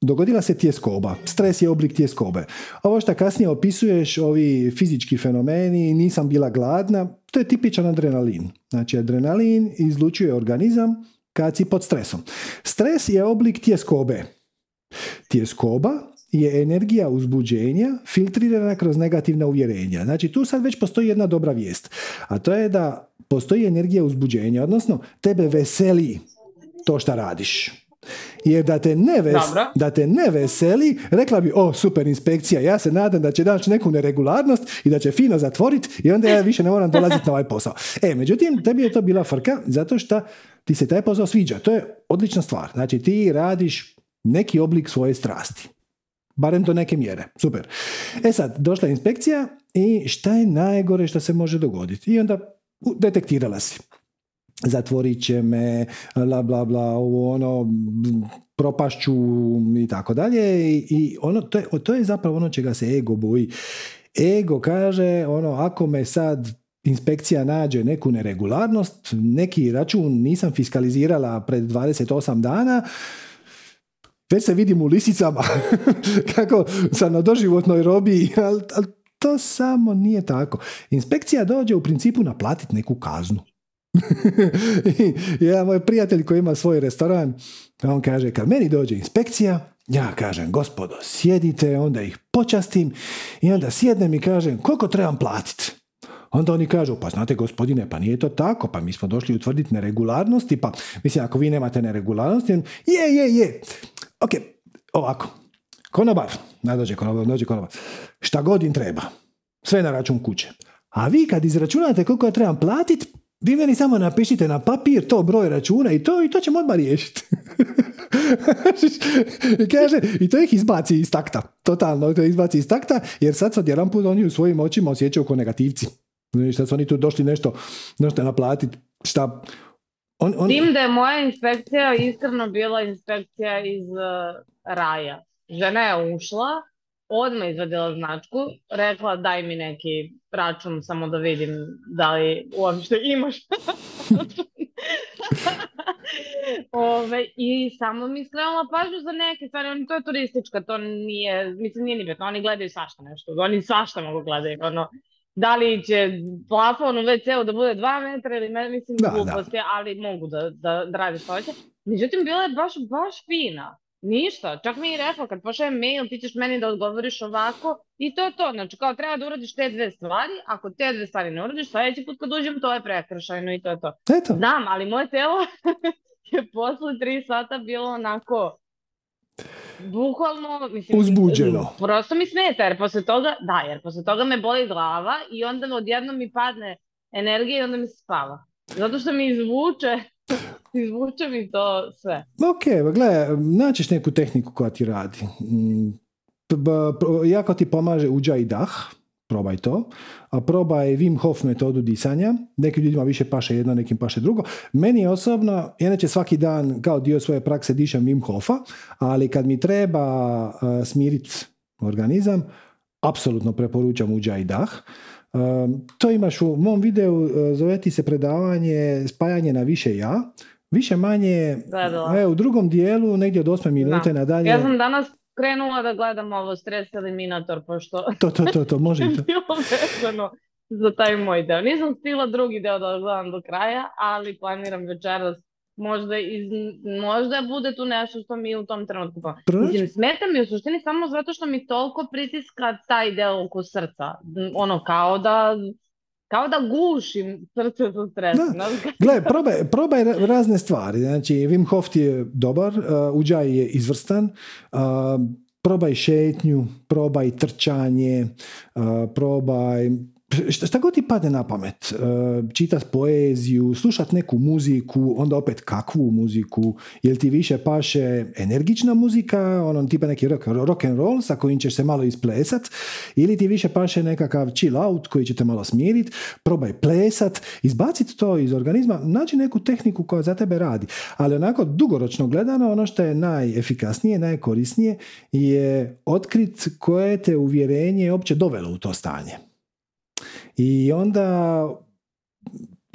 [SPEAKER 1] dogodila se tjeskoba. Stres je oblik tjeskobe. Ovo što kasnije opisuješ, ovi fizički fenomeni, nisam bila gladna, to je tipičan adrenalin. Znači, adrenalin izlučuje organizam kad si pod stresom. Stres je oblik tjeskobe. Tjeskoba je energija uzbuđenja filtrirana kroz negativna uvjerenja. Znači tu sad već postoji jedna dobra vijest, a to je da postoji energija uzbuđenja, odnosno tebe veseli to što radiš. Jer da te, ne ves, da te ne veseli, rekla bi, o, super inspekcija, ja se nadam da će daći neku neregularnost i da će fino zatvoriti i onda ja više ne moram dolaziti na ovaj posao. <laughs> E, međutim, tebi je to bila frka zato što ti se taj posao sviđa. To je odlična stvar. Znači, ti radiš neki oblik svoje strasti. Barem do neke mjere. Super. E sad, došla inspekcija i šta je najgore što se može dogoditi? I onda detektirala si. Zatvorit će me, bla bla bla, ono, propašću i tako dalje. I ono, to, je, to je zapravo ono čega se ego boji. Ego kaže, ono, ako me sad inspekcija nađe neku neregularnost, neki račun nisam fiskalizirala pred 28 dana, već se vidim u lisicama <laughs> kako sam na doživotnoj robi, ali, ali to samo nije tako. Inspekcija dođe u principu naplatiti neku kaznu. <laughs> jedan moj prijatelj koji ima svoj restoran, on kaže, kad meni dođe inspekcija, ja kažem, gospodo, sjedite, onda ih počastim i onda sjednem i kažem, koliko trebam platiti? Onda oni kažu, pa znate gospodine, pa nije to tako, pa mi smo došli utvrditi neregularnosti, pa mislim, ako vi nemate neregularnosti, je, je, je, Ok, ovako. Konobar, ne dođe konobar, dođe konobar. Šta god im treba. Sve na račun kuće. A vi kad izračunate koliko ja trebam platiti, vi meni samo napišite na papir to broj računa i to i to ćemo odmah riješiti. <laughs> I kaže, i to ih izbaci iz takta. Totalno, to izbaci iz takta, jer sad sad jedan put oni u svojim očima osjećaju kao negativci. Šta su oni tu došli nešto, nešto naplatiti, šta
[SPEAKER 6] on, on... Tim da je moja inspekcija iskreno bila inspekcija iz uh, raja. Žena je ušla, odmah izvadila značku, rekla daj mi neki račun samo da vidim da li uopšte imaš. <laughs> Ove, I samo mi skrenula pažnju za neke stvari, oni, to je turistička, to nije, mislim nije ni bitno, oni gledaju svašta nešto, oni svašta mogu gledati, ono, da li će plafon u WC-u da bude 2 metra ili ne, mislim da, gluposti, da. ali mogu da, da, da radi što hoće. Međutim, bila je baš, baš fina. Ništa, čak mi je rekla kad pošaljem mail ti ćeš meni da odgovoriš ovako i to je to, znači kao treba da uradiš te dve stvari, ako te dve stvari ne uradiš, sljedeći put kad uđem to je prekršajno i to je to.
[SPEAKER 1] Eto.
[SPEAKER 6] Znam, ali moje telo <laughs> je posle tri sata bilo onako Bukvalno, mislim,
[SPEAKER 1] uzbuđeno.
[SPEAKER 6] Prosto mi smeta, jer posle toga, da, jer posle toga me boli glava i onda odjednom mi padne energija i onda mi se spava. Zato što mi izvuče, <laughs> izvuče mi to sve.
[SPEAKER 1] Ok, gledaj, naćeš neku tehniku koja ti radi. Mm, jako ti pomaže uđa i dah, probaj to. A probaj Wim Hof metodu disanja. Nekim ljudima više paše jedno, nekim paše drugo. Meni je osobno, inače svaki dan kao dio svoje prakse dišem Wim Hofa, ali kad mi treba uh, smiriti organizam, apsolutno preporučam uđa i dah. to imaš u mom videu, uh, zove ti se predavanje spajanje na više ja. Više manje, e, u drugom dijelu, negdje od 8 minute nadalje.
[SPEAKER 6] Ja sam danas Кренула да гледам ово стрес елиминатор, пошто... <laughs>
[SPEAKER 1] То, то, то, то, може и <laughs>
[SPEAKER 6] то. Било за тај мој дел. Нисам стила други дел да гледам до краја, али планирам вечерас да можда из можда буде ту нешто што ми у том тренутку па. Мислам смета ми суштини само затоа што ми толку притиска тај дел околу срца. Оно као да kao da gušim srce sa stresom.
[SPEAKER 1] Gle, probaj, probaj razne stvari. Znači, Wim Hof je dobar, uh, Uđaj je izvrstan, uh, probaj šetnju, probaj trčanje, uh, probaj šta god ti padne na pamet, e, čitati poeziju, slušati neku muziku, onda opet kakvu muziku, jel ti više paše energična muzika, ono tipa neki rock, rock and roll sa kojim ćeš se malo isplesat, ili ti više paše nekakav chill out koji će te malo smiriti, probaj plesat, izbaciti to iz organizma, nađi neku tehniku koja za tebe radi, ali onako dugoročno gledano ono što je najefikasnije, najkorisnije je otkrit koje te uvjerenje uopće dovelo u to stanje. I onda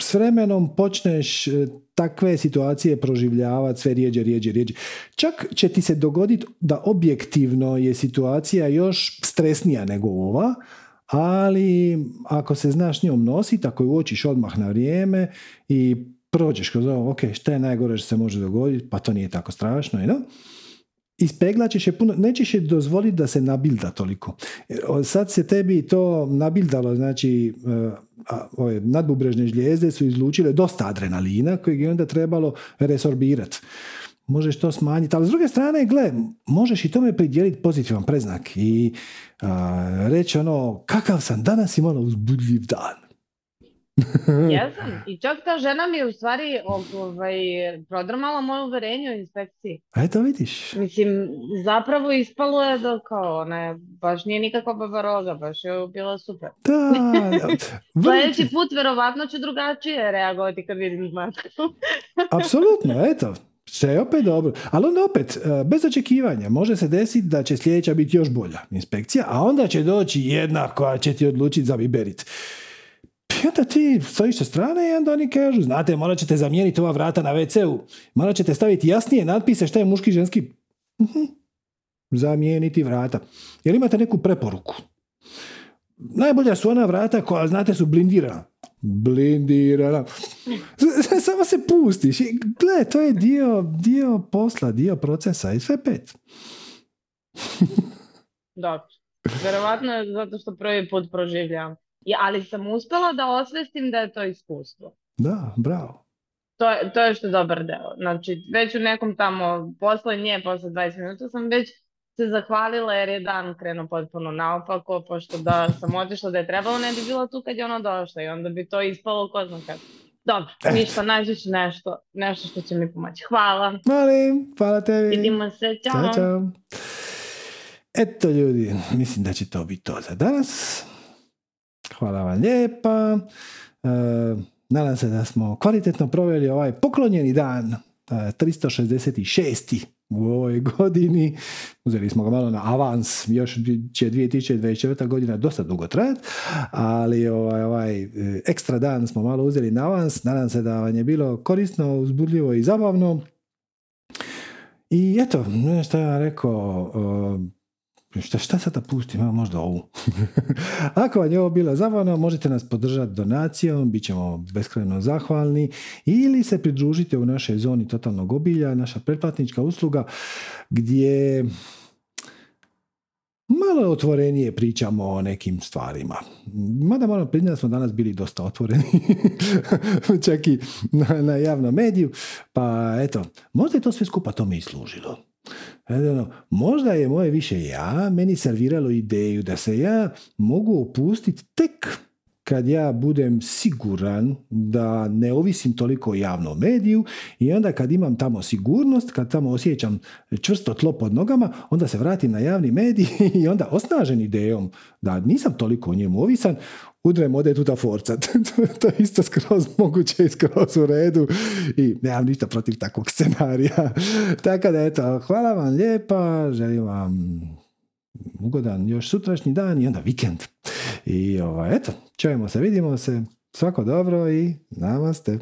[SPEAKER 1] s vremenom počneš e, takve situacije proživljavati sve rijeđe, rijeđe, rijeđe. Čak će ti se dogoditi da objektivno je situacija još stresnija nego ova, ali ako se znaš njom nositi, ako ju uočiš odmah na vrijeme i prođeš kroz ovo, ok, šta je najgore što se može dogoditi, pa to nije tako strašno, you know? Ispeglaćeš je puno, nećeš je dozvoliti da se nabilda toliko. Sad se tebi to nabildalo, znači e, ove nadbubrežne žlijezde su izlučile dosta adrenalina kojeg je onda trebalo resorbirati. Možeš to smanjiti, ali s druge strane, gle, možeš i tome pridjeliti pozitivan preznak i reći ono, kakav sam danas imala uzbudljiv dan. <laughs>
[SPEAKER 6] Jesam. I čak ta žena mi je u stvari ovaj, prodrmala moje uverenje u inspekciji.
[SPEAKER 1] Eto vidiš.
[SPEAKER 6] Mislim, zapravo ispalo je da kao ona baš nije nikakva babaroga, baš je bila super.
[SPEAKER 1] Da. <laughs>
[SPEAKER 6] Sljedeći put verovatno ću drugačije reagovati kad vidim matku. <laughs>
[SPEAKER 1] Apsolutno, eto. Sve je opet dobro. Ali onda opet, e, bez očekivanja, može se desiti da će sljedeća biti još bolja inspekcija, a onda će doći jedna koja će ti odlučiti za biberit. Onda ti stojiš sa strane i onda oni kažu, znate, morat ćete zamijeniti ova vrata na WC-u, morat ćete staviti jasnije natpise šta je muški i ženski. uh Zamijeniti vrata. Jer imate neku preporuku. Najbolja su ona vrata koja, znate, su blindirana. Blindirana. <laughs> Samo se pustiš gle, to je dio, dio posla, dio procesa i sve pet. <laughs>
[SPEAKER 6] Dobro. Verovatno zato što prvi put proživljam. Ja, ali sam uspjela da osvestim da je to iskustvo.
[SPEAKER 1] Da, bravo.
[SPEAKER 6] To je, to je što je dobar deo. Znači, već u nekom tamo, posle nje, posle 20 minuta sam već se zahvalila jer je dan krenuo potpuno naopako, pošto da sam otišla da je trebalo, ne bi bila tu kad je ona došla i onda bi to ispalo ko znam kad. Dobro, eh. ništa, nađi ću nešto, nešto što će mi pomoći. Hvala.
[SPEAKER 1] Molim, hvala tebi.
[SPEAKER 6] Vidimo se, čao. Ćao, čao.
[SPEAKER 1] Eto ljudi, mislim da će to biti to za danas. Hvala vam lijepa. E, nadam se da smo kvalitetno proveli ovaj poklonjeni dan 366. E, u ovoj godini. Uzeli smo ga malo na avans, još će 2024. godina dosta dugo trajati, ali ovaj, ovaj e, ekstra dan smo malo uzeli na avans. Nadam se da vam je bilo korisno, uzbudljivo i zabavno. I eto, što ja rekao, Šta, šta sad da pustim? Evo možda ovu. <laughs> Ako vam je ovo bilo zabavno, možete nas podržati donacijom, bit ćemo beskrajno zahvalni ili se pridružite u našoj zoni totalnog obilja, naša pretplatnička usluga gdje malo otvorenije pričamo o nekim stvarima. Mada moram priznati da smo danas bili dosta otvoreni, <laughs> čak i na, na javnom mediju, pa eto, možda je to sve skupa tome i služilo. Možda je moje više ja meni serviralo ideju da se ja mogu opustiti tek kad ja budem siguran da ne ovisim toliko o javnom mediju i onda kad imam tamo sigurnost, kad tamo osjećam čvrsto tlo pod nogama, onda se vratim na javni medij <laughs> i onda osnažen idejom da nisam toliko o njemu ovisan, udrem ode tuta forca. <laughs> to je isto skroz moguće i skroz u redu i nemam ništa protiv takvog scenarija. <laughs> Tako da eto, hvala vam lijepa, želim vam ugodan još sutrašnji dan i onda vikend. I ovaj, eto, čujemo se, vidimo se, svako dobro i namaste.